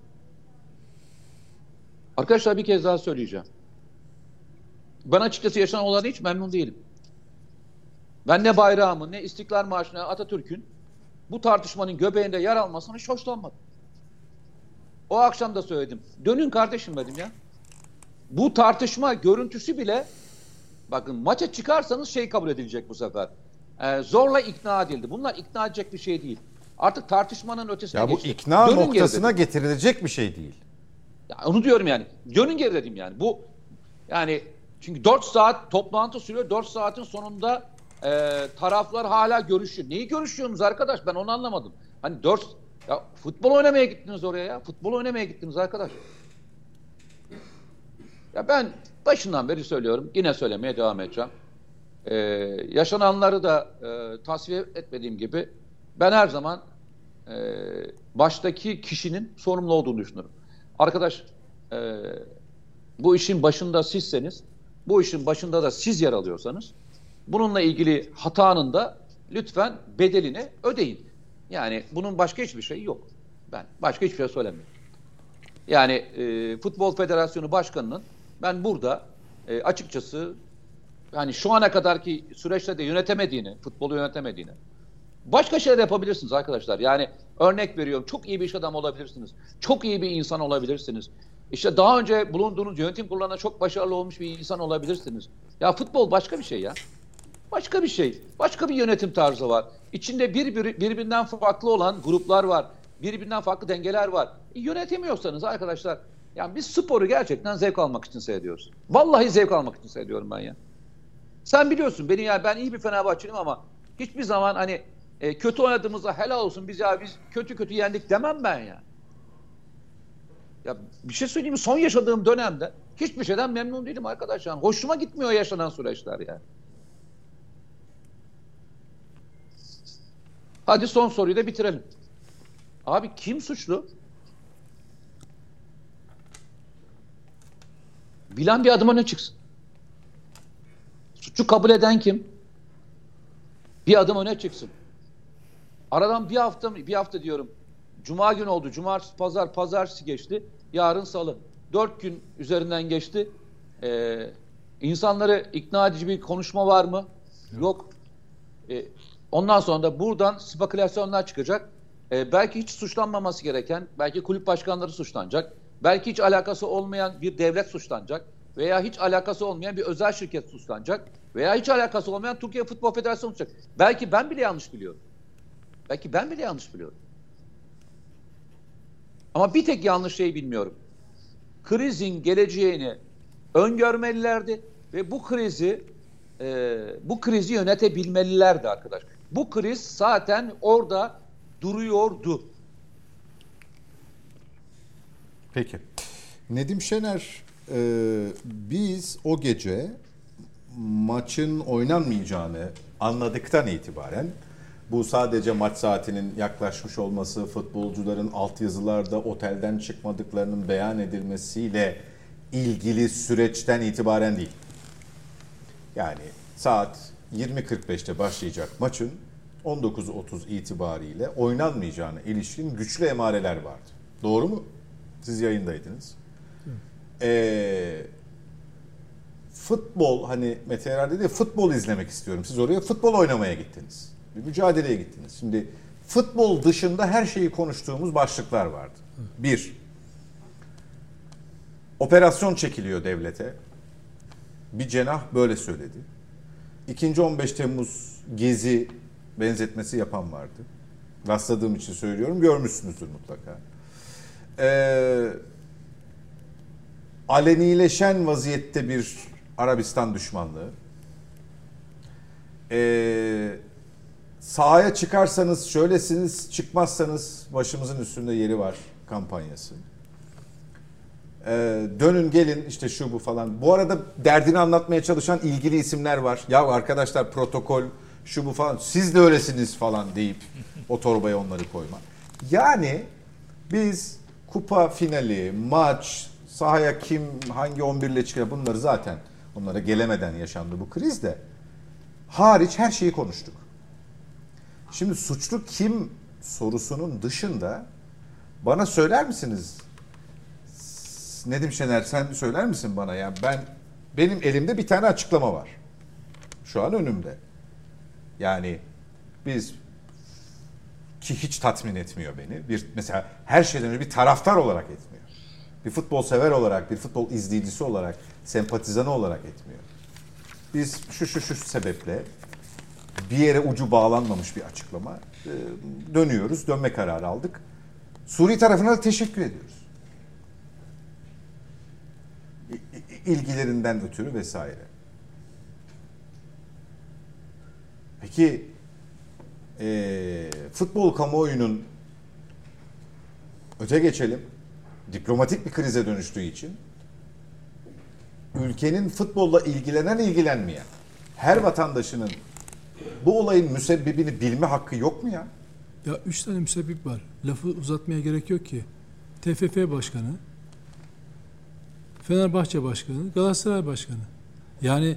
Arkadaşlar bir kez daha söyleyeceğim. Ben açıkçası yaşanan olaydan hiç memnun değilim. Ben ne bayrağımın ne İstiklal Marşı'na Atatürk'ün bu tartışmanın göbeğinde yer almasına hiç hoşlanmadım. O akşam da söyledim. Dönün kardeşim dedim ya. Bu tartışma görüntüsü bile bakın maça çıkarsanız şey kabul edilecek bu sefer. Ee, zorla ikna edildi. Bunlar ikna edecek bir şey değil. Artık tartışmanın ötesine Ya bu geçti. ikna Dönün geri noktasına dedim. getirilecek bir şey değil. Ya onu diyorum yani. Dönün geri dedim yani. Bu yani çünkü 4 saat toplantı sürüyor. 4 saatin sonunda e, taraflar hala görüşüyor. Neyi görüşüyorsunuz arkadaş? Ben onu anlamadım. Hani 4 ya futbol oynamaya gittiniz oraya ya. Futbol oynamaya gittiniz arkadaş. Ya ben başından beri söylüyorum. Yine söylemeye devam edeceğim. Ee, yaşananları da e, tasfiye etmediğim gibi ben her zaman e, baştaki kişinin sorumlu olduğunu düşünürüm. Arkadaş e, bu işin başında sizseniz, bu işin başında da siz yer alıyorsanız bununla ilgili hatanın da lütfen bedelini ödeyin. Yani bunun başka hiçbir şeyi yok. Ben başka hiçbir şey söylemiyorum. Yani e, Futbol Federasyonu Başkanı'nın ben burada e, açıkçası hani şu ana kadarki süreçte de yönetemediğini, futbolu yönetemediğini başka şeyler yapabilirsiniz arkadaşlar. Yani örnek veriyorum çok iyi bir iş adamı olabilirsiniz. Çok iyi bir insan olabilirsiniz. İşte daha önce bulunduğunuz yönetim kuruluna çok başarılı olmuş bir insan olabilirsiniz. Ya futbol başka bir şey ya. Başka bir şey. Başka bir yönetim tarzı var. İçinde bir, bir birbirinden farklı olan gruplar var. Birbirinden farklı dengeler var. E, yönetemiyorsanız arkadaşlar yani biz sporu gerçekten zevk almak için seyrediyoruz. Vallahi zevk almak için seyrediyorum ben ya. Sen biliyorsun beni ya ben iyi bir Fenerbahçeliyim ama hiçbir zaman hani e, kötü oynadığımızda helal olsun biz ya biz kötü kötü yendik demem ben ya. Ya bir şey söyleyeyim mi? Son yaşadığım dönemde hiçbir şeyden memnun değilim arkadaşlar. Hoşuma gitmiyor yaşanan süreçler ya. Hadi son soruyu da bitirelim. Abi kim suçlu? Bilen bir adım öne çıksın. Suçu kabul eden kim? Bir adım öne çıksın. Aradan bir hafta bir hafta diyorum. Cuma günü oldu. Cumartesi, pazar, pazartesi geçti. Yarın salı. Dört gün üzerinden geçti. Ee, insanları ikna edici bir konuşma var mı? Yok. Yok. Ee, ondan sonra da buradan spekülasyonlar çıkacak. Ee, belki hiç suçlanmaması gereken, belki kulüp başkanları suçlanacak. Belki hiç alakası olmayan bir devlet suçlanacak. Veya hiç alakası olmayan bir özel şirket suçlanacak. Veya hiç alakası olmayan Türkiye Futbol Federasyonu suçlanacak. Belki ben bile yanlış biliyorum. Belki ben bile yanlış biliyorum. Ama bir tek yanlış şey bilmiyorum. Krizin geleceğini öngörmelilerdi ve bu krizi e, bu krizi yönetebilmelilerdi arkadaş. Bu kriz zaten orada duruyordu. Peki. Nedim Şener, e, biz o gece maçın oynanmayacağını anladıktan itibaren bu sadece maç saatinin yaklaşmış olması, futbolcuların altyazılarda otelden çıkmadıklarının beyan edilmesiyle ilgili süreçten itibaren değil. Yani saat 20.45'te başlayacak maçın 19.30 itibariyle oynanmayacağına ilişkin güçlü emareler vardı. Doğru mu? Siz yayındaydınız. Ee, futbol hani Mete dedi futbol izlemek istiyorum. Siz oraya futbol oynamaya gittiniz. Bir mücadeleye gittiniz. Şimdi futbol dışında her şeyi konuştuğumuz başlıklar vardı. Bir, operasyon çekiliyor devlete. Bir cenah böyle söyledi. İkinci 15 Temmuz gezi benzetmesi yapan vardı. Rastladığım için söylüyorum. Görmüşsünüzdür mutlaka. Ee, alenileşen vaziyette bir Arabistan düşmanlığı. Ee, sahaya çıkarsanız şöylesiniz, çıkmazsanız başımızın üstünde yeri var kampanyası. Ee, dönün gelin işte şu bu falan. Bu arada derdini anlatmaya çalışan ilgili isimler var. Ya arkadaşlar protokol şu bu falan. Siz de öylesiniz falan deyip o torbaya onları koyma. Yani biz kupa finali, maç, sahaya kim hangi 11 ile çıkıyor bunları zaten onlara gelemeden yaşandı bu kriz de hariç her şeyi konuştuk. Şimdi suçlu kim sorusunun dışında bana söyler misiniz? Nedim Şener sen söyler misin bana ya ben benim elimde bir tane açıklama var. Şu an önümde. Yani biz ki hiç tatmin etmiyor beni. Bir mesela her şeyden önce bir taraftar olarak etmiyor. Bir futbol sever olarak, bir futbol izleyicisi olarak, sempatizanı olarak etmiyor. Biz şu şu şu sebeple bir yere ucu bağlanmamış bir açıklama e, dönüyoruz, dönme kararı aldık. Suriye tarafına da teşekkür ediyoruz. ilgilerinden ötürü vesaire. Peki e, futbol kamuoyunun öte geçelim diplomatik bir krize dönüştüğü için ülkenin futbolla ilgilenen ilgilenmeyen her vatandaşının bu olayın müsebbibini bilme hakkı yok mu ya? Ya üç tane müsebbip var. Lafı uzatmaya gerek yok ki. TFF Başkanı, Fenerbahçe Başkanı, Galatasaray Başkanı. Yani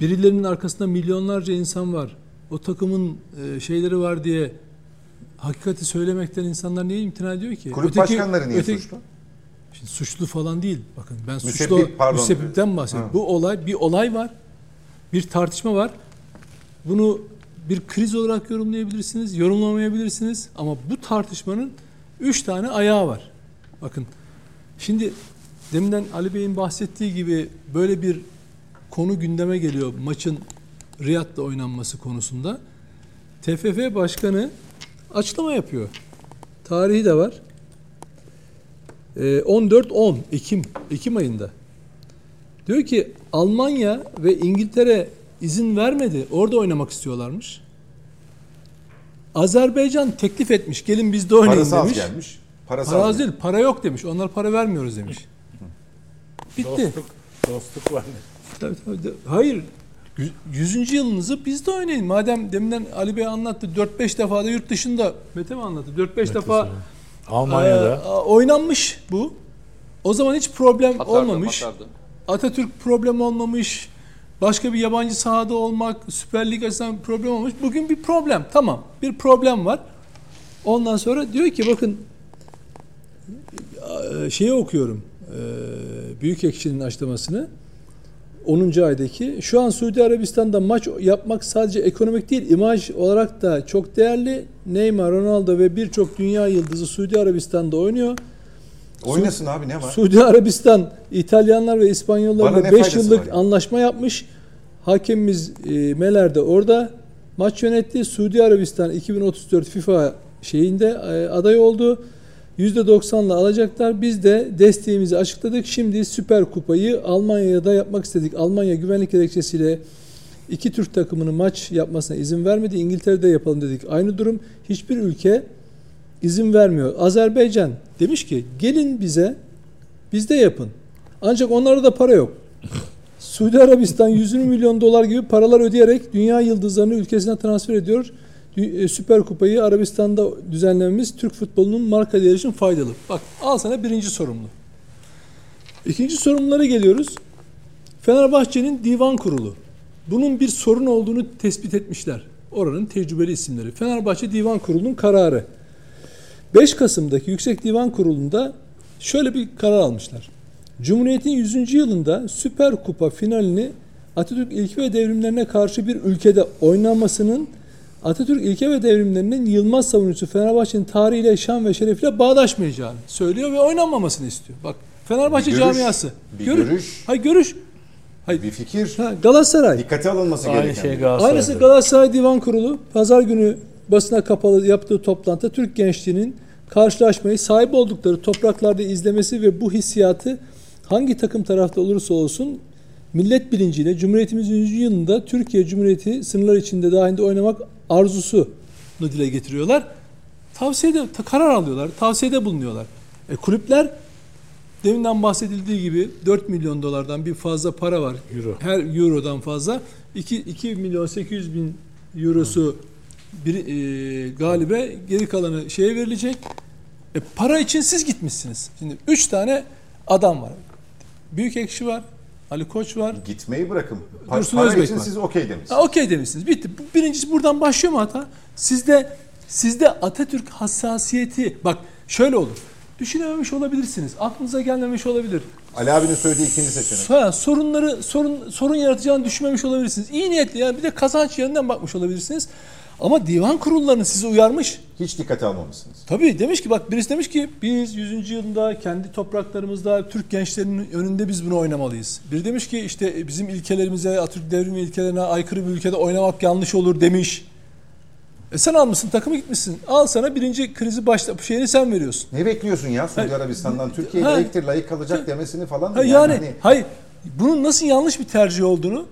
birilerinin arkasında milyonlarca insan var. O takımın e, şeyleri var diye hakikati söylemekten insanlar niye imtina ediyor ki? Kulüp başkanları niye öteki- suçlu? Şimdi suçlu falan değil. Bakın ben Müsebbip, suçlu pardon. müsebbipten bahsediyorum. Ha. Bu olay bir olay var. Bir tartışma var. Bunu bir kriz olarak yorumlayabilirsiniz, yorumlamayabilirsiniz ama bu tartışmanın üç tane ayağı var. Bakın şimdi deminden Ali Bey'in bahsettiği gibi böyle bir konu gündeme geliyor maçın Riyad'da oynanması konusunda. TFF Başkanı açıklama yapıyor. Tarihi de var. Ee, 14-10 Ekim Ekim ayında. Diyor ki Almanya ve İngiltere izin vermedi. Orada oynamak istiyorlarmış. Azerbaycan teklif etmiş. Gelin bizde oynayın Parası az demiş. gelmiş. Parası Para az az değil, para yok demiş. Onlar para vermiyoruz demiş. Bitti. Dostluk, dostluk var. Tabii, tabii. De- Hayır. Yü- Yüzüncü yılınızı bizde oynayın. Madem deminden Ali Bey anlattı 4-5 defa da yurt dışında Mete mi anlattı? 4-5 defa Almanya'da e, oynanmış bu. O zaman hiç problem Atardı, olmamış. atardı. Atatürk problem olmamış. Başka bir yabancı sahada olmak, Süper Lig açısından problem olmuş. Bugün bir problem. Tamam. Bir problem var. Ondan sonra diyor ki bakın şeyi okuyorum. E, Büyük Ekşi'nin açıklamasını. 10. aydaki şu an Suudi Arabistan'da maç yapmak sadece ekonomik değil imaj olarak da çok değerli. Neymar, Ronaldo ve birçok dünya yıldızı Suudi Arabistan'da oynuyor. Oynasın abi ne var? Suudi Arabistan İtalyanlar ve İspanyollarla ne 5 faydası yıllık var anlaşma yapmış. Hakemimiz e, Meler de orada maç yönetti. Suudi Arabistan 2034 FIFA şeyinde e, aday oldu. %90'la alacaklar. Biz de desteğimizi açıkladık. Şimdi Süper Kupayı Almanya'da yapmak istedik. Almanya güvenlik gerekçesiyle iki Türk takımının maç yapmasına izin vermedi. İngiltere'de yapalım dedik. Aynı durum. Hiçbir ülke izin vermiyor. Azerbaycan demiş ki gelin bize bizde yapın. Ancak onlarda da para yok. Suudi Arabistan 100 milyon dolar gibi paralar ödeyerek dünya yıldızlarını ülkesine transfer ediyor. E, Süper Kupayı Arabistan'da düzenlememiz Türk futbolunun marka değeri için faydalı. Bak al sana birinci sorumlu. İkinci sorumlulara geliyoruz. Fenerbahçe'nin divan kurulu. Bunun bir sorun olduğunu tespit etmişler. Oranın tecrübeli isimleri. Fenerbahçe Divan Kurulu'nun kararı. 5 Kasım'daki Yüksek Divan Kurulu'nda şöyle bir karar almışlar. Cumhuriyet'in 100. yılında Süper Kupa finalini Atatürk ilke ve devrimlerine karşı bir ülkede oynanmasının Atatürk ilke ve devrimlerinin Yılmaz savunucusu Fenerbahçe'nin tarihiyle, şan ve şerefiyle bağdaşmayacağını söylüyor ve oynanmamasını istiyor. Bak Fenerbahçe Bir görüş, camiası. bir Görü- görüş. Hayır görüş. Bir fikir. Ha, Galatasaray. Dikkate alınması aynı gereken. şey Galatasaray'da. Aynısı Galatasaray Divan Kurulu pazar günü basına kapalı yaptığı toplantıda Türk gençliğinin karşılaşmayı sahip oldukları topraklarda izlemesi ve bu hissiyatı hangi takım tarafta olursa olsun millet bilinciyle Cumhuriyetimizin 100. yılında Türkiye Cumhuriyeti sınırlar içinde dahilinde oynamak arzusunu dile getiriyorlar. Tavsiyede ta- karar alıyorlar, tavsiyede bulunuyorlar. E, kulüpler deminden bahsedildiği gibi 4 milyon dolardan bir fazla para var. Euro. Her eurodan fazla. 2, 2 milyon 800 bin eurosu bir e, galibe geri kalanı şeye verilecek. E, para için siz gitmişsiniz. Şimdi 3 tane adam var. Büyük ekşi var. Ali Koç var. Gitmeyi bırakın. Pa- Dursun para Özbek için var. siz okey demişsiniz. Okey demişsiniz. Bitti. Birincisi buradan başlıyor mu hata? Sizde sizde Atatürk hassasiyeti bak şöyle olur. Düşünememiş olabilirsiniz. Aklınıza gelmemiş olabilir. Ali abinin söylediği ikinci seçenek. Ha, sorunları sorun sorun yaratacağını düşünmemiş olabilirsiniz. İyi niyetli yani bir de kazanç yönünden bakmış olabilirsiniz. Ama divan kurullarını sizi uyarmış. Hiç dikkate almamışsınız. Tabii demiş ki bak birisi demiş ki biz 100. yılında kendi topraklarımızda Türk gençlerinin önünde biz bunu oynamalıyız. Biri demiş ki işte bizim ilkelerimize, Atatürk devrimi ilkelerine aykırı bir ülkede oynamak yanlış olur demiş. E sen almışsın takımı gitmişsin. Al sana birinci krizi başla şeyini sen veriyorsun. Ne bekliyorsun ya Suudi Ha, Arabistan'dan? Türkiye ha, layıktır, layık kalacak demesini falan. Ha yani, hani hayır bunun nasıl yanlış bir tercih olduğunu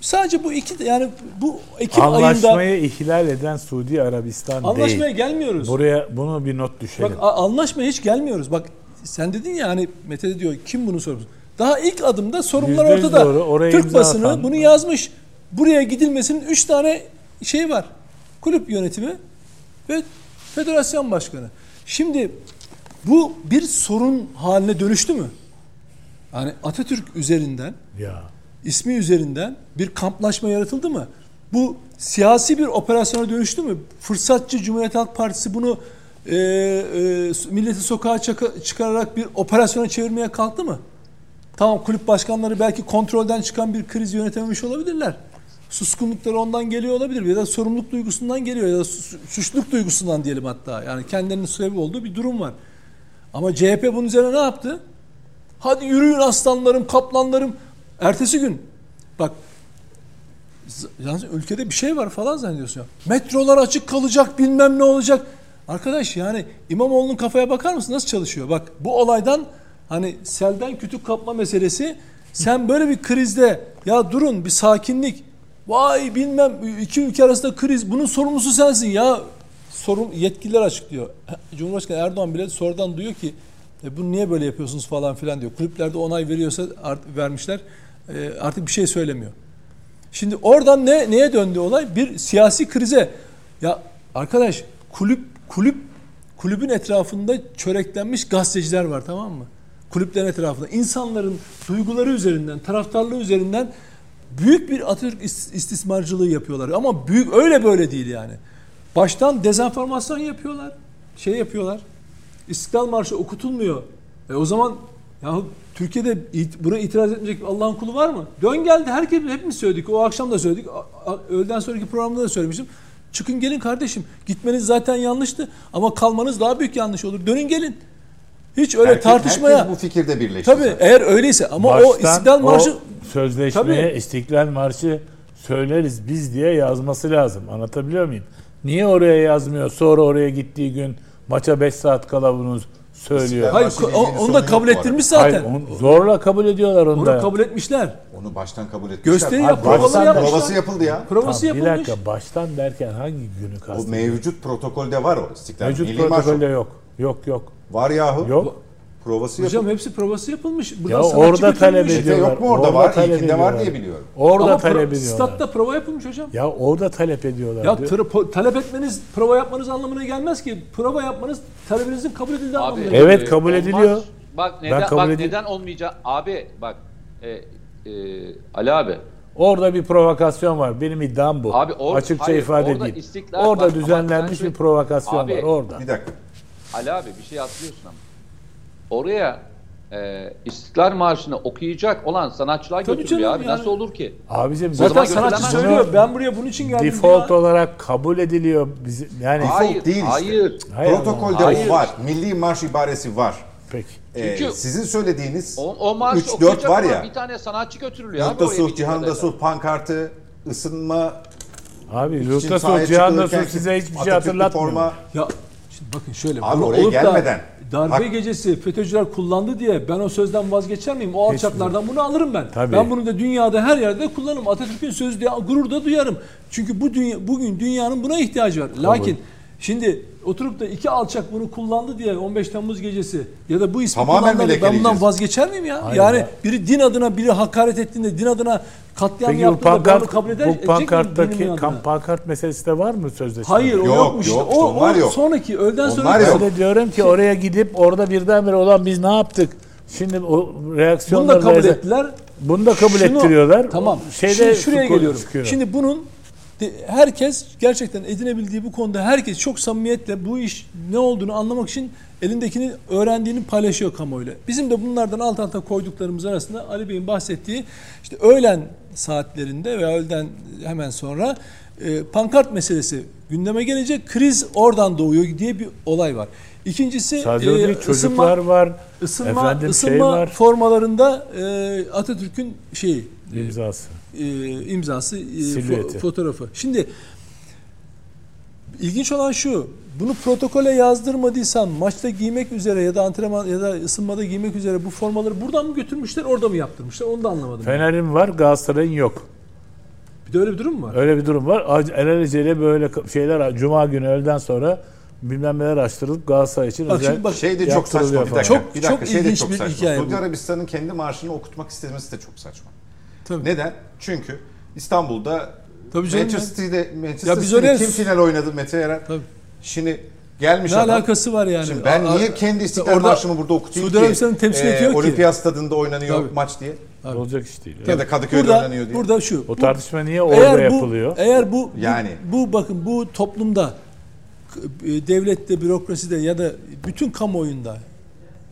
sadece bu iki yani bu Ekim ayında Anlaşmayı ihlal eden Suudi Arabistan anlaşmaya değil. gelmiyoruz. Buraya bunu bir not düşelim. Bak anlaşmaya hiç gelmiyoruz. Bak sen dedin ya hani Mete de diyor kim bunu sormuş. Daha ilk adımda sorunlar ortada. doğru. Türk basını atan- bunu yazmış. Buraya gidilmesinin üç tane şey var. Kulüp yönetimi ve federasyon başkanı. Şimdi bu bir sorun haline dönüştü mü? Yani Atatürk üzerinden ya ismi üzerinden bir kamplaşma yaratıldı mı? Bu siyasi bir operasyona dönüştü mü? Fırsatçı Cumhuriyet Halk Partisi bunu e, e, milleti sokağa çaka- çıkararak bir operasyona çevirmeye kalktı mı? Tamam kulüp başkanları belki kontrolden çıkan bir kriz yönetememiş olabilirler. Suskunlukları ondan geliyor olabilir ya da sorumluluk duygusundan geliyor ya da su- suçluluk duygusundan diyelim hatta. Yani kendilerinin sebep olduğu bir durum var. Ama CHP bunun üzerine ne yaptı? Hadi yürüyün aslanlarım, kaplanlarım. Ertesi gün bak yalnız ülkede bir şey var falan zannediyorsun ya. Metrolar açık kalacak bilmem ne olacak. Arkadaş yani İmamoğlu'nun kafaya bakar mısın nasıl çalışıyor? Bak bu olaydan hani selden kütük kapma meselesi sen böyle bir krizde ya durun bir sakinlik vay bilmem iki ülke arasında kriz bunun sorumlusu sensin ya sorun yetkililer açıklıyor. Cumhurbaşkanı Erdoğan bile sonradan duyuyor ki e, bunu niye böyle yapıyorsunuz falan filan diyor. Kulüplerde onay veriyorsa art, vermişler e, artık bir şey söylemiyor. Şimdi oradan ne neye döndü olay? Bir siyasi krize. Ya arkadaş kulüp kulüp kulübün etrafında çöreklenmiş gazeteciler var tamam mı? Kulüplerin etrafında insanların duyguları üzerinden, taraftarlığı üzerinden büyük bir Atatürk is- istismarcılığı yapıyorlar. Ama büyük öyle böyle değil yani. Baştan dezenformasyon yapıyorlar. Şey yapıyorlar. İstiklal Marşı okutulmuyor. E o zaman ya Türkiye'de it, buna itiraz etmeyecek Allah'ın kulu var mı? Dön geldi herkes hepimiz söyledik. O akşam da söyledik. A- a- Öğleden sonraki programda da söylemiştim. Çıkın gelin kardeşim. Gitmeniz zaten yanlıştı ama kalmanız daha büyük yanlış olur. Dönün gelin. Hiç öyle Herkes- tartışmaya. Herkes bu fikirde birleşti. Tabii zaten. eğer öyleyse ama o Baştan İstiklal Marşı sözleşmeye Tabii. İstiklal Marşı söyleriz biz diye yazması lazım. Anlatabiliyor muyum? Niye oraya yazmıyor? Sonra oraya gittiği gün maça 5 saat kala bunu söylüyor. Hayır o- onu da kabul ettirmiş zaten. Hayır, onu zorla kabul ediyorlar onu, Onu da. kabul etmişler. Onu baştan kabul etmişler. Gösteri yap, provaları yapmışlar. Provası yapıldı ya. Provası Tamam, bir yapılmış. dakika baştan derken hangi günü O kastediyorsun? mevcut protokolde var o istiklal. Mevcut Milli protokolde yok. Yok yok. Var yahu. Yok. Provası Hocam hepsi provası yapılmış. Buradan Ya orada talep ediyorlar. yok mu orada? Orada var. talep İlkinde var ediyorlar. diye biliyorum. Orada Ama talep pro- ediyorlar. statta prova yapılmış hocam. Ya orada talep ediyorlar. Ya tra- talep etmeniz, prova yapmanız anlamına gelmez ki. Prova yapmanız talebinizin kabul edildiği anlamına Abi, gelir. Evet, kabul olmaz. ediliyor. Bak Ben neden kabul bak edeyim. neden olmayacak? Abi bak e, e, Ali abi. Orada bir provokasyon var. Benim iddiam bu. Abi or- Açıkça hayır, ifade orada edeyim. orada ama düzenlenmiş ben bir şu- provokasyon Abi, var orada. Bir dakika. Ali abi bir şey atlıyorsun ama. Oraya e, İstiklal Marşı'nı okuyacak olan sanatçılar Tabii götürülüyor canım abi. yani. Nasıl olur ki? Abicim Zaten sanatçı söylüyor. Ben buraya bunun için geldim default diyor. olarak kabul ediliyor. Bizim yani Hayır, değil işte. hayır. Hayır Protokolde Hayır. o var. Milli Marş ibaresi var. peki. Ee, Çünkü- sizin söylediğiniz O, o marşı 3-4 okuyacak var olan ya. bir tane sanatçı götürülüyor abi Yurtta oraya Sulh, bildiğim Cihanda. Sulh pankartı, ısınma, Abi Yurtta Sul Cihan'da Sul size hiçbir şey hatırlatmıyor. forma, Ya şimdi bakın şöyle. Abi oraya da gelmeden. Darbe Bak- gecesi FETÖ'cüler kullandı diye ben o sözden vazgeçer miyim? O alçaklardan bunu alırım ben. Tabii. Ben bunu da dünyada her yerde kullanırım. Atatürk'ün sözü diye gurur da duyarım. Çünkü bu dünya, bugün dünyanın buna ihtiyacı var. Lakin şimdi oturup da iki alçak bunu kullandı diye 15 Temmuz gecesi ya da bu ismi Tamamen kullandı ben bundan vazgeçer miyim ya? Hayır yani ya. biri din adına biri hakaret ettiğinde din adına katliam Peki bu yaptığında ben bunu pankart, kabul eder, bu edecek miyim pankarttaki kan- pankart meselesi de var mı sözleşmede? Hayır o Yok, yokmuş. yok, o, onlar o yok. sonraki öğleden Onlar sonra yok. Diyorum ki oraya gidip orada birdenbire olan biz ne yaptık? Şimdi o Bunu reaksiyonları da kabul ettiler. Bunu da kabul Şunu- ettiriyorlar. Tamam. O Şeyde Şimdi şuraya geliyorum. çıkıyor. Şimdi bunun herkes gerçekten edinebildiği bu konuda herkes çok samimiyetle bu iş ne olduğunu anlamak için elindekini öğrendiğini paylaşıyor kamuoyuyla. Bizim de bunlardan alt alta koyduklarımız arasında Ali Bey'in bahsettiği işte öğlen saatlerinde veya öğleden hemen sonra e, pankart meselesi gündeme gelecek. Kriz oradan doğuyor diye bir olay var. İkincisi Sadece e, değil, ısınma- çocuklar var. ısınma, efendim ısınma şey var. formalarında e, Atatürk'ün şeyi imzası. e, imzası, e, fo- Silüeti. fotoğrafı. Şimdi ilginç olan şu. Bunu protokole yazdırmadıysan maçta giymek üzere ya da antrenman ya da ısınmada giymek üzere bu formaları buradan mı götürmüşler, orada mı yaptırmışlar? Onu da anlamadım. Fener'in var, Galatasaray'ın yok. Bir de öyle bir durum mu var? Öyle bir durum var. Ac- Alelacele böyle şeyler Cuma günü öğleden sonra bilmem neler açtırılıp Galatasaray için Bak özel şimdi bak- şey de çok saçma bir dakika. Çok- bir dakika çok şey de ilginç çok bir saçma. hikaye Suudi bu. Arabistan'ın kendi marşını okutmak istemesi de çok saçma. Tabii. Neden? Çünkü İstanbul'da Tabii canım Manchester. City'de Manchester Ya biz oraya- kim final oynadı Mete Eren? Tabii. Şimdi Gelmiş Ne adam. alakası var yani? Şimdi ben A- niye kendi İstiklal Orada Marşı'mı burada okutayım Suudi ki? Arabistan'ı temsil Ee, ediyor ki. Olimpiyat stadında oynanıyor Tabii. maç diye. Abi. Olacak iş değil. Ya da Kadıköy'de burada, oynanıyor diye. Burada şu. O bu- tartışma niye orada eğer bu, yapılıyor? Eğer bu, Yani. bu, bu bakın bu toplumda e, devlette, bürokraside ya da bütün kamuoyunda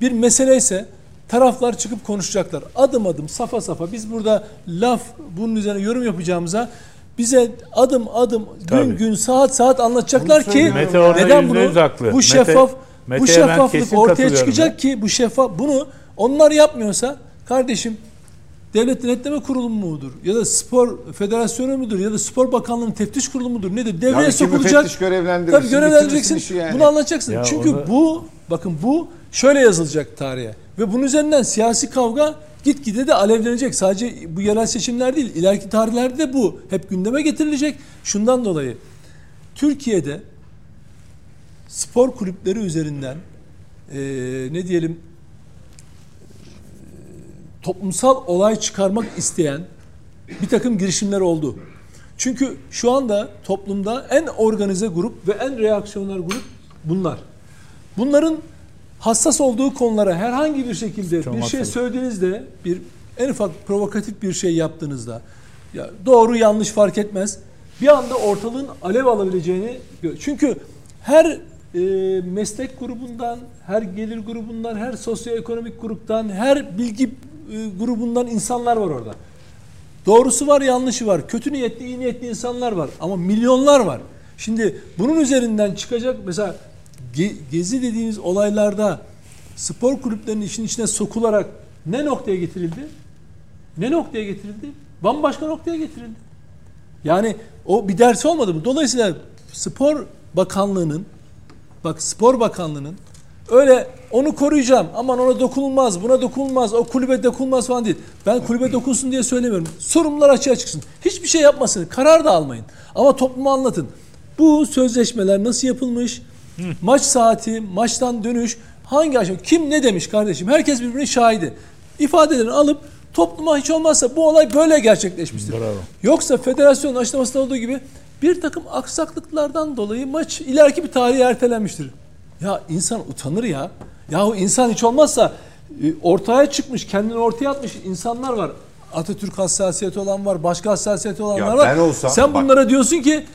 bir mesele ise taraflar çıkıp konuşacaklar. Adım adım, safa safa. Biz burada laf bunun üzerine yorum yapacağımıza bize adım adım, Tabii. gün gün, saat saat anlatacaklar ki Mete neden bunu haklı. bu Mete- şeffaf Mete'ye bu ben şeffaflık ortaya çıkacak ya. ki bu şeffaf bunu onlar yapmıyorsa kardeşim Devlet Denetleme Kurulu mudur? Ya da Spor Federasyonu mudur? Ya da Spor Bakanlığı'nın teftiş kurulu mudur? Nedir? Devreye Yani sokulacak. görevlendirirsin, Tabii görevlendireceksin. yani. Bunu anlatacaksın. Ya Çünkü onu- bu bakın bu şöyle yazılacak tarihe. Ve bunun üzerinden siyasi kavga gitgide de alevlenecek. Sadece bu yerel seçimler değil. ileriki tarihlerde de bu hep gündeme getirilecek. Şundan dolayı Türkiye'de spor kulüpleri üzerinden eee, ne diyelim toplumsal olay çıkarmak isteyen bir takım girişimler oldu. Çünkü şu anda toplumda en organize grup ve en reaksiyoner grup bunlar. Bunların hassas olduğu konulara herhangi bir şekilde Çok bir şey hassas. söylediğinizde bir en ufak provokatif bir şey yaptığınızda ya doğru yanlış fark etmez. Bir anda ortalığın alev alabileceğini çünkü her e, meslek grubundan, her gelir grubundan, her sosyoekonomik gruptan, her bilgi e, grubundan insanlar var orada. Doğrusu var, yanlışı var. Kötü niyetli, iyi niyetli insanlar var. Ama milyonlar var. Şimdi bunun üzerinden çıkacak mesela ge- gezi dediğimiz olaylarda spor kulüplerinin işin içine sokularak ne noktaya getirildi? Ne noktaya getirildi? Bambaşka noktaya getirildi. Yani o bir ders olmadı mı? Dolayısıyla spor bakanlığının bak spor bakanlığının öyle onu koruyacağım aman ona dokunulmaz buna dokunulmaz o kulübe dokunulmaz falan değil. Ben kulübe dokunsun diye söylemiyorum. Sorumlular açığa çıksın. Hiçbir şey yapmasın. Karar da almayın. Ama topluma anlatın. Bu sözleşmeler nasıl yapılmış? Maç saati, maçtan dönüş hangi aşama kim ne demiş kardeşim? Herkes birbirinin şahidi. İfadelerini alıp topluma hiç olmazsa bu olay böyle gerçekleşmiştir. Bravo. Yoksa federasyonun açıklamasında olduğu gibi bir takım aksaklıklardan dolayı maç ileriki bir tarihe ertelenmiştir. Ya insan utanır ya. Yahu insan hiç olmazsa e, ortaya çıkmış, kendini ortaya atmış insanlar var. Atatürk hassasiyeti olan var, başka hassasiyeti olanlar Ya var. ben olsam- Sen bak- bunlara diyorsun ki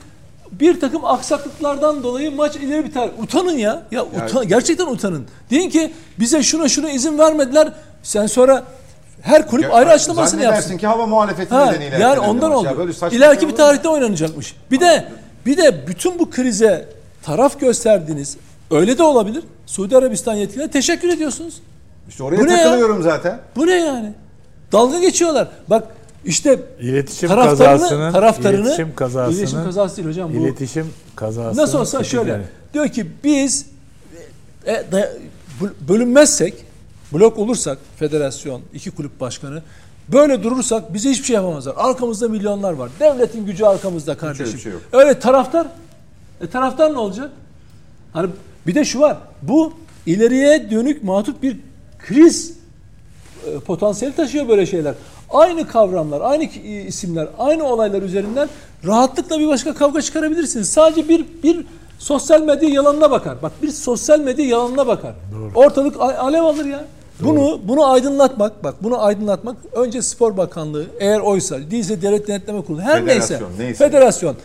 bir takım aksaklıklardan dolayı maç ileri biter. Utanın ya. Ya utan, gerçekten utanın. Deyin ki bize şuna şuna izin vermediler. Sen sonra her kulüp Ya, ayrı açıklamasını zannedersin yapsın. ki hava muhalefeti Ha, nedeniyle. yani ondan oldu. Ya böyle İleriki şey bir tarihte oynanacakmış. Bir de bir de bütün bu krize taraf gösterdiğiniz öyle de olabilir. Suudi Arabistan yetkililerine teşekkür ediyorsunuz. İşte oraya Bu ne ya? takılıyorum zaten. Bu ne yani? Dalga geçiyorlar. Bak işte İletişim kazasının, taraftarını iletişim kazasının, iletişim kazası değil hocam bu. iletişim kazası. Nasıl olsa şöyle diyor ki biz e, da- bölünmezsek blok olursak federasyon iki kulüp başkanı böyle durursak bize hiçbir şey yapamazlar. Arkamızda milyonlar var. Devletin gücü arkamızda kardeşim. şey yok. Öyle taraftar e taraftar ne olacak? Hani bir de şu var. Bu ileriye dönük matut bir kriz e, potansiyeli taşıyor böyle şeyler. Aynı kavramlar, aynı e, isimler, aynı olaylar üzerinden rahatlıkla bir başka kavga çıkarabilirsiniz. Sadece bir bir sosyal medya yalanına bakar. Bak bir sosyal medya yalanına bakar. Ortalık a- alev alır ya. Bunu bunu aydınlatmak, bak bunu aydınlatmak önce Spor Bakanlığı eğer oysa, değilse Devlet Denetleme Kurulu her neyse, Federasyon, neyse. federasyon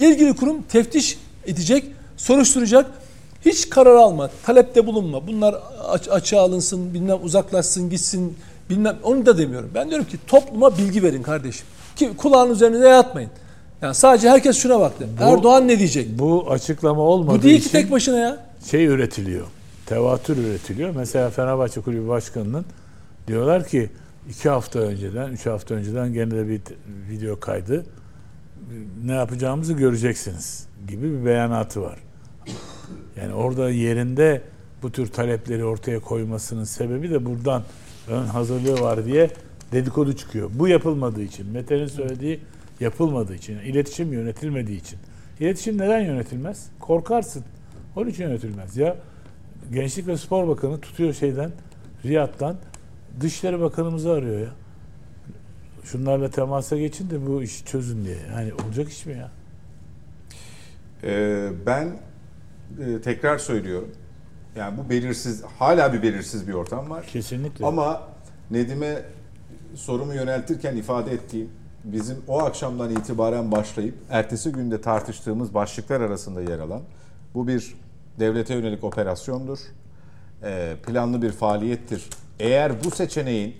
ilgili kurum teftiş edecek, soruşturacak. Hiç karar alma, talepte bulunma. Bunlar aç, açığa alınsın, bilmem uzaklaşsın, gitsin, bilmem onu da demiyorum. Ben diyorum ki topluma bilgi verin kardeşim. Ki kulağın üzerine yatmayın. Yani sadece herkes şuna baktı. Erdoğan ne diyecek? Bu açıklama olmadığı Bu değil ki tek başına ya. şey üretiliyor. Tevatür üretiliyor. Mesela Fenerbahçe Kulübü Başkanı'nın diyorlar ki iki hafta önceden, üç hafta önceden gene de bir video kaydı ne yapacağımızı göreceksiniz gibi bir beyanatı var. Yani orada yerinde bu tür talepleri ortaya koymasının sebebi de buradan ön hazırlığı var diye dedikodu çıkıyor. Bu yapılmadığı için, Mete'nin söylediği yapılmadığı için, iletişim yönetilmediği için. İletişim neden yönetilmez? Korkarsın. Onun için yönetilmez. Ya Gençlik ve Spor Bakanı tutuyor şeyden, Riyad'dan Dışişleri Bakanımızı arıyor ya. Şunlarla temasa geçin de bu işi çözün diye. Yani olacak iş mi ya? Ee, ben e, tekrar söylüyorum. Yani bu belirsiz, hala bir belirsiz bir ortam var. Kesinlikle. Ama Nedim'e sorumu yöneltirken ifade ettiğim bizim o akşamdan itibaren başlayıp ertesi günde tartıştığımız başlıklar arasında yer alan bu bir devlete yönelik operasyondur. Ee, planlı bir faaliyettir. Eğer bu seçeneğin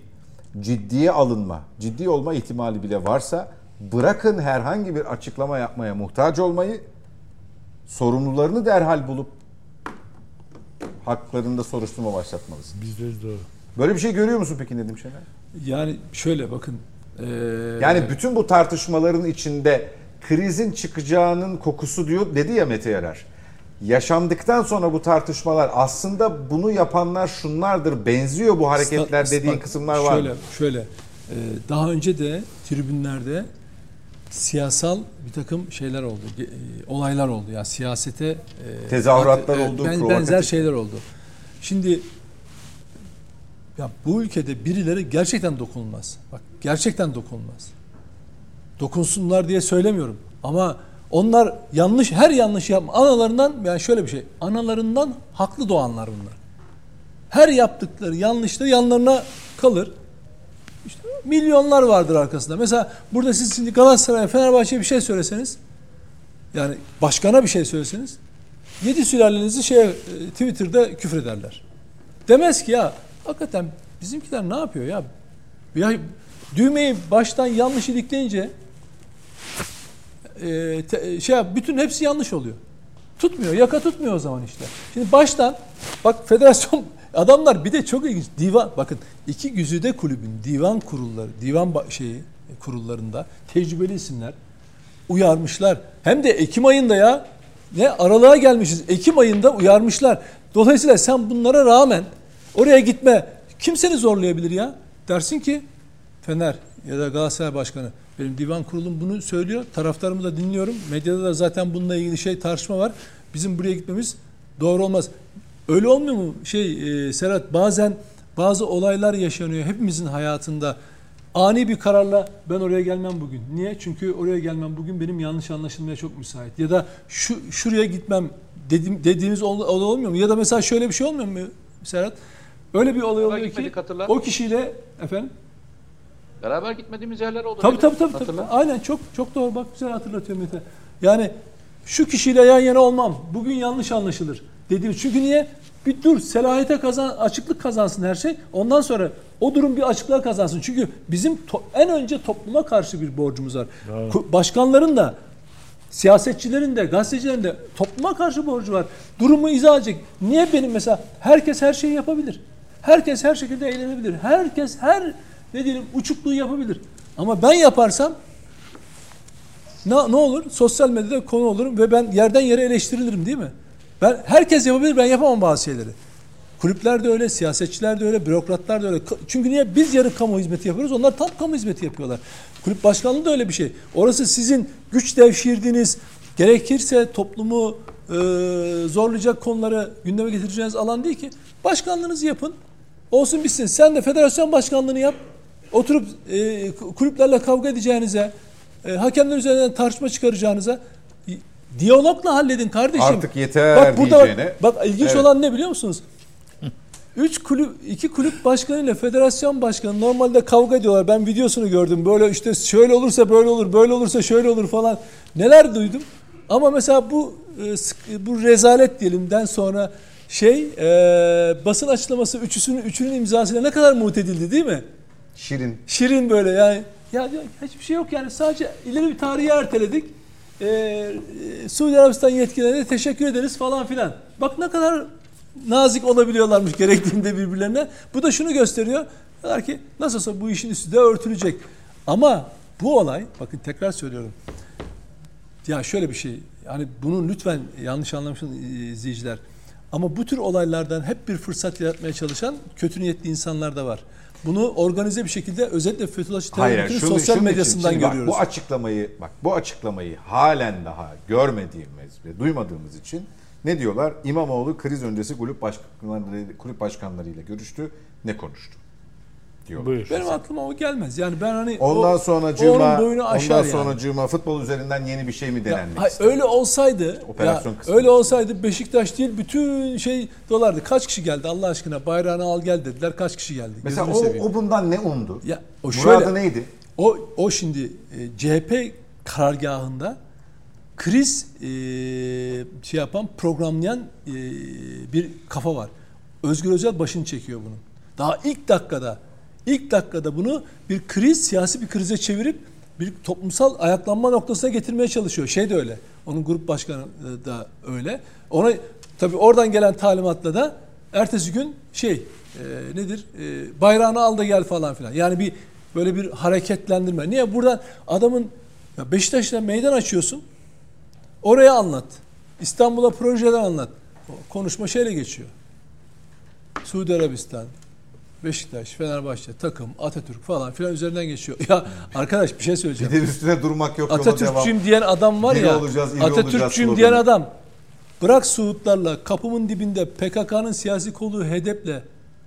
ciddiye alınma, ciddi olma ihtimali bile varsa bırakın herhangi bir açıklama yapmaya muhtaç olmayı sorumlularını derhal bulup haklarında soruşturma başlatmalısın. Bizde doğru. Böyle bir şey görüyor musun peki Nedim Şener? Yani şöyle bakın. eee, Yani bütün bu tartışmaların içinde krizin çıkacağının kokusu diyor dedi ya Mete Yarar. Yaşandıktan sonra bu tartışmalar aslında bunu yapanlar şunlardır benziyor bu hareketler Bak, dediğin bak, kısımlar var. Şöyle, şöyle. Ee, daha önce de tribünlerde siyasal bir takım şeyler oldu. e, olaylar oldu. Yani siyasete e, Tezahüratlar e, oldu, ben- benzer şeyler oldu. Şimdi ya bu ülkede birileri gerçekten dokunulmaz. Bak gerçekten dokunulmaz. Dokunsunlar diye söylemiyorum. Ama onlar yanlış her yanlış yapma analarından yani şöyle bir şey. Analarından haklı doğanlar bunlar. Her yaptıkları yanlışta yanlarına kalır. İşte milyonlar vardır arkasında. Mesela burada siz şimdi Galatasaray, Fenerbahçe'ye bir şey söyleseniz yani başkana bir şey söyleseniz yedi sülalenizi şey Twitter'da küfrederler. Demez ki ya hakikaten bizimkiler ne yapıyor ya? Ya düğmeyi baştan yanlış ilikleyince e, te- şey yap- bütün hepsi yanlış oluyor. Tutmuyor. Yaka tutmuyor o zaman işte. Şimdi baştan bak federasyon adamlar bir de çok ilginç. Divan bakın iki güzide kulübün divan kurulları, divan şeyi kurullarında tecrübeli isimler uyarmışlar. Hem de Ekim ayında ya ne aralığa gelmişiz. Ekim ayında uyarmışlar. Dolayısıyla sen bunlara rağmen oraya gitme. Kim seni zorlayabilir ya? Dersin ki Fener ya da Galatasaray Başkanı benim divan kurulum bunu söylüyor. Taraftarımı da dinliyorum. Medyada da zaten bununla ilgili şey tartışma var. Bizim buraya gitmemiz doğru olmaz. Öyle olmuyor mu? Şey e, Serhat bazen bazı olaylar yaşanıyor hepimizin hayatında. Ani bir kararla ben oraya gelmem bugün. Niye? Çünkü oraya gelmem bugün benim yanlış anlaşılmaya çok müsait. Ya da şu şuraya gitmem dedim, dediğimiz ol- olay olmuyor mu? Ya da mesela şöyle bir şey olmuyor mu Serhat? Öyle bir olay oluyor ki gitmedik, hatırla. o kişiyle efendim Beraber gitmediğimiz yerler oldu. Tabii tabii tabii. tabii. Aynen çok çok doğru. Bak güzel hatırlatıyor Mete. Yani şu kişiyle yan yana olmam. Bugün yanlış anlaşılır. Dediğimiz. Çünkü niye? Bir dur selahiyete kazan, açıklık kazansın her şey. Ondan sonra o durum bir açıklığa kazansın. Çünkü bizim en önce topluma karşı bir borcumuz var. Ku- Başkanların da siyasetçilerin de gazetecilerin de topluma karşı borcu var. Durumu izah edecek. Niye benim mesela herkes her şeyi yapabilir. Herkes her şekilde eğlenebilir. Herkes her ne diyelim uçukluğu yapabilir. Ama ben yaparsam ne, ne olur? Sosyal medyada konu olurum ve ben yerden yere eleştirilirim değil mi? Ben herkes yapabilir ben yapamam bazı şeyleri. Kulüpler de öyle, siyasetçiler de öyle, bürokratlar da öyle. Çünkü niye? Biz yarı kamu hizmeti yapıyoruz, onlar tam kamu hizmeti yapıyorlar. Kulüp başkanlığı da öyle bir şey. Orası sizin güç devşirdiğiniz, gerekirse toplumu e, zorlayacak konuları gündeme getireceğiniz alan değil ki. Başkanlığınızı yapın, olsun bitsin. Sen de federasyon başkanlığını yap. Oturup e, kulüplerle kavga edeceğinize, e, hakemler üzerinden tartışma çıkaracağınıza diyalogla halledin kardeşim. Artık yeter bak burada diyeceğine. Bak, bak ilginç Evet. olan ne biliyor musunuz? Üç kulüp, iki kulüp başkanı ile federasyon başkanı normalde kavga ediyorlar. Ben videosunu gördüm. Böyle işte şöyle olursa böyle olur, böyle olursa şöyle olur falan. Neler duydum. Ama mesela bu e, sık- bu rezalet diyelimden sonra şey e, basın açıklaması üçüsünün üçünün imzasıyla ne kadar mut edildi değil mi? Şirin. Şirin böyle yani. Ya diyor, hiçbir şey yok yani sadece ileri bir tarihi erteledik. E, Suudi Arabistan yetkililerine teşekkür ederiz falan filan. Bak ne kadar nazik olabiliyorlarmış gerektiğinde birbirlerine. Bu da şunu gösteriyor. Diyorlar ki nasılsa bu işin üstü de örtülecek. Ama bu olay bakın tekrar söylüyorum. Ya şöyle bir şey. Yani bunu lütfen yanlış anlamışsın e, izleyiciler. Ama bu tür olaylardan hep bir fırsat yaratmaya çalışan kötü niyetli insanlar da var. Bunu organize bir şekilde özellikle Fethullahçı terör Hayır, örgütünün şunu, sosyal şunun için, medyasından bak, görüyoruz. bu açıklamayı bak bu açıklamayı halen daha görmediğimiz ve duymadığımız için ne diyorlar? İmamoğlu kriz öncesi kulüp başkanları kulüp başkanlarıyla görüştü. Ne konuştu? Diyorlar. Buyur. Benim aklıma o gelmez. Yani ben hani Ondan o, sonra cuma, boyunu aşar ondan sonra yani. cuma futbol üzerinden yeni bir şey mi Ya, denenmek ister? öyle olsaydı Operasyon ya, kısmı. öyle olsaydı Beşiktaş değil bütün şey dolardı. Kaç kişi geldi Allah aşkına bayrağını al gel dediler. Kaç kişi geldi? Mesela Gözünü o, seveyim. o bundan ne umdu? ya o Muradı şöyle neydi? o o şimdi e, CHP karargahında kriz e, şey yapan programlayan e, bir kafa var. Özgür Özel başını çekiyor bunun. Daha ilk dakikada ilk dakikada bunu bir kriz siyasi bir krize çevirip bir toplumsal ayaklanma noktasına getirmeye çalışıyor. Şey de öyle. Onun grup başkanı e, da öyle. Ona tabii oradan gelen talimatla da ertesi gün şey e, nedir? E, bayrağını al da gel falan filan. Yani bir böyle bir hareketlendirme. Niye buradan adamın ya Beşiktaş'ta meydan açıyorsun. Oraya anlat. İstanbul'a projeden anlat. Konuşma şeyle geçiyor. Suudi Arabistan, Beşiktaş, Fenerbahçe, takım, Atatürk falan filan üzerinden geçiyor. Ya [LAUGHS] arkadaş bir şey Bir söyleyeceğim. de üstüne durmak yok. Atatürkçüyüm diyen adam var Biri ya. olacağız, Atatürkçüyüm diyen adam. Bırak Suudlarla kapımın dibinde PKK'nın siyasi kolu HEDEP'le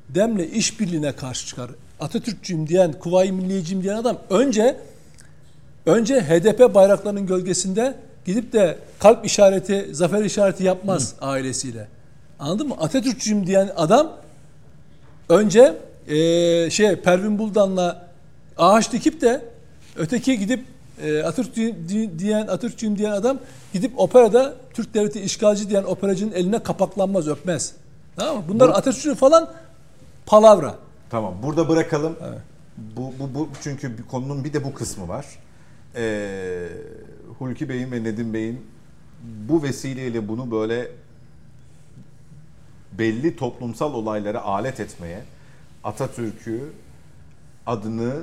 demle işbirliğine karşı çıkar. Atatürkçüyüm diyen, Kuvayi Milliyeciyim diyen adam önce önce HDP bayraklarının gölgesinde gidip de kalp işareti, zafer işareti yapmaz ailesiyle. Anladın mı? Atatürkçüyüm diyen adam önce eee şey Pervin Buldan'la ağaç dikip de öteki gidip e, Atatürkçüyüm di- diyen Atatürkçüyüm diyen adam gidip operada Türk devleti işgalci diyen operacının eline kapaklanmaz, öpmez. Tamam mı? Bunlar Atatürkçü falan palavra. Tamam burada bırakalım. Bu, bu, bu çünkü bir konunun bir de bu kısmı var. Ee, Hulki Bey'in ve Nedim Bey'in bu vesileyle bunu böyle belli toplumsal olaylara alet etmeye Atatürk'ü adını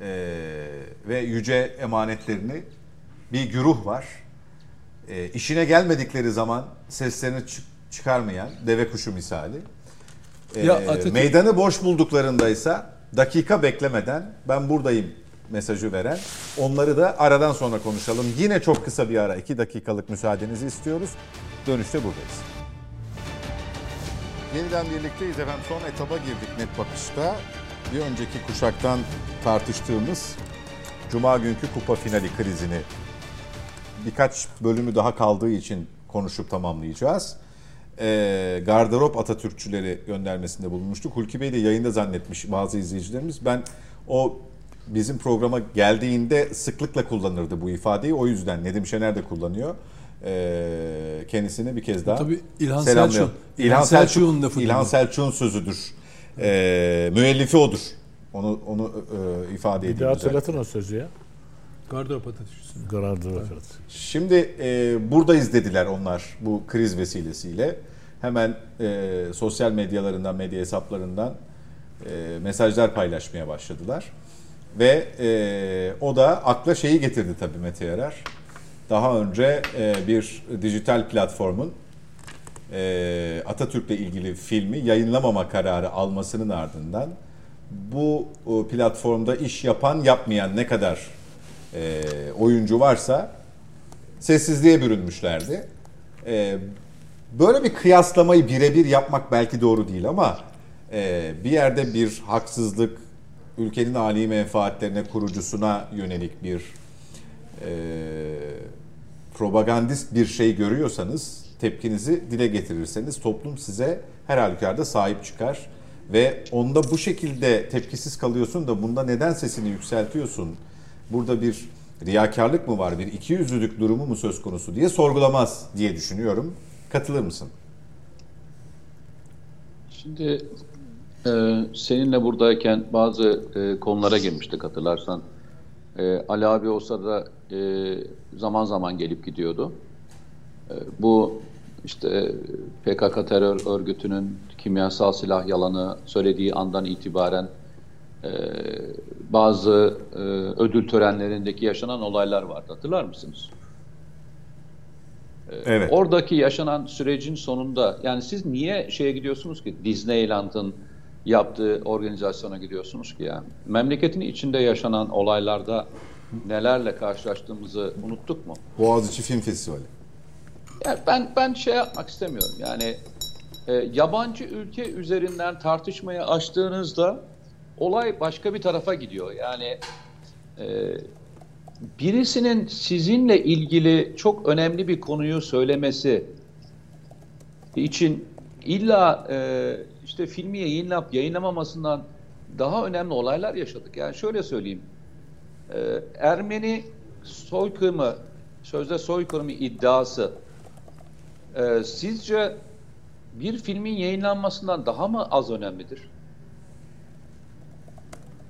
eee, ve yüce emanetlerini bir güruh var. E, işine gelmedikleri zaman seslerini çı- çıkarmayan deve kuşu misali. E, Ya Atatürk- Meydanı boş bulduklarındaysa dakika beklemeden ben buradayım mesajı veren onları da aradan sonra konuşalım. Yine çok kısa bir ara iki dakikalık müsaadenizi istiyoruz. Dönüşte buradayız. Yeniden birlikteyiz efendim. Son etaba girdik net bakışta. Bir önceki kuşaktan tartıştığımız Cuma günkü kupa finali krizini birkaç bölümü daha kaldığı için konuşup tamamlayacağız. Ee, gardırop Atatürkçüleri göndermesinde bulunmuştuk. Hulki Bey de yayında zannetmiş bazı izleyicilerimiz. Ben o bizim programa geldiğinde sıklıkla kullanırdı bu ifadeyi. O yüzden Nedim Şener de kullanıyor. Ee, kendisine bir kez daha Tabii İlhan selamlıyorum. Selçuk. İlhan, İlhan Selçuk, Selçuk'un lafıdır İlhan. Selçuk'un sözüdür. Ee, müellifi odur. Onu onu e, ifade Bir de edeyim. hatırlatın o sözü ya. Gardırop Atatürkçüsü. Karardı bakarız. Şimdi e, buradayız dediler onlar bu kriz vesilesiyle. Hemen e, sosyal medyalarından, medya hesaplarından e, mesajlar paylaşmaya başladılar. Ve e, o da akla şeyi getirdi tabii Mete Yarar. Daha önce e, bir dijital platformun e, Atatürk'le ilgili filmi yayınlamama kararı almasının ardından bu o, platformda iş yapan yapmayan ne kadar e, oyuncu varsa sessizliğe bürünmüşlerdi. E, böyle bir kıyaslamayı birebir yapmak belki doğru değil ama e, bir yerde bir haksızlık, ülkenin âli menfaatlerine kurucusuna yönelik bir e, propagandist bir şey görüyorsanız tepkinizi dile getirirseniz toplum size her halükarda sahip çıkar ve onda bu şekilde tepkisiz kalıyorsun da bunda neden sesini yükseltiyorsun? Burada bir riyakarlık mı var, bir ikiyüzlülük durumu mu söz konusu diye sorgulamaz diye düşünüyorum. Katılır mısın? Şimdi e, seninle buradayken bazı e, konulara girmiştik hatırlarsan. E, Ali abi o sırada e, zaman zaman gelip gidiyordu. E, bu işte PKK terör örgütünün kimyasal silah yalanı söylediği andan itibaren e, bazı e, ödül törenlerindeki yaşanan olaylar vardı. Hatırlar mısınız? Evet. Oradaki yaşanan sürecin sonunda yani siz niye şeye gidiyorsunuz ki Disneyland'ın yaptığı organizasyona gidiyorsunuz ki yani memleketin içinde yaşanan olaylarda nelerle karşılaştığımızı unuttuk mu? Boğaziçi Film Festivali. Yani ben ben şey yapmak istemiyorum. Yani e, yabancı ülke üzerinden tartışmayı açtığınızda olay başka bir tarafa gidiyor. Yani e, birisinin sizinle ilgili çok önemli bir konuyu söylemesi için illa e, işte filmi yayınlayıp yayınlamamasından daha önemli olaylar yaşadık. Yani şöyle söyleyeyim. E, Ermeni soykırımı, sözde soykırımı iddiası e, sizce bir filmin yayınlanmasından daha mı az önemlidir?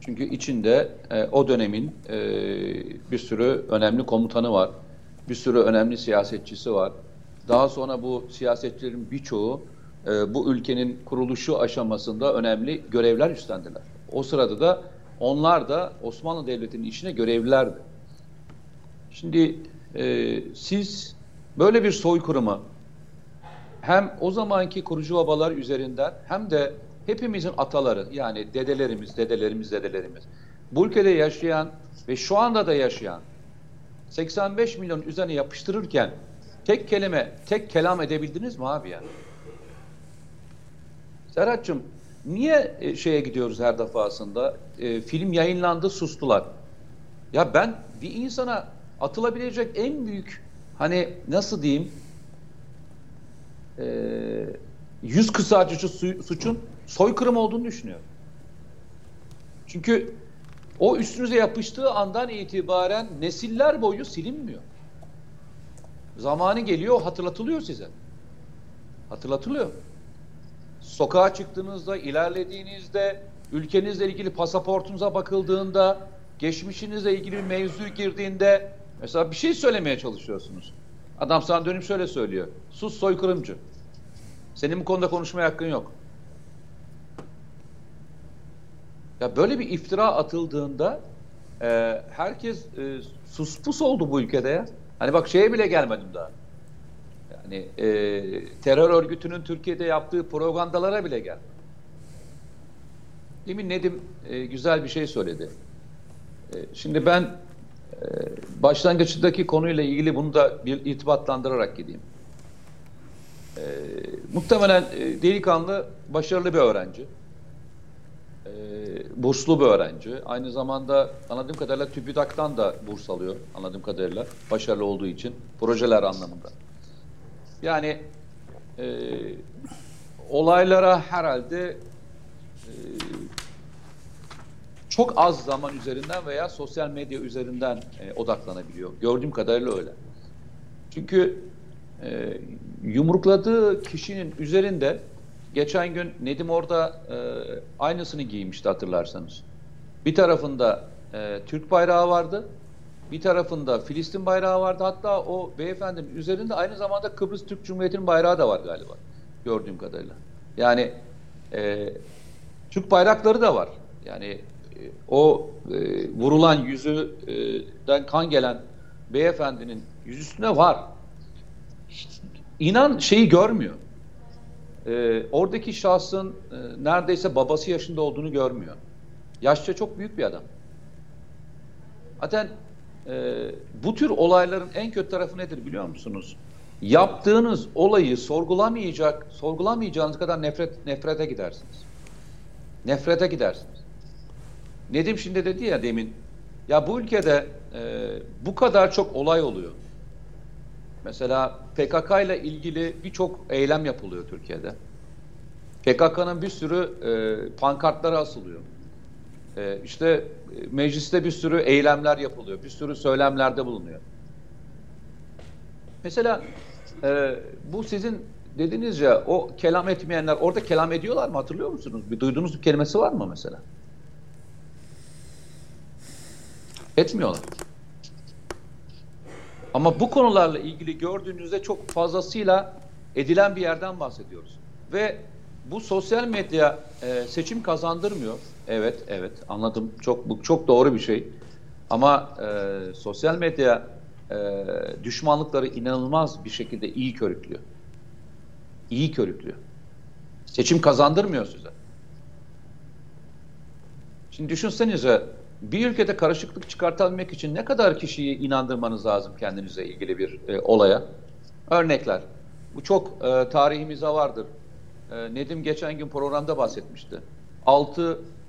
Çünkü içinde e, o dönemin e, bir sürü önemli komutanı var. Bir sürü önemli siyasetçisi var. Daha sonra bu siyasetçilerin birçoğu e, bu ülkenin kuruluşu aşamasında önemli görevler üstlendiler. O sırada da onlar da Osmanlı Devleti'nin işine görevlilerdi. Şimdi e, siz böyle bir soykırımı hem o zamanki kurucu babalar üzerinden hem de hepimizin ataları yani dedelerimiz, dedelerimiz, dedelerimiz bu ülkede yaşayan ve şu anda da yaşayan 85 milyon üzerine yapıştırırken tek kelime, tek kelam edebildiniz mi abi ya? Serhat'cığım niye e, şeye gidiyoruz her defasında? E, film yayınlandı sustular. Ya ben bir insana atılabilecek en büyük hani nasıl diyeyim e, yüz kısaltıcı su, suçun soykırım olduğunu düşünüyorum. Çünkü o üstünüze yapıştığı andan itibaren nesiller boyu silinmiyor. Zamanı geliyor hatırlatılıyor size. Hatırlatılıyor. Sokağa çıktığınızda, ilerlediğinizde, ülkenizle ilgili pasaportunuza bakıldığında, geçmişinizle ilgili bir mevzu girdiğinde mesela bir şey söylemeye çalışıyorsunuz. Adam sana dönüp şöyle söylüyor. Sus soykırımcı. Senin bu konuda konuşmaya hakkın yok. Ya böyle bir iftira atıldığında e, herkes e, suspus oldu bu ülkede ya. Hani bak şeye bile gelmedim daha. Yani e, terör örgütünün Türkiye'de yaptığı propagandalara bile gel. Demin Nedim e, güzel bir şey söyledi. E, şimdi ben e, başlangıçtaki konuyla ilgili bunu da bir itibatlandırarak gideyim. E, muhtemelen e, delikanlı başarılı bir öğrenci. E, burslu bir öğrenci. Aynı zamanda anladığım kadarıyla TÜBİTAK'tan da burs alıyor anladığım kadarıyla. Başarılı olduğu için. Projeler anlamında. Yani e, olaylara herhalde e, çok az zaman üzerinden veya sosyal medya üzerinden e, odaklanabiliyor. Gördüğüm kadarıyla öyle. Çünkü e, yumrukladığı kişinin üzerinde geçen gün Nedim orada e, aynısını giymişti hatırlarsanız. Bir tarafında e, Türk bayrağı vardı. Bir tarafında Filistin bayrağı vardı. Hatta o beyefendinin üzerinde aynı zamanda Kıbrıs Türk Cumhuriyeti'nin bayrağı da var galiba. Gördüğüm kadarıyla. Yani e, Türk bayrakları da var. Yani e, o e, vurulan yüzüden kan gelen beyefendinin yüzüstüne var. İnan şeyi görmüyor. E, oradaki şahsın e, neredeyse babası yaşında olduğunu görmüyor. Yaşça çok büyük bir adam. Zaten e, bu tür olayların en kötü tarafı nedir biliyor musunuz? Yaptığınız olayı sorgulamayacak, sorgulamayacağınız kadar nefret nefrete gidersiniz. Nefrete gidersiniz. Nedim şimdi dedi ya demin, ya bu ülkede e, bu kadar çok olay oluyor. Mesela PKK ile ilgili birçok eylem yapılıyor Türkiye'de. PKK'nın bir sürü e, pankartları asılıyor. E, işte mecliste bir sürü eylemler yapılıyor. Bir sürü söylemlerde bulunuyor. Mesela e, bu sizin dediniz ya o kelam etmeyenler orada kelam ediyorlar mı hatırlıyor musunuz? Bir duyduğunuz bir kelimesi var mı mesela? Etmiyorlar. Ama bu konularla ilgili gördüğünüzde çok fazlasıyla edilen bir yerden bahsediyoruz. Ve bu sosyal medya e, seçim kazandırmıyor. Evet, evet anladım. Çok bu çok doğru bir şey. Ama e, sosyal medya e, düşmanlıkları inanılmaz bir şekilde iyi körüklüyor. İyi körüklüyor. Seçim kazandırmıyor size. Şimdi düşünsenize bir ülkede karışıklık çıkartabilmek için ne kadar kişiyi inandırmanız lazım kendinize ilgili bir e, olaya? Örnekler. Bu çok e, tarihimize vardır. E, Nedim geçen gün programda bahsetmişti. 6 E,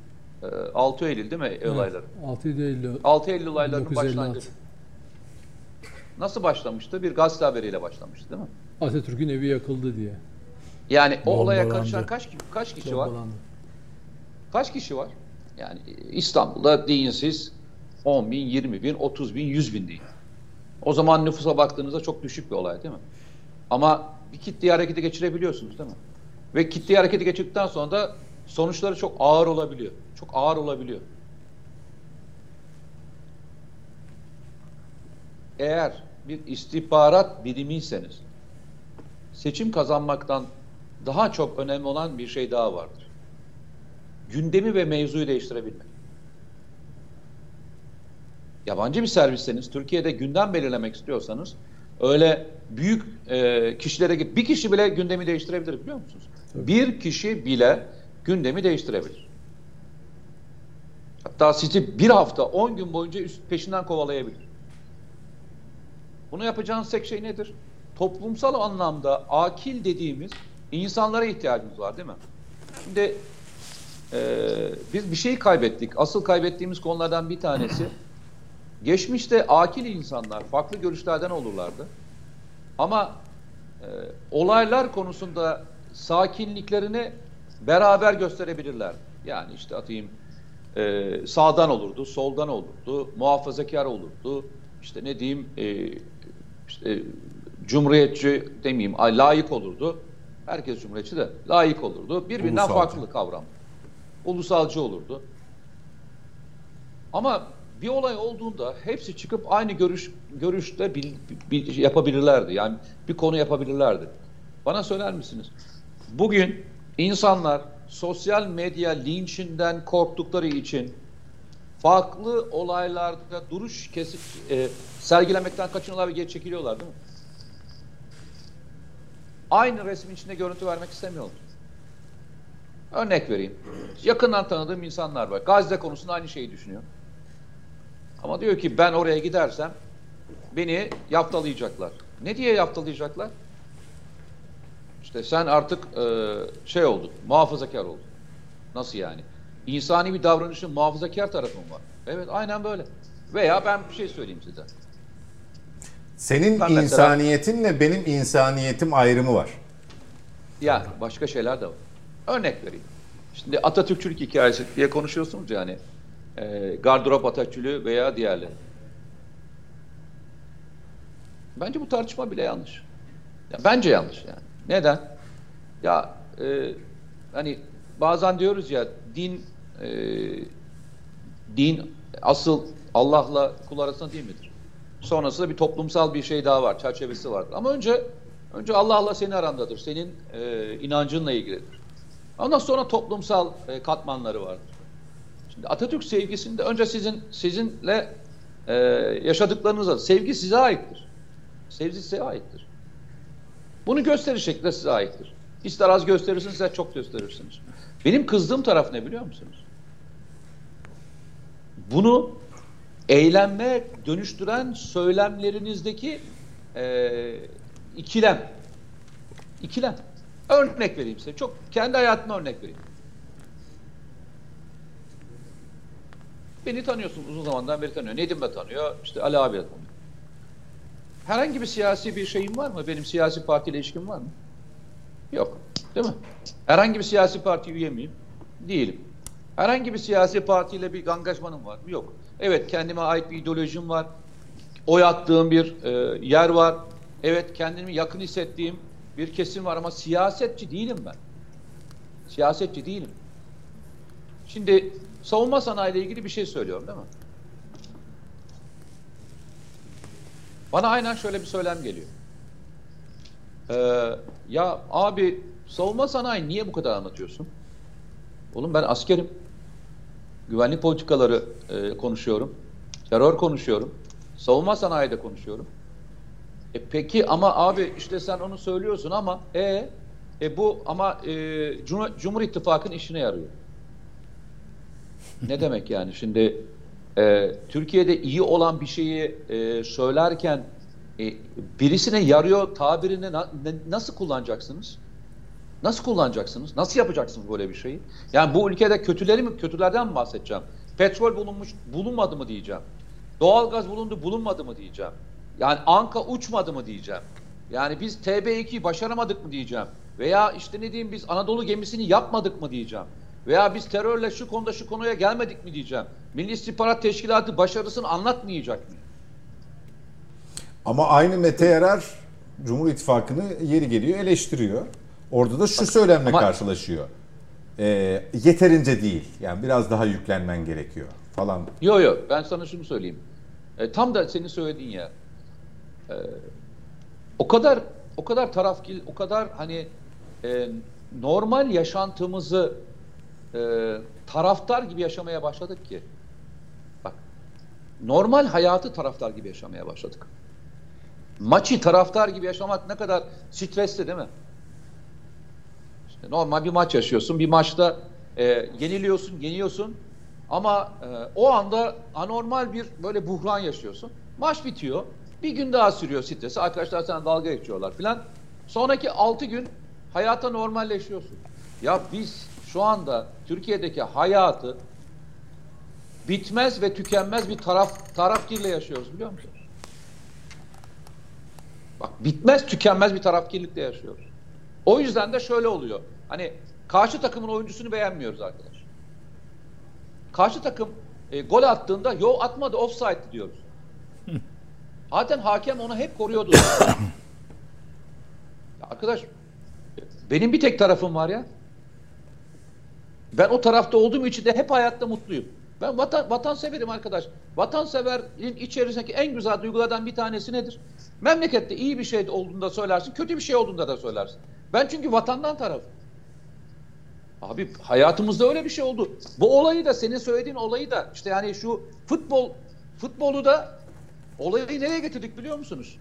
6 Eylül değil mi evet. olayları? 6 Eylül. 6 Eylül olaylarının başlangıcı. Nasıl başlamıştı? Bir gazete haberiyle başlamıştı değil mi? Atatürk'ün evi yakıldı diye. Yani o olaya karışan kaç kaç kişi var? Kaç kişi var? Yani İstanbul'da dinsiz 10 bin, 20 bin, 30 bin, 100 bin değil. O zaman nüfusa baktığınızda çok düşük bir olay değil mi? Ama bir kitle hareketi geçirebiliyorsunuz değil mi? Ve kitle hareketi geçirdikten sonra da sonuçları çok ağır olabiliyor. Çok ağır olabiliyor. Eğer bir istihbarat birimiyseniz seçim kazanmaktan daha çok önemli olan bir şey daha vardır. Gündemi ve mevzuyu değiştirebilmek. Yabancı bir servisseniz, Türkiye'de gündem belirlemek istiyorsanız öyle büyük e, kişilere gibi bir kişi bile gündemi değiştirebilir biliyor musunuz? Tabii. Bir kişi bile gündemi değiştirebilir. Hatta sizi bir hafta, on gün boyunca üst, peşinden kovalayabilir. Bunu yapacağınız tek şey nedir? Toplumsal anlamda akil dediğimiz insanlara ihtiyacımız var değil mi? Şimdi e, biz bir şey kaybettik. Asıl kaybettiğimiz konulardan bir tanesi [CLEARS THROAT] geçmişte akil insanlar farklı görüşlerden olurlardı. Ama e, olaylar konusunda sakinliklerini beraber gösterebilirler. Yani işte atayım e, sağdan olurdu, soldan olurdu, muhafazakar olurdu, işte ne diyeyim e, işte cumhuriyetçi demeyeyim, layık olurdu. Herkes cumhuriyetçi de layık olurdu. Birbirinden Ulusalcı. farklı kavram. Ulusalcı olurdu. Ama bir olay olduğunda hepsi çıkıp aynı görüş görüşte bil, bil, yapabilirlerdi. Yani bir konu yapabilirlerdi. Bana söyler misiniz? Bugün insanlar sosyal medya linçinden korktukları için farklı olaylarda duruş kesip e, sergilemekten kaçınıyorlar ve geri çekiliyorlar değil mi? Aynı resmin içinde görüntü vermek istemiyorlar. Örnek vereyim. Yakından tanıdığım insanlar var. Gazze konusunda aynı şeyi düşünüyor. Ama diyor ki ben oraya gidersem beni yaptalayacaklar. Ne diye yaptalayacaklar? İşte sen artık e, şey oldun, muhafazakar oldun. Nasıl yani? İnsani bir davranışın muhafazakar tarafı mı var? Evet aynen böyle. Veya ben bir şey söyleyeyim size. Senin ben insaniyetinle mesela, benim insaniyetim ayrımı var. Ya başka şeyler de var. Örnek vereyim. Şimdi Atatürkçülük hikayesi diye konuşuyorsunuz yani. E, gardırop Atatürkçülüğü veya diğerleri. Bence bu tartışma bile yanlış. Ya, bence yanlış yani. Neden? Ya e, hani bazen diyoruz ya din e, din asıl Allah'la kul arasında değil midir? Sonrasında bir toplumsal bir şey daha var, çerçevesi vardır. Ama önce önce Allah'la senin arandadır, senin e, inancınla ilgilidir. Ondan sonra toplumsal e, katmanları vardır. Şimdi Atatürk sevgisinde önce sizin sizinle e, yaşadıklarınıza sevgi size aittir. Sevgi size aittir. Bunu gösteri şekilde size aittir. İster az gösterirsiniz, ister çok gösterirsiniz. Benim kızdığım taraf ne biliyor musunuz? Bunu eylemle dönüştüren söylemlerinizdeki e, ikilem. İkilem. Örnek vereyim size. Çok kendi hayatımda örnek vereyim. Beni tanıyorsun uzun zamandan beri tanıyor. Nedim de tanıyor. İşte Ali abi de tanıyor. Herhangi bir siyasi bir şeyim var mı? Benim siyasi partiyle ilişkim var mı? Yok. Değil mi? Herhangi bir siyasi parti üye miyim? Değilim. Herhangi bir siyasi partiyle bir angajmanım var mı? Yok. Evet kendime ait bir ideolojim var. Oy attığım bir e, yer var. Evet kendimi yakın hissettiğim bir kesim var ama siyasetçi değilim ben. Siyasetçi değilim. Şimdi savunma sanayi ile ilgili bir şey söylüyorum değil mi? Bana aynen şöyle bir söylem geliyor. Ee, ya abi savunma sanayi niye bu kadar anlatıyorsun? Oğlum ben askerim. Güvenlik politikaları e, konuşuyorum. Terör konuşuyorum. Savunma sanayide konuşuyorum. E peki ama abi işte sen onu söylüyorsun ama e, e bu ama e, Cumhur, Cumhur İttifakı'nın işine yarıyor. ne demek yani? Şimdi e, Türkiye'de iyi olan bir şeyi e, söylerken e, birisine yarıyor tabirini na, ne, nasıl kullanacaksınız? Nasıl kullanacaksınız? Nasıl yapacaksınız böyle bir şeyi? Yani bu ülkede kötüleri mi, kötülerden mi bahsedeceğim? Petrol bulunmuş, bulunmadı mı diyeceğim. Doğalgaz bulundu, bulunmadı mı diyeceğim. Yani Anka uçmadı mı diyeceğim. Yani biz TB2'yi başaramadık mı diyeceğim. Veya işte ne diyeyim biz Anadolu gemisini yapmadık mı diyeceğim. Veya biz terörle şu konuda şu konuya gelmedik mi diyeceğim. Milli İstihbarat Teşkilatı başarısını anlatmayacak mı? Ama aynı Mete Yarar Cumhur İttifakı'nı yeri geliyor eleştiriyor. Orada da şu söylemle ama- karşılaşıyor. Ee, yeterince değil. Yani biraz daha yüklenmen gerekiyor falan. Yok yok ben sana şunu söyleyeyim. E, tam da senin söylediğin ya. E, o kadar o kadar tarafkil, o kadar hani e, normal yaşantımızı e, taraftar gibi yaşamaya başladık ki. Bak normal hayatı taraftar gibi yaşamaya başladık. Maçı taraftar gibi yaşamak ne kadar stresli değil mi? İşte normal bir maç yaşıyorsun. Bir maçta e, yeniliyorsun, yeniyorsun. Ama e, o anda anormal bir böyle buhran yaşıyorsun. Maç bitiyor. Bir gün daha sürüyor stresi. Arkadaşlar sana dalga geçiyorlar filan. Sonraki 6 gün hayata normalleşiyorsun. Ya biz şu anda Türkiye'deki hayatı bitmez ve tükenmez bir taraf tarafkirle yaşıyoruz biliyor musunuz? Bak bitmez tükenmez bir tarafkirlikle yaşıyoruz. O yüzden de şöyle oluyor. Hani karşı takımın oyuncusunu beğenmiyoruz arkadaş. Karşı takım e, gol attığında yo atmadı offside diyoruz. [LAUGHS] Zaten hakem onu hep koruyordu. [COUGHS] Arkadaş benim bir tek tarafım var ya. Ben o tarafta olduğum için de hep hayatta mutluyum. Ben vatan, vatanseverim arkadaş. Vatanseverin içerisindeki en güzel duygulardan bir tanesi nedir? Memlekette iyi bir şey olduğunda söylersin, kötü bir şey olduğunda da söylersin. Ben çünkü vatandan tarafım. Abi hayatımızda öyle bir şey oldu. Bu olayı da senin söylediğin olayı da işte yani şu futbol futbolu da olayı nereye getirdik biliyor musunuz?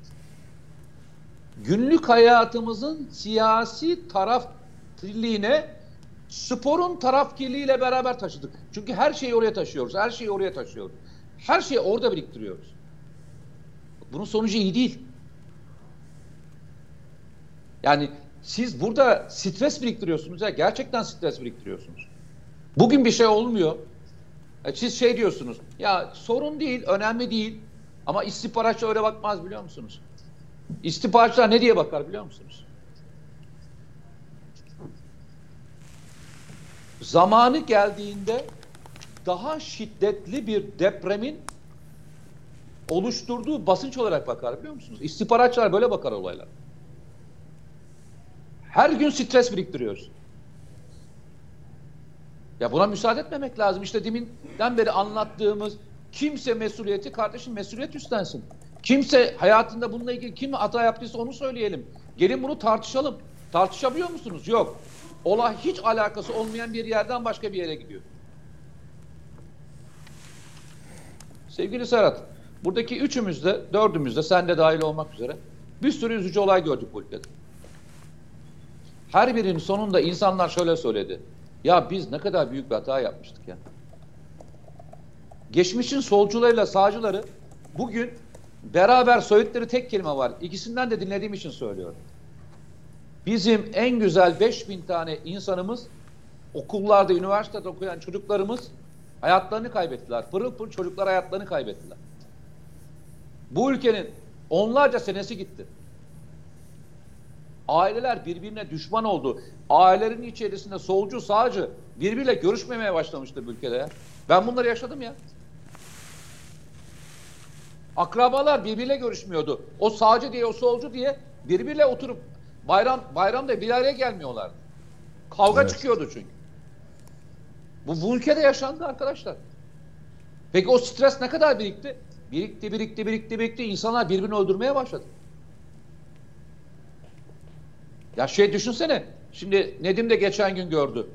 Günlük hayatımızın siyasi tarafkirliğine sporun tarafkirliğiyle beraber taşıdık. Çünkü her şeyi oraya taşıyoruz. Her şeyi oraya taşıyoruz. Her şeyi orada biriktiriyoruz. Bunun sonucu iyi değil. Yani siz burada stres biriktiriyorsunuz ya gerçekten stres biriktiriyorsunuz. Bugün bir şey olmuyor. E, Siz şey diyorsunuz ya sorun değil önemli değil ama istihbaratçı öyle bakmaz biliyor musunuz? İstihbaratçılar ne diye bakar biliyor musunuz? Zamanı geldiğinde daha şiddetli bir depremin oluşturduğu basınç olarak bakar biliyor musunuz? İstihbaratçılar böyle bakar olaylar. Her gün stres biriktiriyoruz. Ya buna müsaade etmemek lazım. İşte deminden beri anlattığımız kimse mesuliyeti kardeşim mesuliyet üstlensin. Kimse hayatında bununla ilgili kim hata yaptıysa onu söyleyelim. Gelin bunu tartışalım. Tartışabiliyor musunuz? Yok. Olay hiç alakası olmayan bir yerden başka bir yere gidiyor. Sevgili Serhat, buradaki üçümüz de, dördümüz de, sen de dahil olmak üzere bir sürü üzücü olay gördük bu ülkede. Her birinin sonunda insanlar şöyle söyledi. Ya biz ne kadar büyük bir hata yapmıştık ya. Geçmişin solcularıyla sağcıları bugün beraber söyledikleri tek kelime var. İkisinden de dinlediğim için söylüyorum. Bizim en güzel 5000 tane insanımız okullarda, üniversitede okuyan çocuklarımız hayatlarını kaybettiler. Pırıl pırıl çocuklar hayatlarını kaybettiler. Bu ülkenin onlarca senesi gitti. Aileler birbirine düşman oldu. Ailelerin içerisinde solcu, sağcı birbiriyle görüşmemeye başlamıştı bu ülkede ya. Ben bunları yaşadım ya. Akrabalar birbiriyle görüşmüyordu. O sağcı diye, o solcu diye birbiriyle oturup bayram bayramda bir araya gelmiyorlardı. Kavga Evet. çıkıyordu çünkü. Bu, bu ülkede yaşandı arkadaşlar. Peki o stres ne kadar birikti? Birikti, birikti, birikti, birikti. İnsanlar birbirini öldürmeye başladı. Ya şey düşünsene. Şimdi Nedim de geçen gün gördü.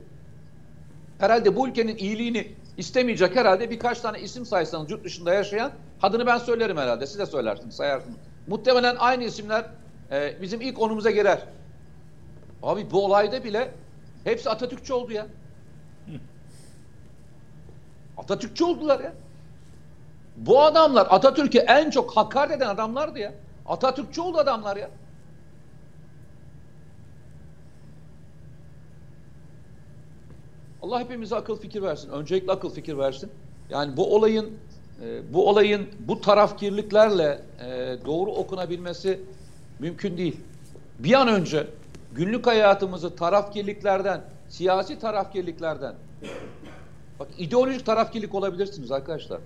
Herhalde bu ülkenin iyiliğini istemeyecek herhalde birkaç tane isim saysanız yurt dışında yaşayan adını ben söylerim herhalde. Siz de söylersiniz, sayarsınız. Muhtemelen aynı isimler e, bizim ilk onumuza girer. Abi bu olayda bile hepsi Atatürkçü oldu ya. Atatürkçü oldular ya. Bu adamlar Atatürk'ü en çok hakaret eden adamlardı ya. Atatürkçü oldu adamlar ya. Allah hepimize akıl fikir versin. Öncelikle akıl fikir versin. Yani bu olayın e, bu olayın bu tarafkirliklerle e, doğru okunabilmesi mümkün değil. Bir an önce günlük hayatımızı tarafkirliklerden, siyasi tarafkirliklerden bak ideolojik tarafkirlik olabilirsiniz arkadaşlar.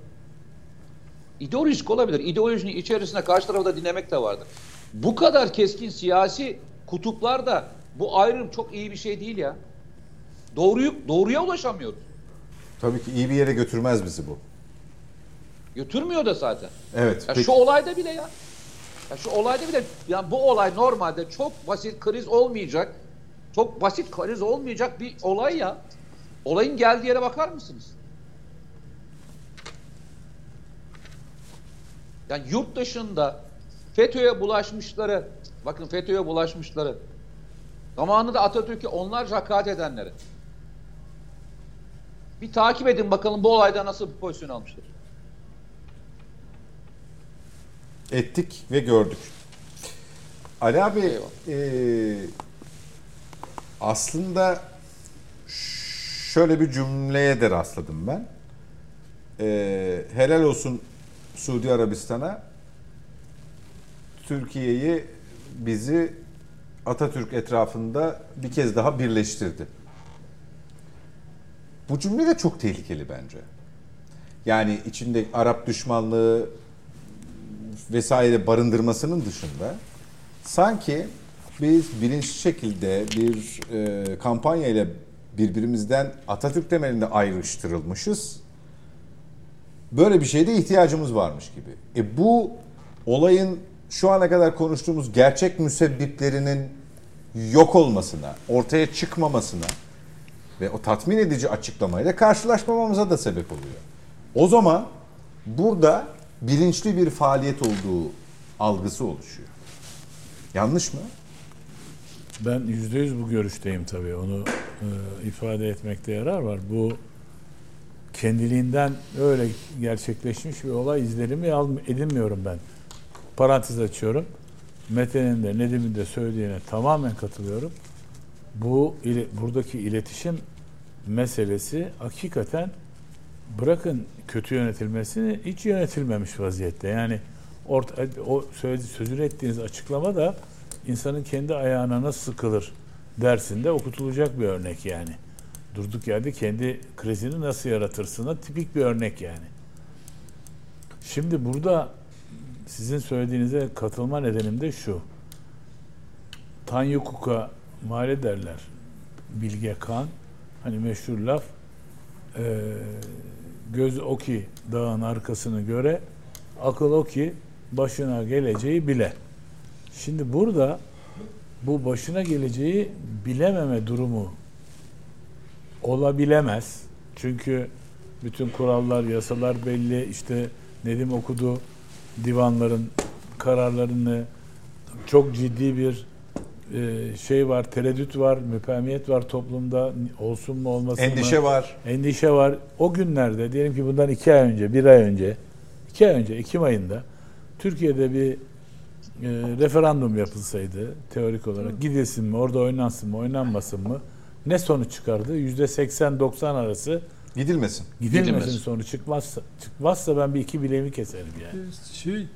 İdeolojik olabilir. İdeolojinin içerisinde karşı tarafı da dinlemek de vardır. Bu kadar keskin siyasi kutuplarda bu ayrım çok iyi bir şey değil ya. Doğruyu doğruya ulaşamıyoruz. Tabii ki iyi bir yere götürmez bizi bu. Götürmüyor da zaten. Evet. Ya peki. şu olayda bile ya. Ya şu olayda bile yani bu olay normalde çok basit kriz olmayacak. Çok basit kriz olmayacak bir olay ya. Olayın geldiği yere bakar mısınız? Yani yurt dışında FETÖ'ye bulaşmışları, bakın FETÖ'ye bulaşmışları, zamanında Atatürk'e onlarca hakaret edenleri. Bir takip edin bakalım bu olayda nasıl bir pozisyon almıştır. Ettik ve gördük. Ali abi Eyvallah. e, aslında şöyle bir cümleye de rastladım ben. E, helal olsun Suudi Arabistan'a Türkiye'yi bizi Atatürk etrafında bir kez daha birleştirdi. Bu cümle de çok tehlikeli bence. Yani içinde Arap düşmanlığı vesaire barındırmasının dışında sanki biz bilinçli şekilde bir e, kampanya ile birbirimizden Atatürk temelinde ayrıştırılmışız. Böyle bir şeyde ihtiyacımız varmış gibi. E bu olayın şu ana kadar konuştuğumuz gerçek müsebbiplerinin yok olmasına, ortaya çıkmamasına ve o tatmin edici açıklamayla karşılaşmamamıza da sebep oluyor. O zaman burada bilinçli bir faaliyet olduğu algısı oluşuyor. Yanlış mı? Ben yüzde yüz bu görüşteyim tabii. Onu e, ifade etmekte yarar var. Bu kendiliğinden öyle gerçekleşmiş bir olay izlenimi edinmiyorum ben. Parantez açıyorum. Mete'nin de Nedim'in de söylediğine tamamen katılıyorum. Bu buradaki iletişim meselesi hakikaten bırakın kötü yönetilmesini hiç yönetilmemiş vaziyette. Yani orta, o söyledi, sözünü ettiğiniz açıklama da insanın kendi ayağına nasıl sıkılır dersinde okutulacak bir örnek yani. Durduk yerde kendi krizini nasıl yaratırsına tipik bir örnek yani. Şimdi burada sizin söylediğinize katılma nedenim de şu. Tanyukuk'a mal ederler. Bilge Kan hani meşhur laf e, göz o ki dağın arkasını göre akıl o ki başına geleceği bile. Şimdi burada bu başına geleceği bilememe durumu olabilemez. Çünkü bütün kurallar, yasalar belli. İşte Nedim okudu divanların kararlarını çok ciddi bir e, şey var, tereddüt var, müpemiyet var toplumda olsun mu olmasın mı? Endişe var. endişe var. O günlerde diyelim ki bundan iki ay önce, bir ay önce, iki ay önce, Ekim ayında Türkiye'de bir e, referandum yapılsaydı teorik olarak gidilsin mi, orada oynansın mı, oynanmasın mı ne sonuç çıkardı? Yüzde 80-90 arası Gidilmesin. gidilmesin Gidilmez. sonucu çıkmazsa, çıkmazsa ben bir iki bileğimi keserim yani. Şey,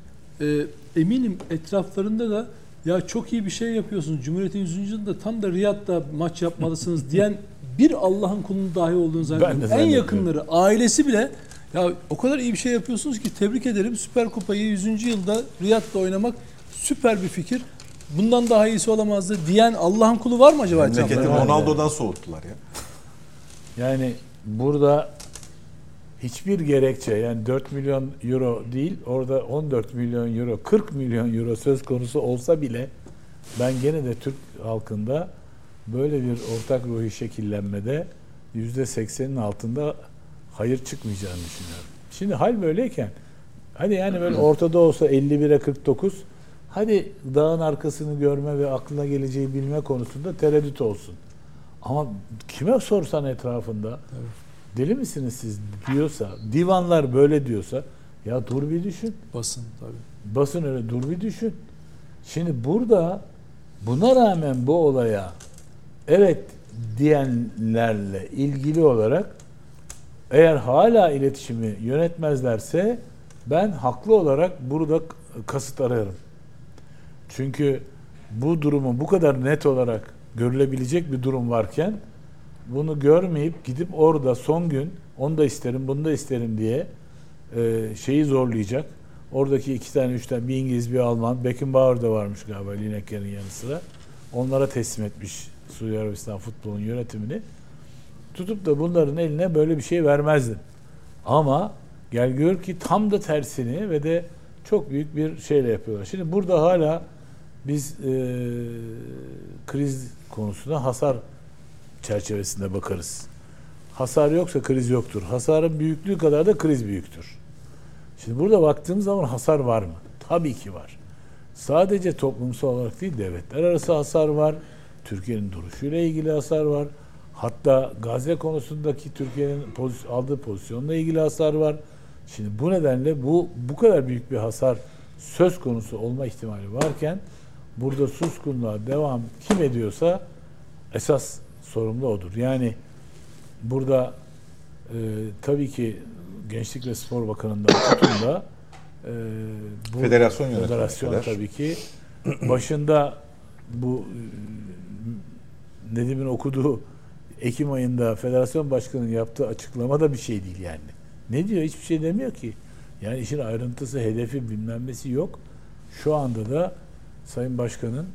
e, eminim etraflarında da ya çok iyi bir şey yapıyorsunuz. Cumhuriyet'in 100. yılında tam da Riyad'da maç yapmalısınız diyen bir Allah'ın kulunun dahi olduğunu zannediyorum. En zannediyorum. yakınları, ailesi bile ya o kadar iyi bir şey yapıyorsunuz ki tebrik ederim. Süper Kupayı 100. yılda Riyad'da oynamak süper bir fikir. Bundan daha iyisi olamazdı diyen Allah'ın kulu var mı acaba Memleketi? Ronaldo'dan soğuttular ya. Yani burada hiçbir gerekçe yani 4 milyon euro değil orada 14 milyon euro 40 milyon euro söz konusu olsa bile ben gene de Türk halkında böyle bir ortak ruhi şekillenmede %80'in altında hayır çıkmayacağını düşünüyorum. Şimdi hal böyleyken hadi yani böyle ortada olsa 51'e 49 hadi dağın arkasını görme ve aklına geleceği bilme konusunda tereddüt olsun. Ama kime sorsan etrafında deli misiniz siz diyorsa, divanlar böyle diyorsa ya dur bir düşün. Basın tabii. Basın öyle dur bir düşün. Şimdi burada buna rağmen bu olaya evet diyenlerle ilgili olarak eğer hala iletişimi yönetmezlerse ben haklı olarak burada kasıt ararım. Çünkü bu durumu bu kadar net olarak görülebilecek bir durum varken bunu görmeyip gidip orada son gün onu da isterim bunu da isterim diye e, şeyi zorlayacak. Oradaki iki tane üç tane bir İngiliz bir Alman Beckenbauer da varmış galiba Lineker'in yanı sıra. Onlara teslim etmiş Suudi Arabistan futbolun yönetimini. Tutup da bunların eline böyle bir şey vermezdin. Ama gel gör ki tam da tersini ve de çok büyük bir şeyle yapıyorlar. Şimdi burada hala biz e, kriz konusuna hasar çerçevesinde bakarız. Hasar yoksa kriz yoktur. Hasarın büyüklüğü kadar da kriz büyüktür. Şimdi burada baktığımız zaman hasar var mı? Tabii ki var. Sadece toplumsal olarak değil devletler arası hasar var. Türkiye'nin duruşuyla ilgili hasar var. Hatta Gazze konusundaki Türkiye'nin poz- aldığı pozisyonla ilgili hasar var. Şimdi bu nedenle bu bu kadar büyük bir hasar söz konusu olma ihtimali varken burada suskunluğa devam kim ediyorsa esas sorumlu odur. Yani burada e, tabii ki Gençlik ve Spor Bakanı'ndan tutun da e, bu Federasyon federasyon kadar. tabii ki başında bu e, Nedim'in okuduğu Ekim ayında federasyon başkanının yaptığı açıklama da bir şey değil yani. Ne diyor? Hiçbir şey demiyor ki. Yani işin ayrıntısı, hedefi bilmem nesi yok. Şu anda da Sayın Başkan'ın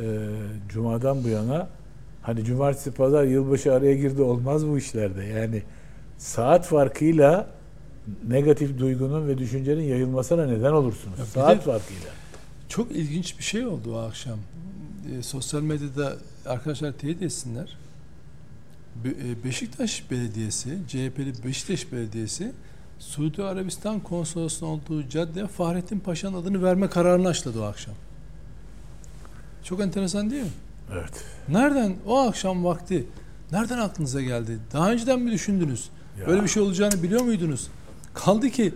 e, Cuma'dan bu yana hani cumartesi pazar yılbaşı araya girdi olmaz bu işlerde. Yani saat farkıyla negatif duygunun ve düşüncenin yayılmasına neden olursunuz. Ya saat farkıyla. Çok ilginç bir şey oldu o akşam. E, sosyal medyada arkadaşlar teyit etsinler. Be- e, Beşiktaş Belediyesi, CHP'li Beşiktaş Belediyesi Suudi Arabistan konsolosluğunun olduğu caddeye Fahrettin Paşa'nın adını verme kararını açladı o akşam. Çok enteresan değil mi? Evet. Nereden o akşam vakti nereden aklınıza geldi? Daha önceden mi düşündünüz? Ya. Böyle bir şey olacağını biliyor muydunuz? Kaldı ki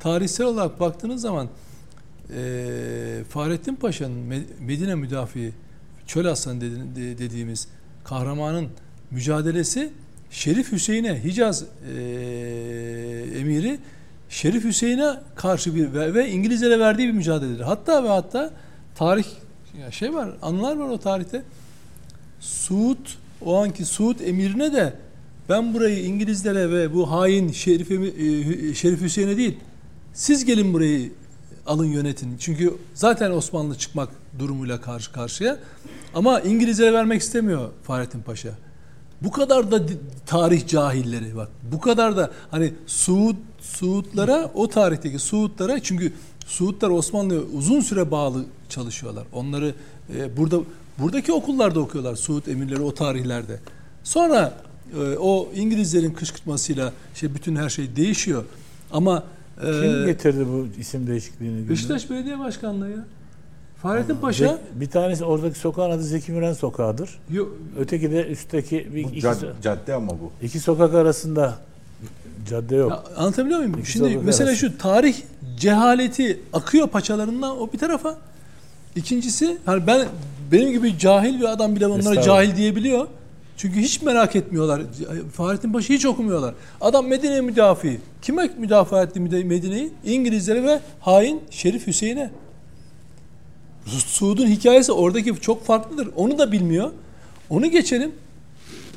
tarihsel olarak baktığınız zaman eee Fahrettin Paşa'nın Me- Medine müdafiği Çöl Aslan dedi- de- dediğimiz kahramanın mücadelesi Şerif Hüseyin'e Hicaz eee, emiri Şerif Hüseyin'e karşı bir ve, ve İngilizlere verdiği bir mücadeledir. Hatta ve hatta tarih ya şey var, anılar var o tarihte. Suud o anki Suud emirine de ben burayı İngilizlere ve bu hain Şerif, Emi- e, Şerif Hüseyin'e değil siz gelin burayı alın yönetin. Çünkü zaten Osmanlı çıkmak durumuyla karşı karşıya. Ama İngilizlere vermek istemiyor Fahrettin Paşa. Bu kadar da tarih cahilleri bak. Bu kadar da hani Suud Suudlara o tarihteki Suudlara çünkü Suudlar Osmanlı'ya uzun süre bağlı çalışıyorlar. Onları e, burada buradaki okullarda okuyorlar Suud emirleri o tarihlerde. Sonra e, o İngilizlerin kışkırtmasıyla şey bütün her şey değişiyor. Ama e, Kim getirdi bu isim değişikliğini? Beşiktaş Belediye Başkanlığı ya. Fahrettin Paşa Zek- bir tanesi oradaki sokağın adı Zeki Müren Sokağı'dır. yo, Öteki de üstteki bir Bu iki, cad- cadde ama bu. iki sokak arasında cadde yok. Ya anlatabiliyor muyum? İkisi Şimdi mesela arası. şu tarih cehaleti akıyor paçalarından o bir tarafa. İkincisi hani ben benim gibi cahil bir adam bile onlara cahil diyebiliyor. Çünkü hiç merak etmiyorlar. Fahrettin Paşa hiç okumuyorlar. Adam Medine müdafi. Kime müdafaa etti Medine'yi? İngilizlere ve hain Şerif Hüseyin'e. Suud'un hikayesi oradaki çok farklıdır. Onu da bilmiyor. Onu geçelim.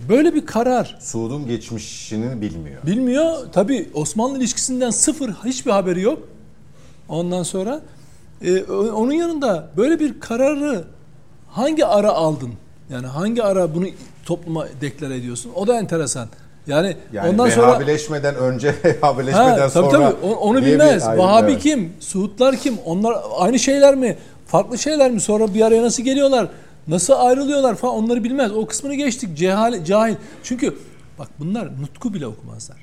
Böyle bir karar. Suud'un geçmişini bilmiyor. Bilmiyor. Tabi Osmanlı ilişkisinden sıfır hiçbir haberi yok. Ondan sonra e, o- onun yanında böyle bir kararı hangi ara aldın? Yani hangi ara bunu topluma deklare ediyorsun? O da enteresan. Yani, Yani ondan sonra Vehhabileşmeden önce, [LAUGHS] Vehhabileşmeden Ha, tabii sonra. tabii. Onu bir bilmez. ayrım, Vahabi evet. kim? Suudlar kim? Onlar aynı şeyler mi? Farklı şeyler mi? Sonra bir araya nasıl geliyorlar? Nasıl ayrılıyorlar falan onları bilmez. O kısmını geçtik. Cehal, cahil. Çünkü bak bunlar nutku bile okumazlar.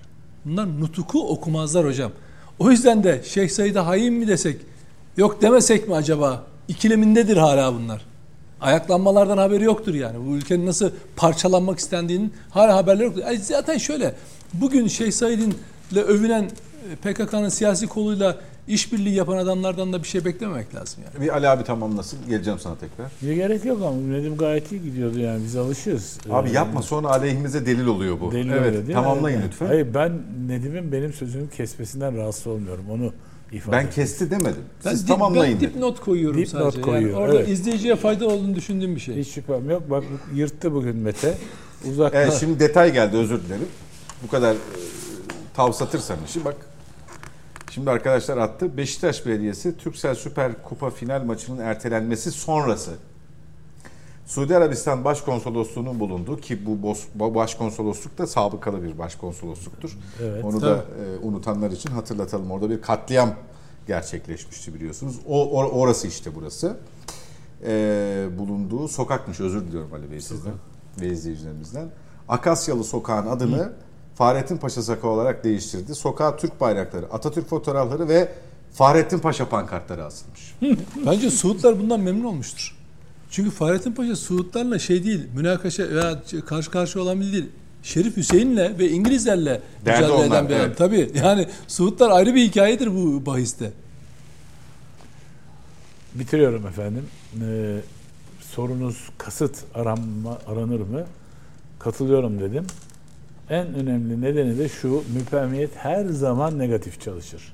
Bunlar nutuku okumazlar hocam. O yüzden de Şeyh Said'e hain mi desek, yok demesek mi acaba? İkilemindedir hala bunlar. Ayaklanmalardan haberi yoktur yani. Bu ülkenin nasıl parçalanmak istendiğinin hala haberleri yoktur. Ay zaten şöyle, bugün Şeyh Said'inle övünen e, PKK'nın siyasi koluyla işbirliği yapan adamlardan da bir şey beklememek lazım yani. Bir Ali abi tamamlasın. Geleceğim sana tekrar. Bir gerek yok ama Nedim gayet iyi gidiyordu yani biz alışıyoruz. Abi Ee, yapma sonra aleyhimize delil oluyor bu. Deli evet oluyor, değil mi? tamamlayın Evet. lütfen. Hayır ben Nedim'in benim sözümü kesmesinden rahatsız olmuyorum. Onu ifade ben kesti demedim. Ben, Siz dip, tamamlayın ben dipnot koyuyorum Dipnot sadece. koyuyor, Yani orada evet. izleyiciye fayda olduğunu düşündüğüm bir şey. Hiç şüphem yok. Bak yırttı bugün Mete. Uzakta. Evet şimdi detay geldi özür dilerim. Bu kadar e, tavsatırsan işi bak. Şimdi arkadaşlar attı. Beşiktaş Belediyesi Türksel Süper Kupa final maçının ertelenmesi sonrası Suudi Arabistan Başkonsolosluğu'nun bulunduğu ki bu başkonsolosluk da sabıkalı bir başkonsolosluktur. Evet, Onu da e, unutanlar için hatırlatalım. Orada bir katliam gerçekleşmişti biliyorsunuz. O or- orası işte burası. E, bulunduğu sokakmış. Özür diliyorum Ali Bey sizden ve izleyicilerimizden. Akasyalı Sokağın adını Fahrettin Paşa Sokağı olarak değiştirdi. Sokağa Türk bayrakları, Atatürk fotoğrafları ve Fahrettin Paşa pankartları asılmış. Bence Suudlar bundan memnun olmuştur. Çünkü Fahrettin Paşa Suudlarla şey değil, münakaşa veya karşı karşı olan biri değil. Şerif Hüseyin'le ve İngilizlerle Derdi mücadele onlar, eden bir adam. evet. Tabii yani Suudlar ayrı bir hikayedir bu bahiste. Bitiriyorum efendim. Ee, sorunuz kasıt aranma, aranır mı? Katılıyorum dedim. En önemli nedeni de şu, müpemiyet her zaman negatif çalışır.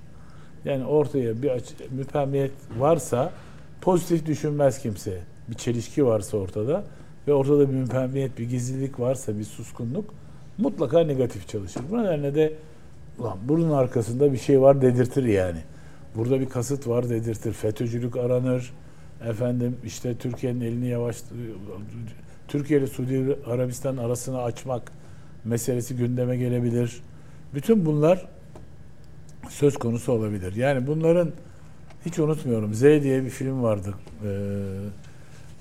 Yani ortaya bir aç- müpemiyet varsa pozitif düşünmez kimse. Bir çelişki varsa ortada ve ortada bir müpemiyet, bir gizlilik varsa, bir suskunluk mutlaka negatif çalışır. Bu nedenle de ulan bunun arkasında bir şey var dedirtir yani. Burada bir kasıt var dedirtir. FETÖ'cülük aranır. Efendim işte Türkiye'nin elini yavaş Türkiye ile Suudi Arabistan arasını açmak meselesi gündeme gelebilir. Bütün bunlar söz konusu olabilir. Yani bunların hiç unutmuyorum. Z diye bir film vardı. Ee,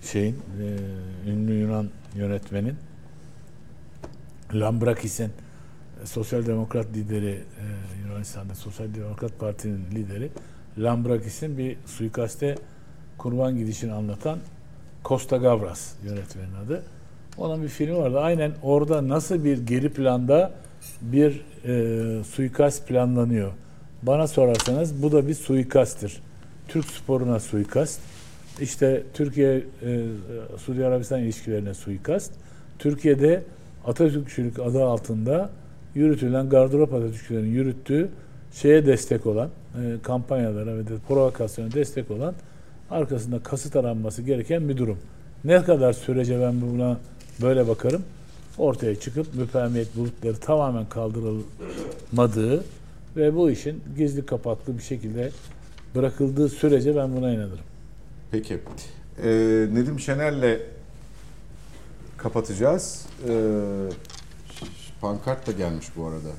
şeyin e, ünlü Yunan yönetmenin Lambrakis'in e, Sosyal Demokrat lideri e, Yunanistan'da Sosyal Demokrat Parti'nin lideri Lambrakis'in bir suikaste kurban gidişini anlatan Costa Gavras yönetmenin adı. Onun bir filmi vardı. Aynen orada nasıl bir geri planda bir e, suikast planlanıyor. Bana sorarsanız bu da bir suikasttir. Türk sporuna suikast. İşte Türkiye e, Suudi Arabistan ilişkilerine suikast. Türkiye'de Atatürkçülük adı altında yürütülen gardırop Atatürkçülerin yürüttüğü şeye destek olan, e, kampanyalara ve de provokasyona destek olan arkasında kasıt aranması gereken bir durum. Ne kadar sürece ben buna böyle bakarım ortaya çıkıp müpemiyet bulutları tamamen kaldırılmadığı ve bu işin gizli kapaklı bir şekilde bırakıldığı sürece ben buna inanırım. Peki. Ee, Nedim Şener'le kapatacağız. Ee, pankart da gelmiş bu arada.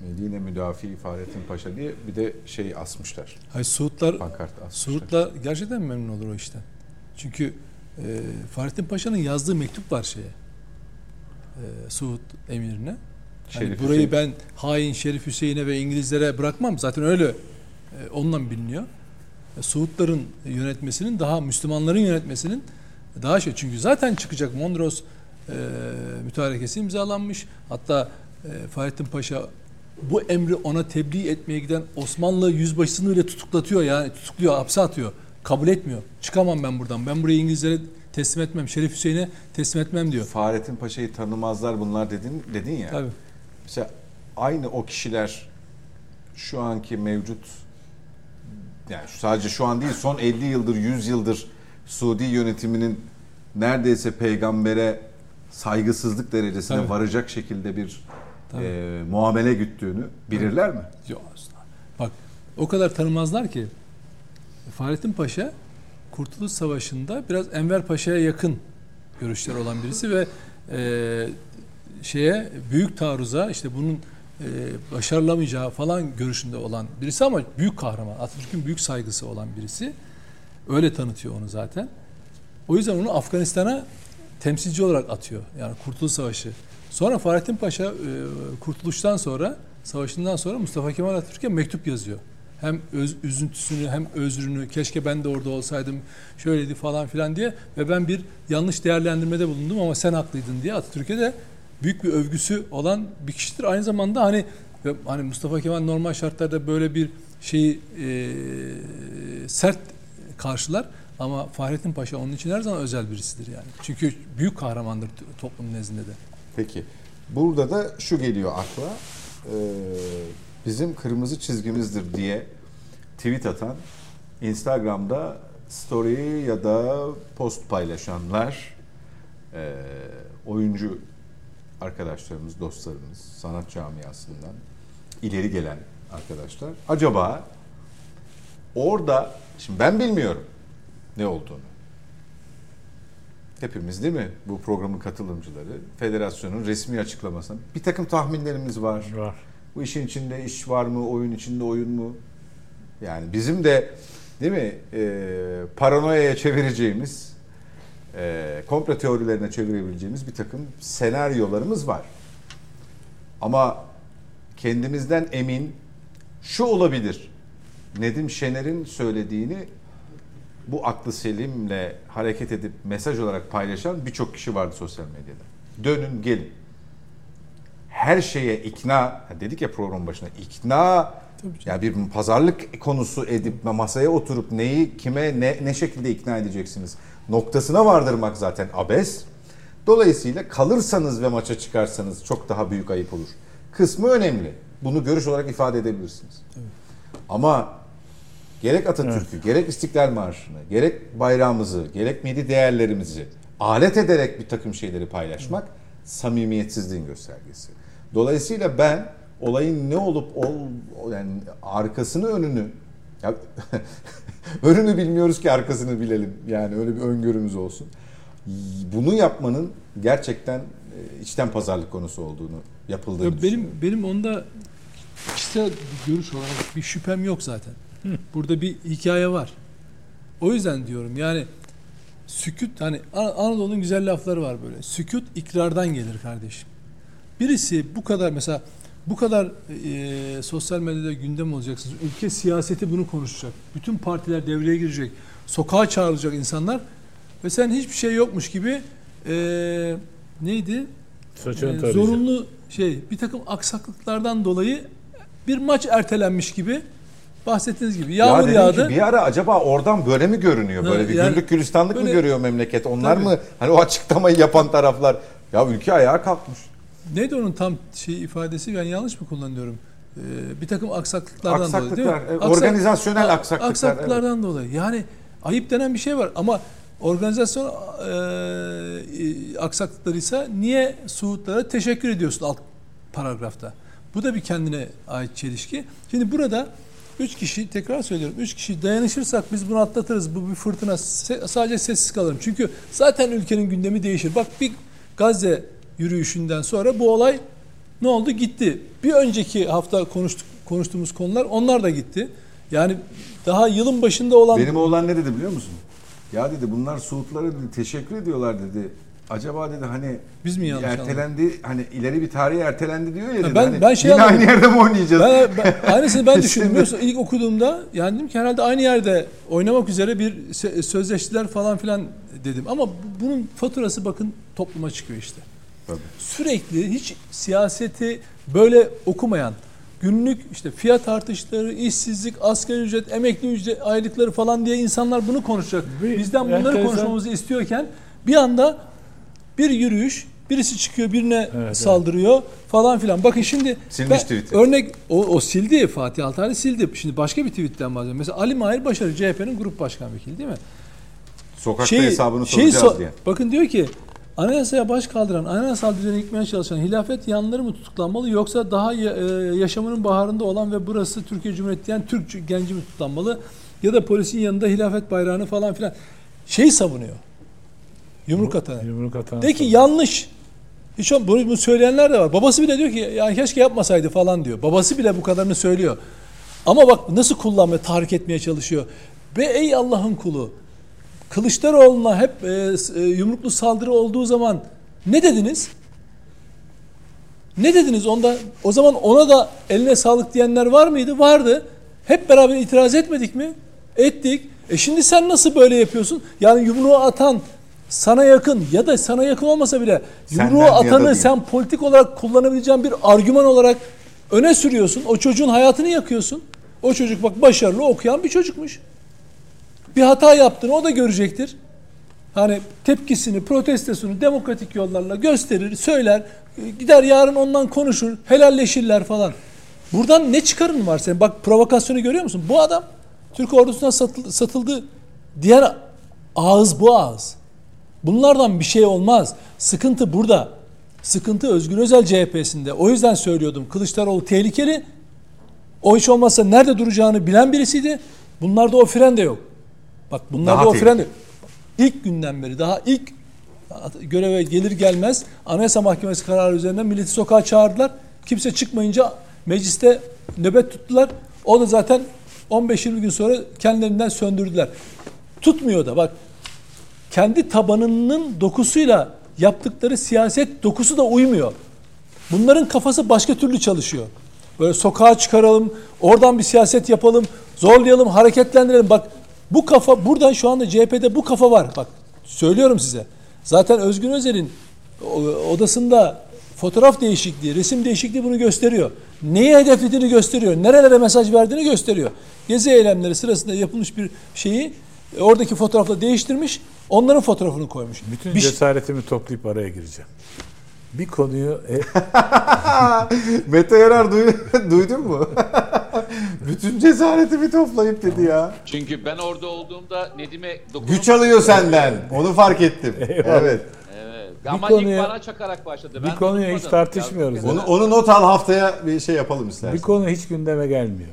Medine Müdafi Fahrettin Paşa diye bir de şey asmışlar. Hayır Suudlar Pankart asmışlar. Suudlar gerçekten memnun olur o işten. Çünkü e, Fahrettin Paşa'nın yazdığı mektup var şeye. E, Suud emirine. Hani burayı Hüseyin. ben hain Şerif Hüseyin'e ve İngilizlere bırakmam. Zaten öyle e, onunla biliniyor. E, Suudların yönetmesinin daha Müslümanların yönetmesinin daha şey. Çünkü zaten çıkacak Mondros e, mütarekesi imzalanmış. Hatta e, Fahrettin Paşa bu emri ona tebliğ etmeye giden Osmanlı yüzbaşısını bile tutuklatıyor yani tutukluyor, hapse atıyor. Kabul etmiyor. Çıkamam ben buradan. Ben burayı İngilizlere teslim etmem. Şerif Hüseyin'e teslim etmem diyor. Fahrettin Paşa'yı tanımazlar bunlar dedin dedin ya. Tabii. Mesela aynı o kişiler şu anki mevcut yani sadece şu an değil son 50 yıldır 100 yıldır Suudi yönetiminin neredeyse peygambere saygısızlık derecesine Tabii. varacak şekilde bir Tabii. e, muamele güttüğünü bilirler mi? Yok asla. Bak o kadar tanımazlar ki Fahrettin Paşa Kurtuluş Savaşı'nda biraz Enver Paşa'ya yakın görüşler olan birisi ve e, şeye büyük taarruza işte bunun e, başarılamayacağı falan görüşünde olan birisi ama büyük kahraman. Atatürk'ün büyük saygısı olan birisi. Öyle tanıtıyor onu zaten. O yüzden onu Afganistan'a temsilci olarak atıyor. Yani Kurtuluş Savaşı. Sonra Fahrettin Paşa e, kurtuluştan sonra, savaşından sonra Mustafa Kemal Atatürk'e mektup yazıyor. Hem öz, üzüntüsünü hem özrünü keşke ben de orada olsaydım şöyleydi falan filan diye ve ben bir yanlış değerlendirmede bulundum ama sen haklıydın diye Atatürk'e de büyük bir övgüsü olan bir kişidir. Aynı zamanda hani hani Mustafa Kemal normal şartlarda böyle bir şeyi e, sert karşılar. Ama Fahrettin Paşa onun için her zaman özel birisidir yani. Çünkü büyük kahramandır toplum nezdinde de. Peki. Burada da şu geliyor akla. Ee, bizim kırmızı çizgimizdir diye tweet atan, Instagram'da story ya da post paylaşanlar e, oyuncu arkadaşlarımız, dostlarımız, sanat camiasından ileri gelen arkadaşlar. Acaba orada, şimdi ben bilmiyorum ne olduğunu. Hepimiz değil mi bu programın katılımcıları federasyonun resmi açıklamasına bir takım tahminlerimiz var. Var. Bu işin içinde iş var mı, oyun içinde oyun mu? Yani bizim de değil mi e, paranoyaya çevireceğimiz, e, komplo teorilerine çevirebileceğimiz bir takım senaryolarımız var. Ama kendimizden emin şu olabilir. Nedim Şener'in söylediğini bu aklı selimle hareket edip mesaj olarak paylaşan birçok kişi vardı sosyal medyada. Dönün gelin. Her şeye ikna, dedik ya program başında ikna ya bir pazarlık konusu edip masaya oturup neyi kime ne, ne şekilde ikna edeceksiniz noktasına vardırmak zaten abes. Dolayısıyla kalırsanız ve maça çıkarsanız çok daha büyük ayıp olur. Kısmı önemli. Bunu görüş olarak ifade edebilirsiniz. Ama gerek Atatürk'ü, evet. gerek İstiklal Marşı'nı, gerek bayrağımızı, gerek milli değerlerimizi alet ederek bir takım şeyleri paylaşmak evet. samimiyetsizliğin göstergesi. Dolayısıyla ben olayın ne olup ol yani arkasını önünü ya, [LAUGHS] önünü bilmiyoruz ki arkasını bilelim. Yani öyle bir öngörümüz olsun. Bunu yapmanın gerçekten e, içten pazarlık konusu olduğunu yapıldığını ya benim benim onda kişisel görüş olarak bir şüphem yok zaten. Burada bir hikaye var. O yüzden diyorum yani sükut hani Anadolu'nun güzel lafları var böyle. Sükut ikrardan gelir kardeşim. Birisi bu kadar mesela bu kadar e, sosyal medyada gündem olacaksınız. Ülke siyaseti bunu konuşacak. Bütün partiler devreye girecek. Sokağa çağrılacak insanlar ve sen hiçbir şey yokmuş gibi e, neydi? E, zorunlu şey bir takım aksaklıklardan dolayı bir maç ertelenmiş gibi bahsettiğiniz gibi yağmur ya yağdı. Ki bir ara acaba oradan böyle mi görünüyor? Böyle bir yani, güllük gülistanlık böyle, mı görüyor memleket? Onlar tabii. mı hani o açıklamayı yapan taraflar ya ülke ayağa kalkmış. Neydi onun tam şey ifadesi ben yanlış mı kullanıyorum? Ee, bir takım aksaklıklardan aksaklıklar, dolayı değil mi? Organizasyonel aksaklıklar. Aksaklıklardan evet. dolayı. Yani ayıp denen bir şey var ama organizasyon e, aksaklıklarıysa niye Suudlara teşekkür ediyorsun alt paragrafta? Bu da bir kendine ait çelişki. Şimdi burada üç kişi tekrar söylüyorum üç kişi dayanışırsak biz bunu atlatırız. Bu bir fırtına. sadece sessiz kalırım. Çünkü zaten ülkenin gündemi değişir. Bak bir Gazze yürüyüşünden sonra bu olay ne oldu? Gitti. Bir önceki hafta konuştuk, konuştuğumuz konular onlar da gitti. Yani daha yılın başında olan... Benim oğlan ne dedi biliyor musun? Ya dedi bunlar Suudlara dedi teşekkür ediyorlar dedi. Acaba dedi hani biz mi yanlış ertelendi anladım? hani ileri bir tarihe ertelendi diyor ya dedi. Ben hani, ben şey yine aynı yerde mi oynayacağız? Ben, ben, aynısını ben [LAUGHS] düşündüm. Biliyorsun ilk okuduğumda yani dedim ki herhalde aynı yerde oynamak üzere bir sözleştiler falan filan dedim. Ama bunun faturası bakın topluma çıkıyor işte. Tabii. Sürekli hiç siyaseti böyle okumayan, günlük işte fiyat artışları, işsizlik, asgari ücret, emekli ücret, aylıkları falan diye insanlar bunu konuşacak. Bizden bunları enteresan. konuşmamızı istiyorken bir anda bir yürüyüş, birisi çıkıyor birine evet, saldırıyor evet. falan filan. Bakın şimdi Silmiş tweet'i. Örnek o, o sildi Fatih Altaylı sildi. Şimdi başka bir tweetten bahsediyorum. Mesela Ali Mahir Başarı CHP'nin grup başkan vekili değil mi? Sokakta şey, hesabını soracağız şey, diye. Bakın diyor ki Anayasaya baş kaldıran, anayasal düzeni yıkmaya çalışan hilafet yanları mı tutuklanmalı yoksa daha e, yaşamının baharında olan ve burası Türkiye Cumhuriyeti diyen Türk genci mi tutuklanmalı? Ya da polisin yanında hilafet bayrağını falan filan şey savunuyor. Yumruk atan. Yumruk atan. De ki yanlış. Hiç bunu, bunu söyleyenler de var. Babası bile diyor ki yani keşke yapmasaydı falan diyor. Babası bile bu kadarını söylüyor. Ama bak nasıl kullanmaya, tahrik etmeye çalışıyor. Ve ey Allah'ın kulu Kılıçdaroğlu'na hep e, e, yumruklu saldırı olduğu zaman ne dediniz? Ne dediniz onda? O zaman ona da eline sağlık diyenler var mıydı? Vardı. Hep beraber itiraz etmedik mi? Ettik. E şimdi sen nasıl böyle yapıyorsun? Yani yumruğu atan sana yakın ya da sana yakın olmasa bile yumruğu Senden atanı sen politik olarak kullanabileceğin bir argüman olarak Öne sürüyorsun. O çocuğun hayatını yakıyorsun. O çocuk bak başarılı okuyan bir çocukmuş. Bir hata yaptığını o da görecektir. Hani tepkisini, protestosunu demokratik yollarla gösterir, söyler. Gider yarın ondan konuşur, helalleşirler falan. Buradan ne çıkarın var senin? Bak provokasyonu görüyor musun? Bu adam Türk ordusuna satıldı, satıldı. Diğer ağız bu ağız. Bunlardan bir şey olmaz. Sıkıntı burada. Sıkıntı Özgür Özel CHP'sinde. O yüzden söylüyordum. Kılıçdaroğlu tehlikeli. O hiç olmazsa nerede duracağını bilen birisiydi. Bunlarda o fren de yok. Bak bunlarda Daha o fren de yok. İlk günden beri daha ilk göreve gelir gelmez Anayasa Mahkemesi kararı üzerinden milleti sokağa çağırdılar. Kimse çıkmayınca mecliste nöbet tuttular. O da zaten 15-20 gün sonra kendilerinden söndürdüler. Tutmuyor da bak kendi tabanının dokusuyla yaptıkları siyaset dokusu da uymuyor. Bunların kafası başka türlü çalışıyor. Böyle sokağa çıkaralım, oradan bir siyaset yapalım, zorlayalım, hareketlendirelim. Bak bu kafa buradan şu anda CHP'de bu kafa var. Bak söylüyorum size. Zaten Özgün Özel'in odasında fotoğraf değişikliği, resim değişikliği bunu gösteriyor. Neyi hedeflediğini gösteriyor. Nerelere mesaj verdiğini gösteriyor. Gezi eylemleri sırasında yapılmış bir şeyi oradaki fotoğrafla değiştirmiş. Onların fotoğrafını koymuş. Bütün Bir şey- cesaretimi toplayıp araya gireceğim. Bir konuyu e, [LAUGHS] Mete Yarar duy- duydun mu? [LAUGHS] Bütün cesaretimi toplayıp dedi ya. Çünkü ben orada olduğumda Nedim'e dokunup... Güç alıyor senden. Onu fark ettim. Eyvallah. evet. Evet. Ama konuya- ilk bana çakarak başladı. bir konuyu hiç tartışmıyoruz. Onu, onu not al haftaya bir şey yapalım istersen. bir konu hiç gündeme gelmiyor.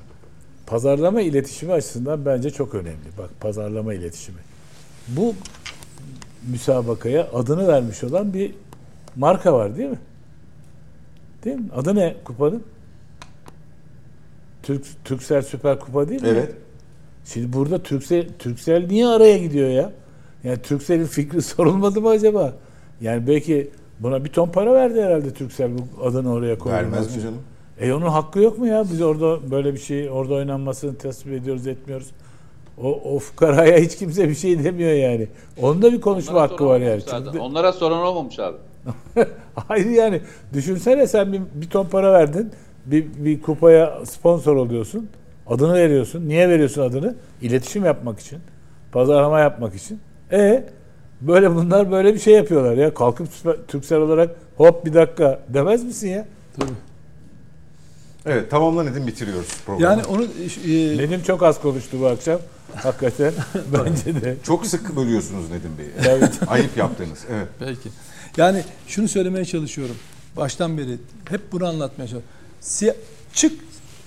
Pazarlama iletişimi açısından bence çok önemli. Bak pazarlama iletişimi. Bu müsabakaya adını vermiş olan bir marka var değil mi? Değil mi? Adı ne kupanın? Türk, Türksel Süper Kupa değil mi? Evet. Şimdi burada Türksel, Türksel niye araya gidiyor ya? Yani Türksel'in fikri [LAUGHS] sorulmadı mı acaba? Yani belki buna bir ton para verdi herhalde Türksel bu adını oraya koymak Vermez mi canım? E onun hakkı yok mu ya? Biz orada böyle bir şey orada oynanmasını tasvip ediyoruz etmiyoruz. O, o fukaraya hiç kimse bir şey demiyor yani. Onun da bir konuşma Onlara hakkı var yani. Onlara soran olmamış abi. [LAUGHS] Hayır yani düşünsene sen bir, bir ton para verdin. Bir, bir kupaya sponsor oluyorsun. Adını veriyorsun. Niye veriyorsun adını? İletişim yapmak için. Pazarlama yapmak için. E böyle bunlar böyle bir şey yapıyorlar ya. Kalkıp Türksel olarak hop bir dakika demez misin ya? Tabii. Evet tamamlan edin bitiriyoruz programı. Yani onu e, Nedim çok az konuştu bu akşam. Hakikaten [LAUGHS] bence de. Çok sık bölüyorsunuz Nedim Bey'i. Evet. Ayıp yaptınız. Evet. Belki. Yani şunu söylemeye çalışıyorum. Baştan beri hep bunu anlatmaya çalışıyorum. Siya- çık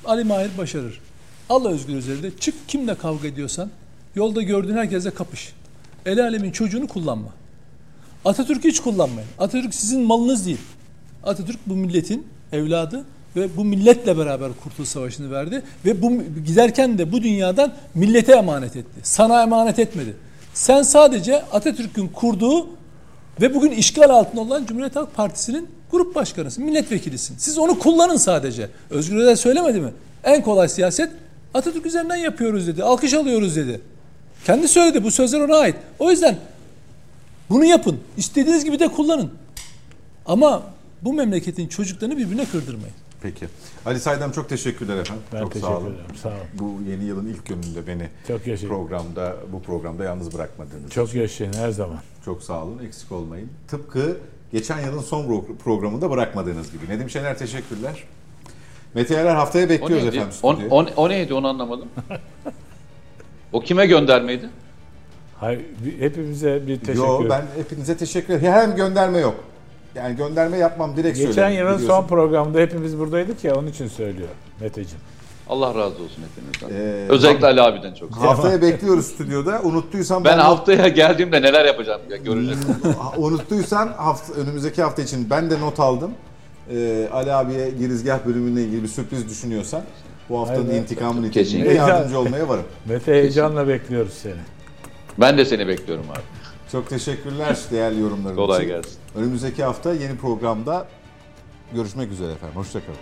Ali Mahir başarır. Allah Özgür Özel'i de çık kimle kavga ediyorsan yolda gördüğün herkese kapış. El alemin çocuğunu kullanma. Atatürk'ü hiç kullanmayın. Atatürk sizin malınız değil. Atatürk bu milletin evladı ve bu milletle beraber Kurtuluş Savaşı'nı verdi ve bu giderken de bu dünyadan millete emanet etti. Sana emanet etmedi. Sen sadece Atatürk'ün kurduğu ve bugün işgal altında olan Cumhuriyet Halk Partisi'nin grup başkanısın, milletvekilisin. Siz onu kullanın sadece. Özgür Özel söylemedi mi? En kolay siyaset Atatürk üzerinden yapıyoruz dedi. Alkış alıyoruz dedi. Kendi söyledi. Bu sözler ona ait. O yüzden bunu yapın. İstediğiniz gibi de kullanın. Ama bu memleketin çocuklarını birbirine kırdırmayın. Peki. Ali Saydam çok teşekkürler efendim. Ben çok teşekkür sağ olun. ederim. Sağ olun. Bu yeni yılın ilk gününde beni Çok yaşayın. programda bu programda yalnız bırakmadınız. Çok yaşayın her zaman. Çok sağ olun. Eksik olmayın. Tıpkı geçen yılın son pro- programında bırakmadığınız gibi. Nedim Şener teşekkürler. Mete Yarar haftaya O bekliyoruz neydi? efendim O, stüdyoya. o, o neydi onu anlamadım. o kime göndermeydi? Hayır, hepimize bir teşekkür Yo ben hepinize teşekkür ederim. Hem gönderme yok. Yani gönderme yapmam direkt Geçen söyledim, yılın biliyorsun. son programında hepimiz buradaydık ya onun için söylüyor Meteciğim. Allah razı olsun hepinizden. Ee, Özellikle Ali abiden çok. Haftaya bekliyoruz stüdyoda. Unuttuysan Ben de- haftaya geldiğimde neler yapacağım ya göreceksin. [LAUGHS] Unuttuysan hafta, önümüzdeki hafta için ben de not aldım. Ee, Ali abiye girizgah bölümüyle ilgili bir sürpriz düşünüyorsan bu haftanın Aynen. intikamını niteliğinde yardımcı olmaya varım. Mete heyecanla bekliyoruz seni. Ben de seni bekliyorum abi. Çok teşekkürler [LAUGHS] değerli yorumların Kolay için. gelsin. Önümüzdeki hafta yeni programda görüşmek üzere efendim. Hoşçakalın.